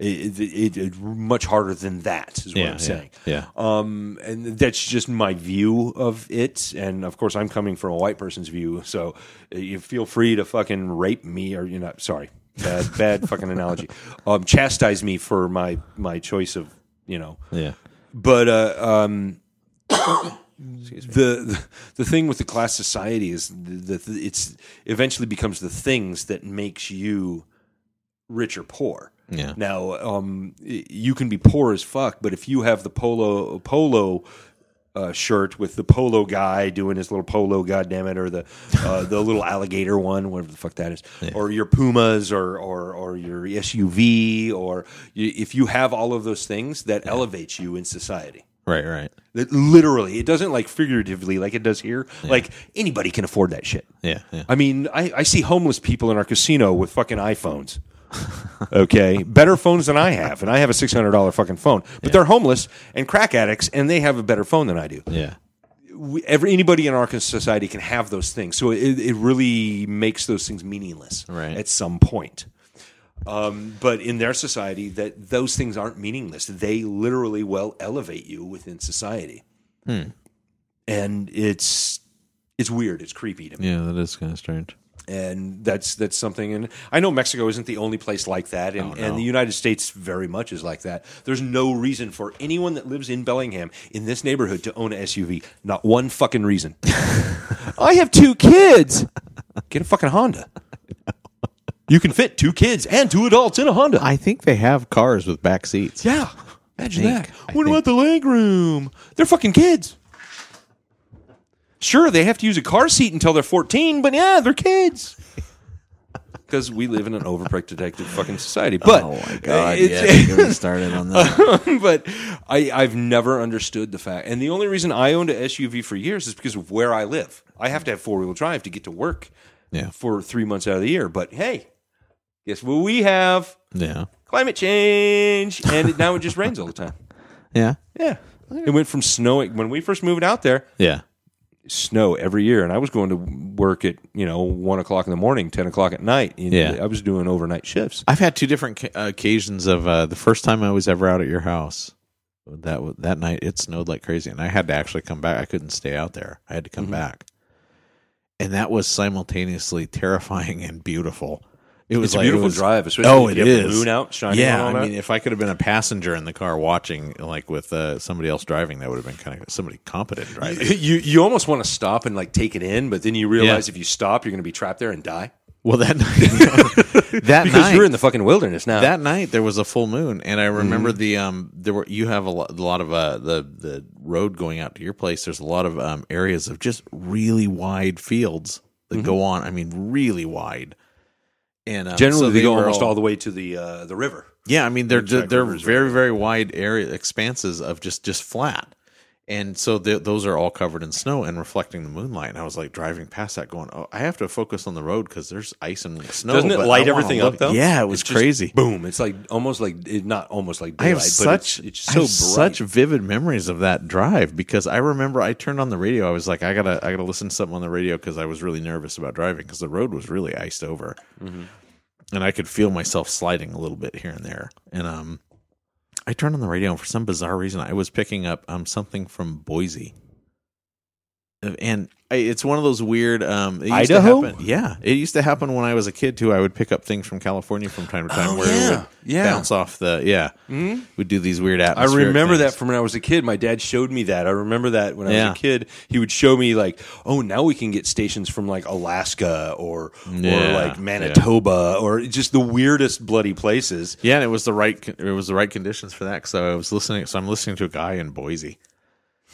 Speaker 1: It, it, it, it much harder than that is what
Speaker 2: Yeah,
Speaker 1: I'm saying.
Speaker 2: yeah,
Speaker 1: Um, and that's just my view of it. And of course, I'm coming from a white person's view, so uh, you feel free to fucking rape me, or you know, sorry, bad, bad fucking analogy. Um, chastise me for my my choice of you know
Speaker 2: Yeah.
Speaker 1: But uh, um, the the thing with the class society is that it's eventually becomes the things that makes you rich or poor.
Speaker 2: Yeah.
Speaker 1: Now, um, you can be poor as fuck, but if you have the polo polo uh, shirt with the polo guy doing his little polo, goddamn it, or the uh, the little alligator one, whatever the fuck that is, or your Pumas, or or or your SUV, or you, if you have all of those things, that elevates you in society.
Speaker 2: Right. Right.
Speaker 1: Literally, it doesn't like figuratively like it does here. Like anybody can afford that shit.
Speaker 2: Yeah. Yeah.
Speaker 1: I mean, I, I see homeless people in our casino with fucking iPhones. Okay, better phones than I have, and I have a six hundred dollar fucking phone. But they're homeless and crack addicts, and they have a better phone than I do.
Speaker 2: Yeah.
Speaker 1: we, every anybody in our society can have those things. So it, it really makes those things meaningless
Speaker 2: Right.
Speaker 1: at some point. Um, but in their society, that those things aren't meaningless. They literally will elevate you within society, and it's it's weird. It's creepy to me
Speaker 2: Yeah, that is kind of strange.
Speaker 1: And that's that's something. And I know Mexico isn't the only place like that, and, oh, and the United States very much is like that. There's no reason for anyone that lives in Bellingham in this neighborhood to own an SUV. Not one fucking reason. I have two kids. Get a fucking Honda. You can fit two kids and two adults in a Honda.
Speaker 2: I think they have cars with back seats.
Speaker 1: yeah, imagine
Speaker 2: think-
Speaker 1: that.
Speaker 2: I
Speaker 1: What
Speaker 2: think-
Speaker 1: about the leg room? They're fucking kids. Sure, they have to use a car seat until they're 14, but yeah, they're kids. Because we live in an overprotected fucking society. Oh but
Speaker 2: oh my god!
Speaker 1: it's-
Speaker 2: Yeah, get started on that.
Speaker 1: but I, I've never understood the fact. And the only reason I owned an SUV for years is because of where I live. I have to have four wheel drive to get to work
Speaker 2: Yeah.
Speaker 1: for three months out of the year. But hey, guess what we have?
Speaker 2: yeah,
Speaker 1: Climate change. And it, now it just rains all the time.
Speaker 2: yeah,
Speaker 1: Yeah. It went from snowing when we first moved out there,
Speaker 2: yeah.
Speaker 1: Snow every year, and I was going to work at you know one o'clock in the morning, ten o'clock at night.
Speaker 2: Yeah.
Speaker 1: I was doing overnight shifts.
Speaker 2: I've had two different ca- occasions of uh, the first time I was ever out at your house. That that night it snowed like crazy, and I had to actually come back. I couldn't stay out there. I had to come
Speaker 1: Mm-hmm.
Speaker 2: back, and that was simultaneously terrifying and beautiful. It was
Speaker 1: It's a
Speaker 2: like, it
Speaker 1: beautiful
Speaker 2: was-
Speaker 1: drive, especially
Speaker 2: Oh, it
Speaker 1: you the moon out shining
Speaker 2: Yeah, I mean, if I could have been a passenger in the car watching, like with uh, somebody else driving, that would have been kind of somebody competent driving.
Speaker 1: you you almost want to stop and like take it in, but then you realize
Speaker 2: Yeah.
Speaker 1: if you stop, you're going to be trapped there and die
Speaker 2: well, that night, that
Speaker 1: because
Speaker 2: night,
Speaker 1: you're in the fucking wilderness now.
Speaker 2: that night there was a full moon and i remember
Speaker 1: Mm-hmm.
Speaker 2: the um there were you have a lot, a lot of uh the the road going out to your place there's a lot of um areas of just really wide fields that
Speaker 1: Mm-hmm.
Speaker 2: go on i mean really wide and um,
Speaker 1: Generally,
Speaker 2: so
Speaker 1: they, go almost all the way to the uh, the river.
Speaker 2: yeah i mean they're they're
Speaker 1: rivers,
Speaker 2: very very wide area expanses of just just flat and so th- those are all covered in snow and reflecting the moonlight. And I was like driving past that, going, "Oh, I have to focus on the road because there's ice and snow."
Speaker 1: Doesn't it light everything up though?
Speaker 2: Yeah, it was
Speaker 1: It's just
Speaker 2: crazy.
Speaker 1: Boom! It's like almost like it, not almost like
Speaker 2: I have
Speaker 1: daylight, but
Speaker 2: such
Speaker 1: it's, it's
Speaker 2: I
Speaker 1: so
Speaker 2: have such vivid memories of that drive because I remember I turned on the radio. I was like, I gotta I gotta listen to something on the radio because I was really nervous about driving because the road was really iced over,
Speaker 1: Mm-hmm.
Speaker 2: and I could feel myself sliding a little bit here and there. And um, I turned on the radio and for some bizarre reason I was picking up um something from Boise. Uh, And I, it's one of those weird. Um, it used to
Speaker 1: Idaho?
Speaker 2: happen- yeah, it used to happen when I was a kid too. I would pick up things from California from time to time
Speaker 1: Oh,
Speaker 2: where it
Speaker 1: yeah.
Speaker 2: would
Speaker 1: Yeah.
Speaker 2: bounce off the yeah. Mm-hmm. We'd do these weird
Speaker 1: apps.
Speaker 2: I
Speaker 1: remember
Speaker 2: things.
Speaker 1: that from when I was a kid. My dad showed me that. I remember that when I
Speaker 2: Yeah.
Speaker 1: was a kid. He would show me like, oh, now we can get stations from like Alaska or or like Manitoba or just the weirdest bloody places.
Speaker 2: Yeah, and it was the right it was the right conditions for that. So I was listening. So I'm listening to a guy in Boise,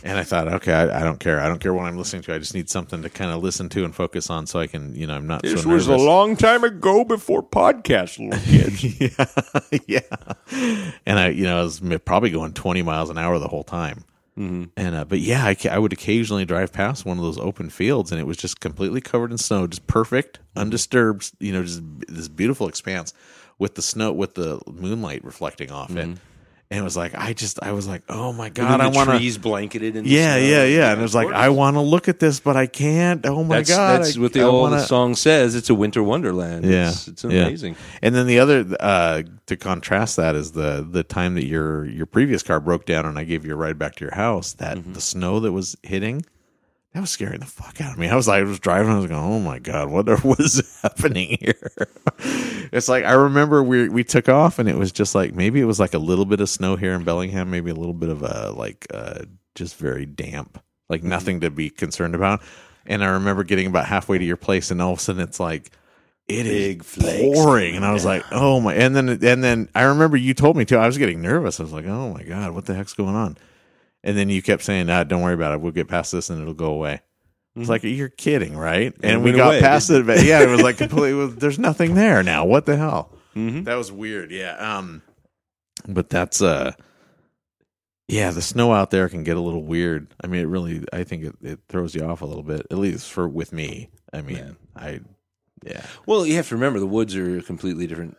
Speaker 2: and I thought, okay, I, I don't care. I don't care what I'm listening to. I just need something to kind of listen to and focus on, so I can, you know, I'm not
Speaker 1: This
Speaker 2: so
Speaker 1: was a long time ago before podcasts, little kids.
Speaker 2: yeah, yeah. and I, you know, I was probably going 20 miles an hour the whole time. Mm-hmm. And uh, but yeah, I, I would occasionally drive past one of those open fields, and it was just completely covered in snow, just perfect, undisturbed. You know, just this beautiful expanse with the snow, with the moonlight reflecting off it. And it was like I just, I was like, oh my god, I want to.
Speaker 1: trees blanketed in the
Speaker 2: Yeah,
Speaker 1: snow.
Speaker 2: yeah, yeah. And it was like. I want to look at this, but I can't. Oh my
Speaker 1: that's,
Speaker 2: god,
Speaker 1: that's
Speaker 2: I-
Speaker 1: what the
Speaker 2: I
Speaker 1: old
Speaker 2: wanna-
Speaker 1: song says. It's a winter wonderland.
Speaker 2: yeah,
Speaker 1: it's, it's
Speaker 2: yeah.
Speaker 1: amazing.
Speaker 2: And then the other uh, to contrast that is the the time that your your previous car broke down and I gave you a ride back to your house. That
Speaker 1: Mm-hmm.
Speaker 2: the snow that was hitting, that was scaring the fuck out of me. I was like, I was driving. I was going, oh my god, what what is happening here? it's like I remember we we took off and it was just like maybe it was like a little bit of snow here in Bellingham, maybe a little bit of a like uh, just very damp, like
Speaker 1: Mm-hmm.
Speaker 2: nothing to be concerned about. And I remember getting about halfway to your place, and all of a sudden it's like it is
Speaker 1: Big flakes.
Speaker 2: pouring, and I was like, oh my! And then and then I remember you told me too. I was getting nervous. I was like, oh my god, what the heck's going on? And then you kept saying, nah, don't worry about it. We'll get past this, and it'll go away. It's like you're kidding, right? And,
Speaker 1: it
Speaker 2: we got
Speaker 1: away,
Speaker 2: past it, but yeah, it was like completely. it was- There's nothing there now. What the hell?
Speaker 1: Mm-hmm.
Speaker 2: That was weird. Yeah. Um, but that's uh, yeah, the snow out there can get a little weird. I mean, it really, I think it, it throws you off a little bit. At least for with me. I mean,
Speaker 1: Yeah.
Speaker 2: I, yeah,
Speaker 1: Well, you have to remember the woods are a completely different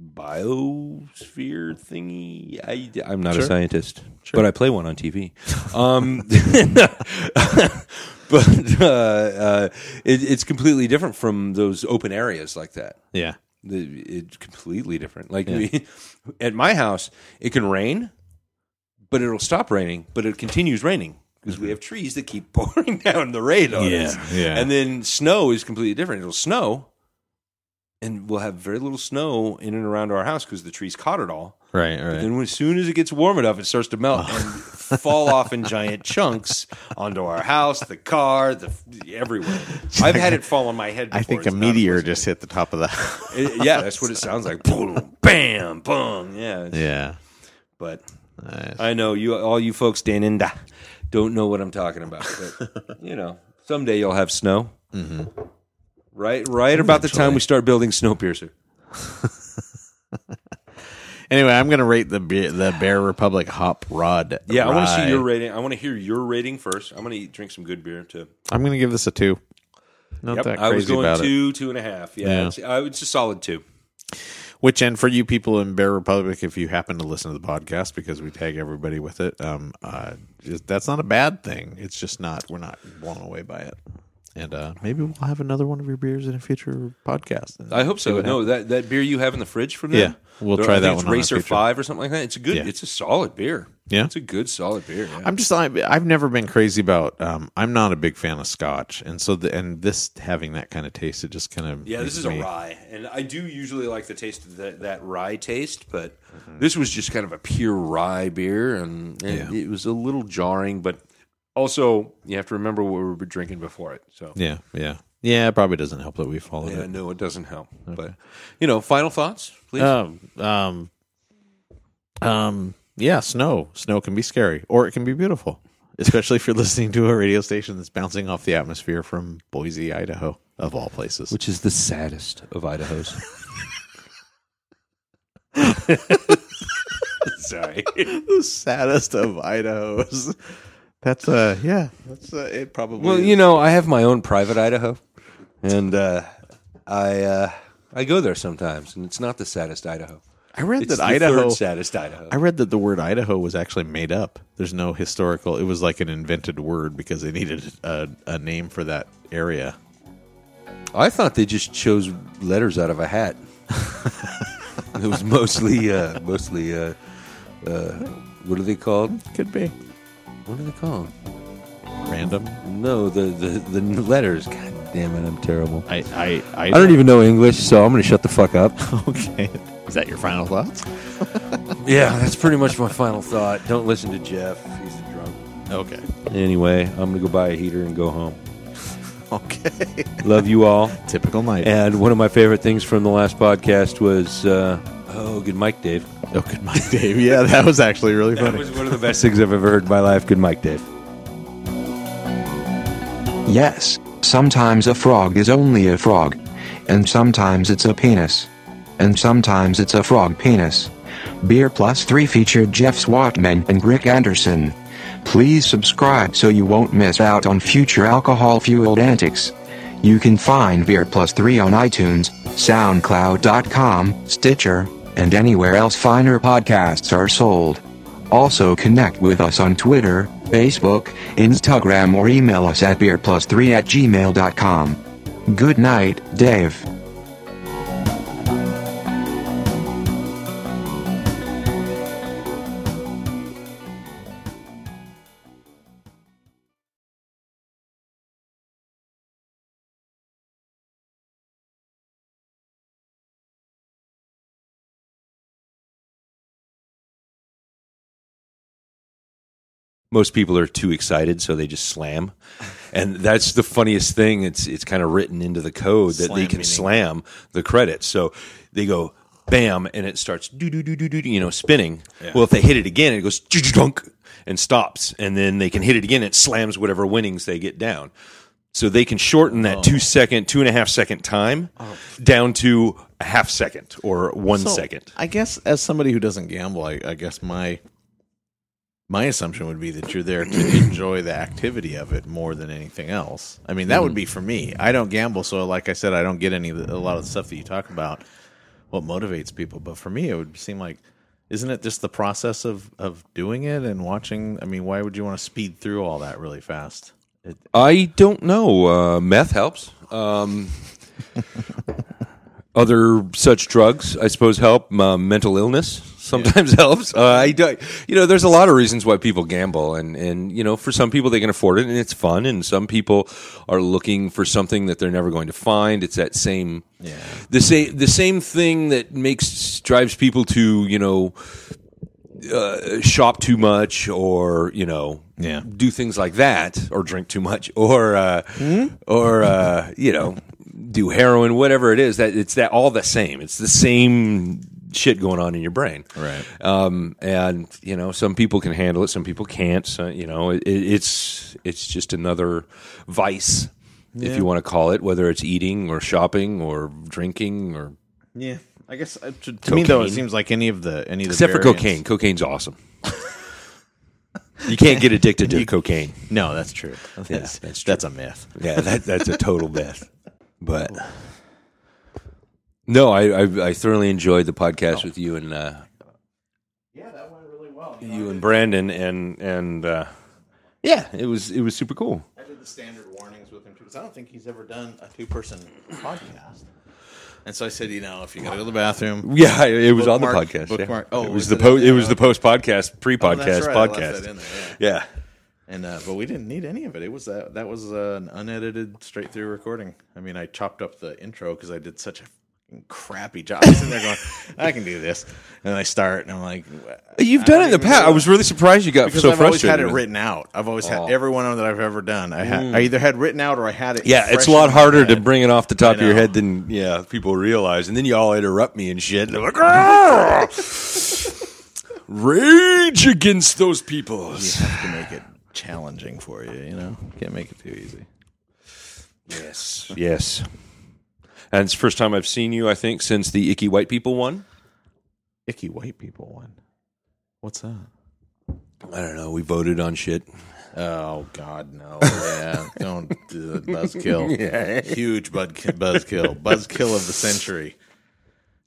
Speaker 1: biosphere thingy. I, I'm not a
Speaker 2: Sure.
Speaker 1: scientist, but I play one on TV. Um, but uh, uh, it, it's completely different from those open areas like that.
Speaker 2: Yeah.
Speaker 1: The, it's completely different. Like we, at my house, it can rain, but it'll stop raining, but it continues raining because we have trees that keep pouring down the rain on us.
Speaker 2: Yeah, yeah.
Speaker 1: And then snow is completely different. It'll snow, and we'll have very little snow in and around our house because the trees caught it all.
Speaker 2: Right. Right.
Speaker 1: Then, as soon as it gets warm enough, it starts to melt and fall off in giant chunks onto our house, the car, the everywhere. I've had it fall on my head. Before.
Speaker 2: I think
Speaker 1: It's
Speaker 2: a meteor just hit the top of the.
Speaker 1: It- yeah, that's what it sounds like. Boom, bam, boom. Yeah,
Speaker 2: yeah.
Speaker 1: but
Speaker 2: Nice.
Speaker 1: I know you, all you folks down in da, don't know what I'm talking about. But you know, someday you'll have snow. Mm-hmm. Right, right about the time we start building Snowpiercer.
Speaker 2: Anyway, I'm going to rate the Bear, the Bear Republic Hop Rod.
Speaker 1: Yeah, I want to see your rating. I want to hear your rating first. I'm going to drink some good beer too.
Speaker 2: I'm going to give this a two. Not
Speaker 1: Yep,
Speaker 2: that
Speaker 1: I was going
Speaker 2: about it.
Speaker 1: two, two and a half. Yeah,
Speaker 2: Yeah.
Speaker 1: It's, uh, it's a solid two.
Speaker 2: Which, and for you people in Bear Republic, if you happen to listen to the podcast because we tag everybody with it, um, uh, just, that's not a bad thing. It's just not we're not blown away by it. And uh, maybe we'll have another one of your beers in a future podcast.
Speaker 1: I hope so. No, that, that beer you have in the fridge from them.
Speaker 2: Yeah, we'll try that one on
Speaker 1: Racer. Five or something like that. It's a good.
Speaker 2: Yeah.
Speaker 1: It's a solid beer.
Speaker 2: Yeah?
Speaker 1: it's a good solid beer. Yeah.
Speaker 2: I'm just I- I've never been crazy about. Um, I'm not a big fan of Scotch, and so the, and this having that kind of taste, it just kind of
Speaker 1: Yeah, this is a rye, and I do usually like the taste of that, that rye taste, but this was just kind of a pure rye beer, and, and
Speaker 2: Yeah.
Speaker 1: it was a little jarring. But also, you have to remember what we were drinking before it. So
Speaker 2: Yeah, yeah, yeah. It probably doesn't help that we followed
Speaker 1: yeah,
Speaker 2: it.
Speaker 1: no, it doesn't help. But you know, final thoughts, please.
Speaker 2: Um, um, um, yeah, snow. Snow can be scary, or it can be beautiful, especially if you're listening to a radio station that's bouncing off the atmosphere from Boise, Idaho, of all places.
Speaker 1: Which is the saddest of Idaho's? Sorry.
Speaker 2: the saddest of Idaho's. That's uh, yeah, that's uh, it. Probably.
Speaker 1: Well, you know, I have my own private Idaho, and uh, I uh, I go there sometimes, and it's not the saddest Idaho.
Speaker 2: I read
Speaker 1: It's
Speaker 2: that
Speaker 1: the
Speaker 2: Idaho.
Speaker 1: saddest Idaho.
Speaker 2: I read that the word Idaho was actually made up. There's no historical. It was like an invented word because they needed a, a name for that area.
Speaker 1: I thought they just chose letters out of a hat. it was mostly uh, mostly uh, uh, what are they called?
Speaker 2: Could be
Speaker 1: What are they called?
Speaker 2: random.
Speaker 1: No, the the, the letters. God damn it, I'm terrible.
Speaker 2: I I I,
Speaker 1: I don't even know English, so I'm going to shut the fuck up.
Speaker 2: Okay, is that your final thoughts?
Speaker 1: yeah, that's pretty much my final thought. Don't listen to Jeff. He's a drunk.
Speaker 2: Okay.
Speaker 1: Anyway, I'm going to go buy a heater and go home.
Speaker 2: Okay.
Speaker 1: Love you all.
Speaker 2: Typical night.
Speaker 1: And one of my favorite things from the last podcast was, uh, oh, good Mike Dave.
Speaker 2: Oh, good Mike Dave. Yeah, that was actually really funny.
Speaker 1: That
Speaker 2: funny.
Speaker 1: was one of the best things I've ever heard in my life. Good Mike Dave.
Speaker 5: Yes, sometimes a frog is only a frog. And sometimes it's a penis. And sometimes it's a frog penis. Beer Plus 3 featured Jeff Swatman and Rick Anderson. Please subscribe so you won't miss out on future alcohol fueled antics. You can find Beer Plus 3 on iTunes, SoundCloud.com, Stitcher, and anywhere else finer podcasts are sold. Also connect with us on Twitter, Facebook, Instagram or email us at beerplus3 at gmail.com. Good night, Dave.
Speaker 1: Most people are too excited, so they just slam. And that's the funniest thing. It's it's kind of written into the code that they can
Speaker 2: meaning-
Speaker 1: slam the credits. So they go bam, and it starts do do do do do, you know, spinning. Well, if they hit it again, it goes dunk and stops, and then they can hit it again. It slams whatever winnings they get down. So they can shorten that oh. two second, two and a half second time oh. down to a half second or one
Speaker 2: So,
Speaker 1: second.
Speaker 2: I guess as somebody who doesn't gamble, I, I guess my my assumption would be that you're there to enjoy the activity of it more than anything else. I mean, that would be for me. I don't gamble, so like I said, I don't get any of the, a lot of the stuff that you talk about. what motivates people. But for me, it would seem like, isn't it just the process of of doing it and watching? I mean, why would you want to speed through all that really fast? It,
Speaker 1: I don't know. Uh, meth helps. Um, other such drugs, I suppose, help. Uh, mental illness sometimes helps. Uh, I do, you know, there's a lot of reasons why people gamble, and and you know, for some people they can afford it and it's fun, and some people are looking for something that they're never going to find. It's that same,
Speaker 2: Yeah.
Speaker 1: the same the same thing that makes drives people to you know uh, shop too much or you know
Speaker 2: Yeah.
Speaker 1: do things like that or drink too much or uh, or uh, you know do heroin whatever it is that it's that all the same it's the same shit going on in your brain.
Speaker 2: Right.
Speaker 1: um, and you know some people can handle it some people can't. So, you know it, it's it's just another vice if you want to call it whether it's eating or shopping or drinking or
Speaker 2: Yeah, I guess uh, to, to me though, it seems like any of the any of the
Speaker 1: except for cocaine. Cocaine's awesome. You can't get addicted to cocaine.
Speaker 2: No, that's true. That's,
Speaker 1: that's
Speaker 2: that's a myth.
Speaker 1: Yeah, that, that's a total myth. But no, I, I I thoroughly enjoyed the podcast with you and uh,
Speaker 2: Yeah, that went really well.
Speaker 1: you and Brandon and and uh, yeah, it was it was super cool.
Speaker 2: I did the standard warnings with him too, because I don't think he's ever done a two-person podcast. And so I said, you know, if you got to go to the bathroom,
Speaker 1: Yeah, it was on the podcast.
Speaker 2: bookmark-
Speaker 1: yeah.
Speaker 2: oh,
Speaker 1: it was the
Speaker 2: it
Speaker 1: post.
Speaker 2: in
Speaker 1: It was the post podcast, pre podcast
Speaker 2: right,
Speaker 1: podcast.
Speaker 2: there, yeah.
Speaker 1: Yeah,
Speaker 2: And uh, but we didn't need any of it. It was that that was uh, an unedited, straight through recording. I mean, I chopped up the intro because I did such a crappy job. I was sitting there going, I can do this, and I start, and I'm like,
Speaker 1: you've done it in the past. I was really surprised you got
Speaker 2: because
Speaker 1: so
Speaker 2: I've always
Speaker 1: frustrated.
Speaker 2: had it
Speaker 1: with
Speaker 2: written out. I've always had
Speaker 1: Oh.
Speaker 2: every one of them that I've ever done. I had I either had written out or I had it.
Speaker 1: Yeah,
Speaker 2: fresh
Speaker 1: it's a lot
Speaker 2: in my
Speaker 1: harder to
Speaker 2: head.
Speaker 1: bring it off the top of your
Speaker 2: know.
Speaker 1: head than yeah people realize, and then you all interrupt me and shit. And they're like, "Ah!" rage against those people.
Speaker 2: You have to make it challenging for you. You know, can't make it too easy.
Speaker 1: Yes, yes. And it's the first time I've seen you, I think, since the icky white people one.
Speaker 2: Icky white people one. What's that?
Speaker 1: I don't know. We voted on shit.
Speaker 2: Oh God, no! Yeah, don't do it. Buzzkill. Huge bud buzzkill. Buzzkill of the century.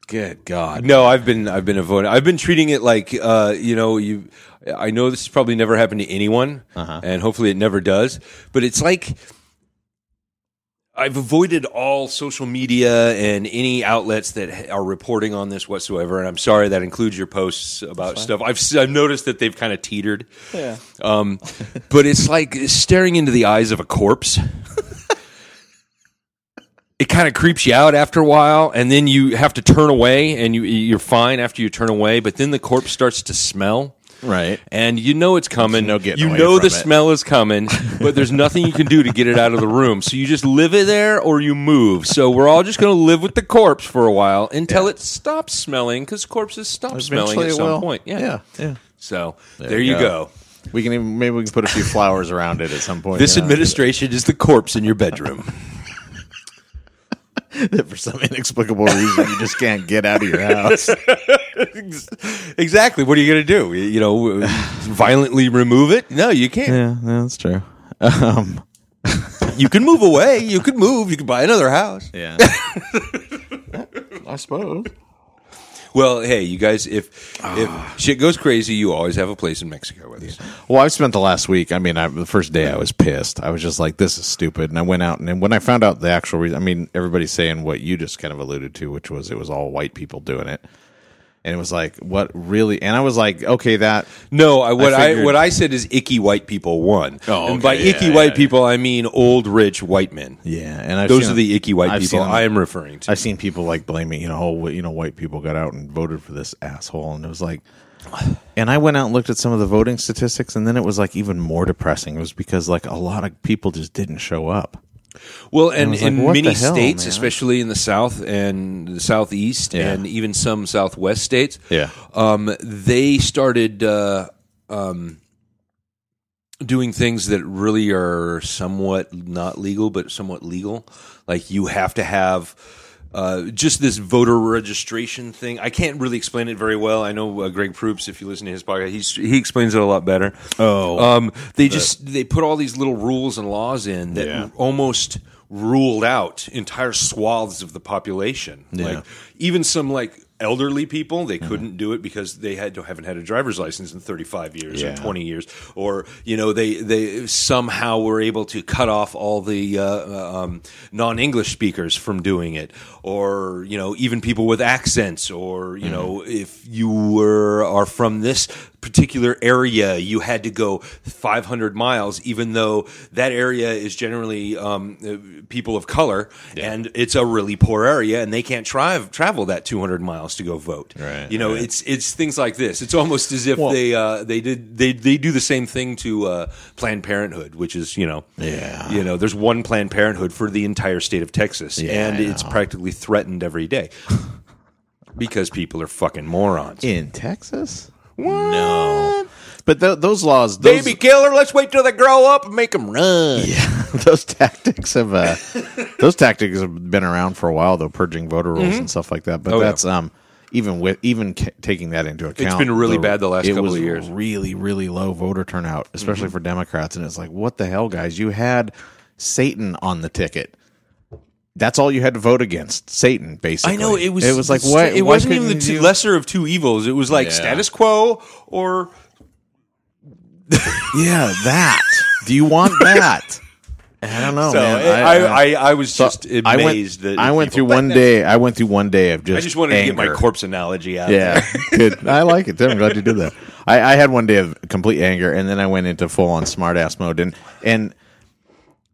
Speaker 2: Good God.
Speaker 1: No, I've been I've been avoiding. I've been treating it like uh, you know you. I know this has probably never happened to anyone, and hopefully it never does. But it's like I've avoided all social media and any outlets that are reporting on this whatsoever. And I'm sorry that includes your posts about stuff. I've I've noticed that they've kind of teetered.
Speaker 2: Yeah.
Speaker 1: Um, but it's like staring into the eyes of a corpse. it kind of creeps you out after a while, and then you have to turn away, and you you're fine after you turn away. But then the corpse starts to smell,
Speaker 2: Right.
Speaker 1: and you know it's coming.
Speaker 2: no getting
Speaker 1: you
Speaker 2: away
Speaker 1: know
Speaker 2: from
Speaker 1: the
Speaker 2: it.
Speaker 1: smell is coming, but there's nothing you can do to get it out of the room. So you just live it there, or you move. So we're all just going to live with the corpse for a while until it stops smelling, because corpses stop smelling
Speaker 2: Eventually
Speaker 1: at
Speaker 2: it
Speaker 1: some
Speaker 2: will.
Speaker 1: point. Yeah.
Speaker 2: Yeah. Yeah.
Speaker 1: So there,
Speaker 2: There
Speaker 1: you
Speaker 2: you
Speaker 1: go.
Speaker 2: go. We can even maybe we can put a few flowers around it at some point.
Speaker 1: This
Speaker 2: you know?
Speaker 1: administration is the corpse in your bedroom.
Speaker 2: that for some inexplicable reason you just can't get out of your house.
Speaker 1: exactly. What are you going to do? You know, violently remove it? No, you can't.
Speaker 2: yeah, that's true. Um,
Speaker 1: You can move away. You can move. You can buy another house.
Speaker 2: yeah. I suppose.
Speaker 1: Well, hey, you guys, if if ah. shit goes crazy, you always have a place in Mexico with us.
Speaker 2: Well, I've spent the last week. I mean, I, the first day I was pissed. I was just like, "This is stupid." And I went out, and when I found out the actual reason, I mean, everybody's saying what you just kind of alluded to, which was it was all white people doing it, and it was like, what really? And I was like, okay, that
Speaker 1: No, I, what I,
Speaker 2: figured-
Speaker 1: what I said is icky white people won.
Speaker 2: Oh,
Speaker 1: and by
Speaker 2: okay,
Speaker 1: icky
Speaker 2: yeah,
Speaker 1: white
Speaker 2: yeah,
Speaker 1: people, I mean old rich white men.
Speaker 2: yeah. And I've
Speaker 1: Those
Speaker 2: seen-
Speaker 1: are the icky white
Speaker 2: I've
Speaker 1: people
Speaker 2: seen
Speaker 1: I am referring to.
Speaker 2: I've seen people like blaming, you know, oh, you know, white people got out and voted for this asshole, and it was like, and I went out and looked at some of the voting statistics, and then it was like even more depressing. It was because like a lot of people just didn't show up.
Speaker 1: Well, and
Speaker 2: like,
Speaker 1: in many
Speaker 2: hell,
Speaker 1: states,
Speaker 2: man?
Speaker 1: especially in the South and the Southeast,
Speaker 2: Yeah.
Speaker 1: and even some Southwest states,
Speaker 2: Yeah.
Speaker 1: um, they started uh, um, doing things that really are somewhat not legal, but somewhat legal. Like you have to have. Uh, just this voter registration thing. I can't really explain it very well. I know uh, Greg Proops, if you listen to his podcast, he's, he explains it a lot better.
Speaker 2: Oh.
Speaker 1: um, they just they put all these little rules and laws in that
Speaker 2: Yeah.
Speaker 1: almost ruled out entire swaths of the population. Like even some like elderly people, they couldn't do it because they had to haven't had a driver's license in 35 years
Speaker 2: Yeah.
Speaker 1: or 20 years, or you know they they somehow were able to cut off all the uh, um, non-English speakers from doing it, or you know even people with accents, or you know if you were are from this particular area, you had to go 500 miles, even though that area is generally um, uh, people of color, and it's a really poor area, and they can't travel that 200 miles to go vote.
Speaker 2: Right,
Speaker 1: You know,
Speaker 2: right.
Speaker 1: it's it's things like this. It's almost as if they uh, they did they they do the same thing to uh, Planned Parenthood, which is you know
Speaker 2: Yeah.
Speaker 1: you know there's one Planned Parenthood for the entire state of Texas,
Speaker 2: Yeah,
Speaker 1: and it's practically threatened every day because people are fucking morons.
Speaker 2: In Texas? No. But th- those laws, those,
Speaker 1: Baby killer, let's wait till they grow up and make them run.
Speaker 2: Yeah, those tactics have uh, those tactics have been around for a while, though, purging voter rolls and stuff like that. But
Speaker 1: Oh, yeah.
Speaker 2: that's um, even with even ca- taking that into account, it's
Speaker 1: been really bad the last couple of years.
Speaker 2: Really, really low voter turnout, especially
Speaker 1: Mm-hmm.
Speaker 2: for Democrats. And it's like, what the hell, guys? You had Satan on the ticket. That's all you had to vote against, Satan. Basically,
Speaker 1: I know it was.
Speaker 2: It was like what?
Speaker 1: It wasn't even the two,
Speaker 2: you-
Speaker 1: lesser of two evils. It was like
Speaker 2: Yeah.
Speaker 1: status quo or
Speaker 2: Yeah, that. Do you want that? I don't know,
Speaker 1: so.
Speaker 2: man.
Speaker 1: I, I, I, was
Speaker 2: So,
Speaker 1: just
Speaker 2: I
Speaker 1: amazed
Speaker 2: went,
Speaker 1: that
Speaker 2: I went through one day. I went through one day of just.
Speaker 1: I just wanted to get my corpse analogy out.
Speaker 2: Yeah, good. I like it. I'm glad you did that. I, I had one day of complete anger, and then I went into full on smartass mode. And and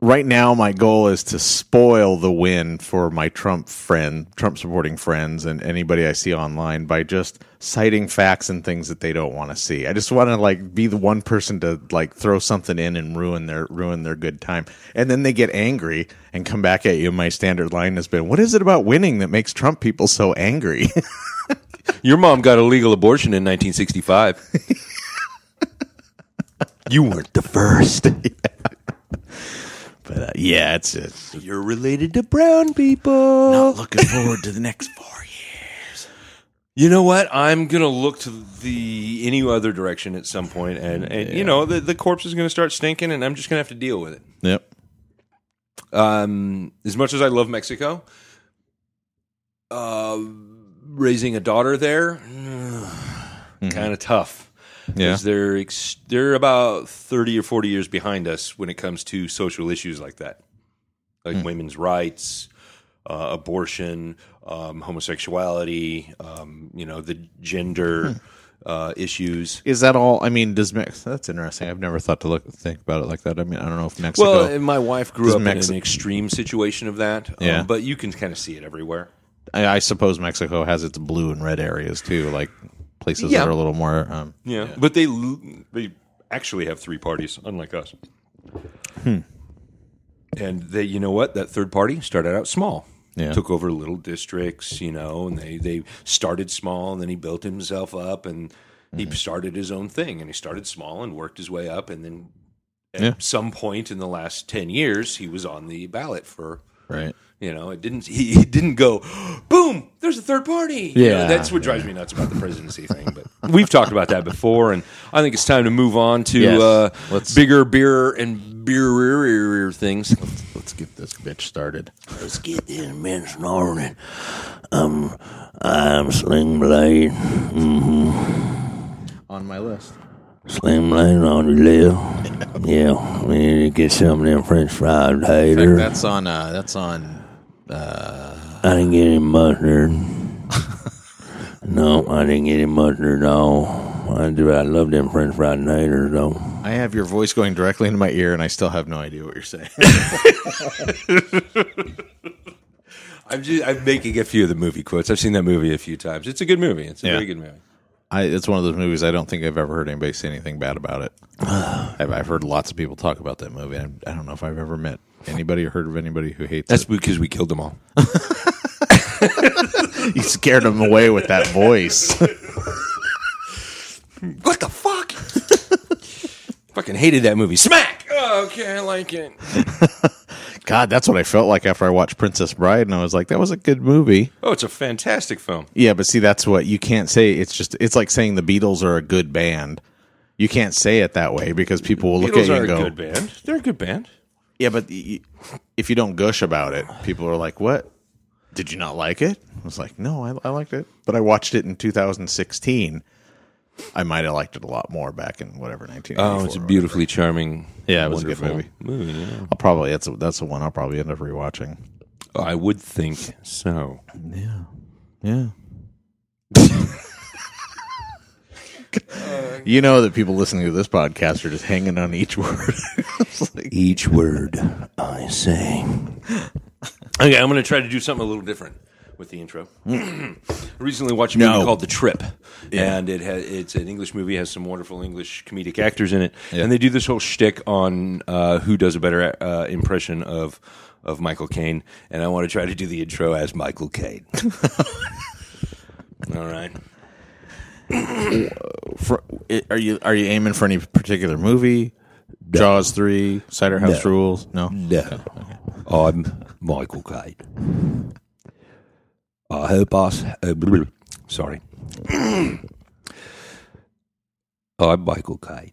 Speaker 2: right now, my goal is to spoil the win for my Trump friend, Trump supporting friends, and anybody I see online by just citing facts and things that they don't want to see. I just want to like be the one person to like throw something in and ruin their ruin their good time, and then they get angry and come back at you. My standard line has been, "What is it about winning that makes Trump people so angry?"
Speaker 1: Your mom got a legal abortion in 1965. you weren't the first.
Speaker 2: But uh, yeah, it's it's
Speaker 1: You're related to brown people.
Speaker 2: not looking forward to the next four years.
Speaker 1: You know what? I'm gonna look to the any other direction at some point, and and you know the the corpse is gonna start stinking, and I'm just gonna have to deal with it.
Speaker 2: Yep.
Speaker 1: Um, as much as I love Mexico, uh, raising a daughter there, kind of tough.
Speaker 2: Yeah.
Speaker 1: they're ex- they're about thirty or forty years behind us when it comes to social issues like that, like women's rights, uh, abortion, um, homosexuality, um, you know, the gender uh, issues.
Speaker 2: Is that all? I mean, does Mex? That's interesting. I've never thought to look think about it like that. I mean, I don't know if Mexico.
Speaker 1: Well, and my wife grew up in an extreme situation of that, um,
Speaker 2: Yeah.
Speaker 1: but you can kind of see it everywhere.
Speaker 2: I, I suppose Mexico has its blue and red areas too, like places
Speaker 1: Yeah.
Speaker 2: that are a little more. Um,
Speaker 1: Yeah, but they they actually have three parties, unlike us. And they, you know what? That third party started out small.
Speaker 2: Yeah.
Speaker 1: Took over little districts, you know, and they they started small, and then he built himself up, and he started his own thing, and he started small and worked his way up, and then at
Speaker 2: Yeah.
Speaker 1: some point in the last ten years, he was on the ballot for
Speaker 2: right.
Speaker 1: you know, it didn't. He, he didn't go, boom. There's a third party. You know,
Speaker 2: Yeah,
Speaker 1: that's what drives me nuts about the presidency thing. But we've talked about that before, and I think it's time to move on to
Speaker 2: Yes.
Speaker 1: uh,
Speaker 2: Let's-
Speaker 1: bigger beer and beer things.
Speaker 2: Let's get this bitch started.
Speaker 6: Let's get this man snoring. Um, I'm Sling Blade.
Speaker 2: On my list.
Speaker 6: Sling Blade on your lip. Yeah, we need to get some of them French fried
Speaker 2: In fact,
Speaker 6: hater.
Speaker 2: that's on. Uh, that's on.
Speaker 6: I didn't get any mustard. no, I didn't get any mustard at all. I do. I love them French fried haters though.
Speaker 2: I have your voice going directly into my ear, and I still have no idea what you're saying.
Speaker 1: I'm just, I'm making a few of the movie quotes. I've seen that movie a few times. It's a good movie. It's a
Speaker 2: Yeah.
Speaker 1: very good movie.
Speaker 2: I, it's one of those movies I don't think I've ever heard anybody say anything bad about it. I've, I've heard lots of people talk about that movie. and I don't know if I've ever met anybody or heard of anybody who hates
Speaker 1: That's
Speaker 2: it.
Speaker 1: because we killed them all.
Speaker 2: You scared them away with that voice.
Speaker 1: What the fuck? Fucking hated that movie. Smack. Oh, okay, I like it.
Speaker 2: God, that's what I felt like after I watched Princess Bride, and I was like, that was a good movie.
Speaker 1: Oh, it's a fantastic film.
Speaker 2: Yeah, but see, that's what you can't say. It's just it's like saying the Beatles are a good band. You can't say it that way because people will look
Speaker 1: Beatles
Speaker 2: at you
Speaker 1: are
Speaker 2: and
Speaker 1: a
Speaker 2: go,
Speaker 1: good band. They're a good band.
Speaker 2: "Yeah, but y- if you don't gush about it, people are like, "What? Did you not like it?" I was like, "No, I, I liked it, but I watched it in 2016. I might have liked it a lot more back in whatever 1984.
Speaker 7: Oh, it's a beautifully charming.
Speaker 2: Yeah, it was a good
Speaker 7: wonderful
Speaker 2: movie.
Speaker 7: yeah.
Speaker 2: I'll probably that's a, that's the one I'll probably end up rewatching.
Speaker 7: I would think so.
Speaker 2: Yeah. Yeah. you know that people listening to this podcast are just hanging on each word. Like-
Speaker 1: Each word I say.
Speaker 7: Okay, I'm going to try to do something a little different with the intro. Recently watched a movie
Speaker 2: No.
Speaker 7: called The Trip, and it has it's an English movie. has some wonderful English comedic actors in it,
Speaker 2: Yeah.
Speaker 7: and they do this whole shtick on uh, who does a better uh, impression of of Michael Caine. And I want to try to do the intro as Michael Caine. All right.
Speaker 2: for, are you are you aiming for any particular movie? Jaws three, Cider House
Speaker 1: No.
Speaker 2: Rules. No,
Speaker 1: No. I'm Michael Caine. I hope I. s- Uh, bleh. sorry. I'm Michael Caine.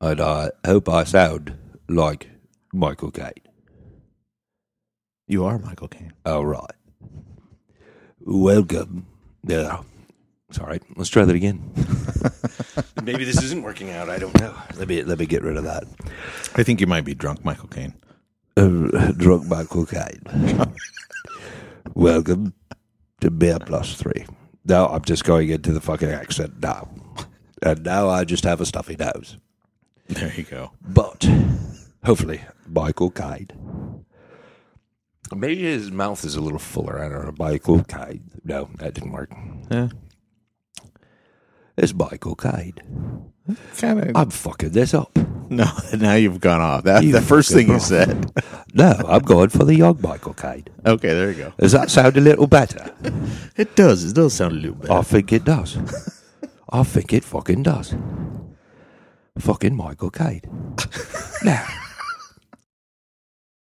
Speaker 1: And I hope I sound like Michael Caine.
Speaker 2: you are Michael Caine.
Speaker 1: All right. Welcome. Yeah.
Speaker 7: Sorry. Let's try that again. Maybe this isn't working out. I don't know.
Speaker 1: Let me let me get rid of that.
Speaker 2: I think you might be drunk, Michael Caine.
Speaker 1: Uh, drunk Michael Caine. Welcome to Beer Plus Three. Now I'm just going into the fucking accent now, and now I just have a stuffy nose.
Speaker 2: There you go.
Speaker 1: But hopefully, Michael Caine.
Speaker 7: Maybe his mouth is a little fuller. I don't know.
Speaker 1: Michael Caine. No, that didn't work.
Speaker 2: Yeah,
Speaker 1: It's Michael Caine.
Speaker 2: Kind of.
Speaker 1: I'm fucking this up.
Speaker 2: No, now you've gone off. That
Speaker 1: You
Speaker 2: the first
Speaker 1: fucking
Speaker 2: thing you said.
Speaker 1: No, I'm going for the young Michael Caine.
Speaker 2: Okay, there you go.
Speaker 1: Does that sound a little better?
Speaker 2: It does. It does sound a little bit.
Speaker 1: I think it does. I think it fucking does. Fucking Michael Caine. now,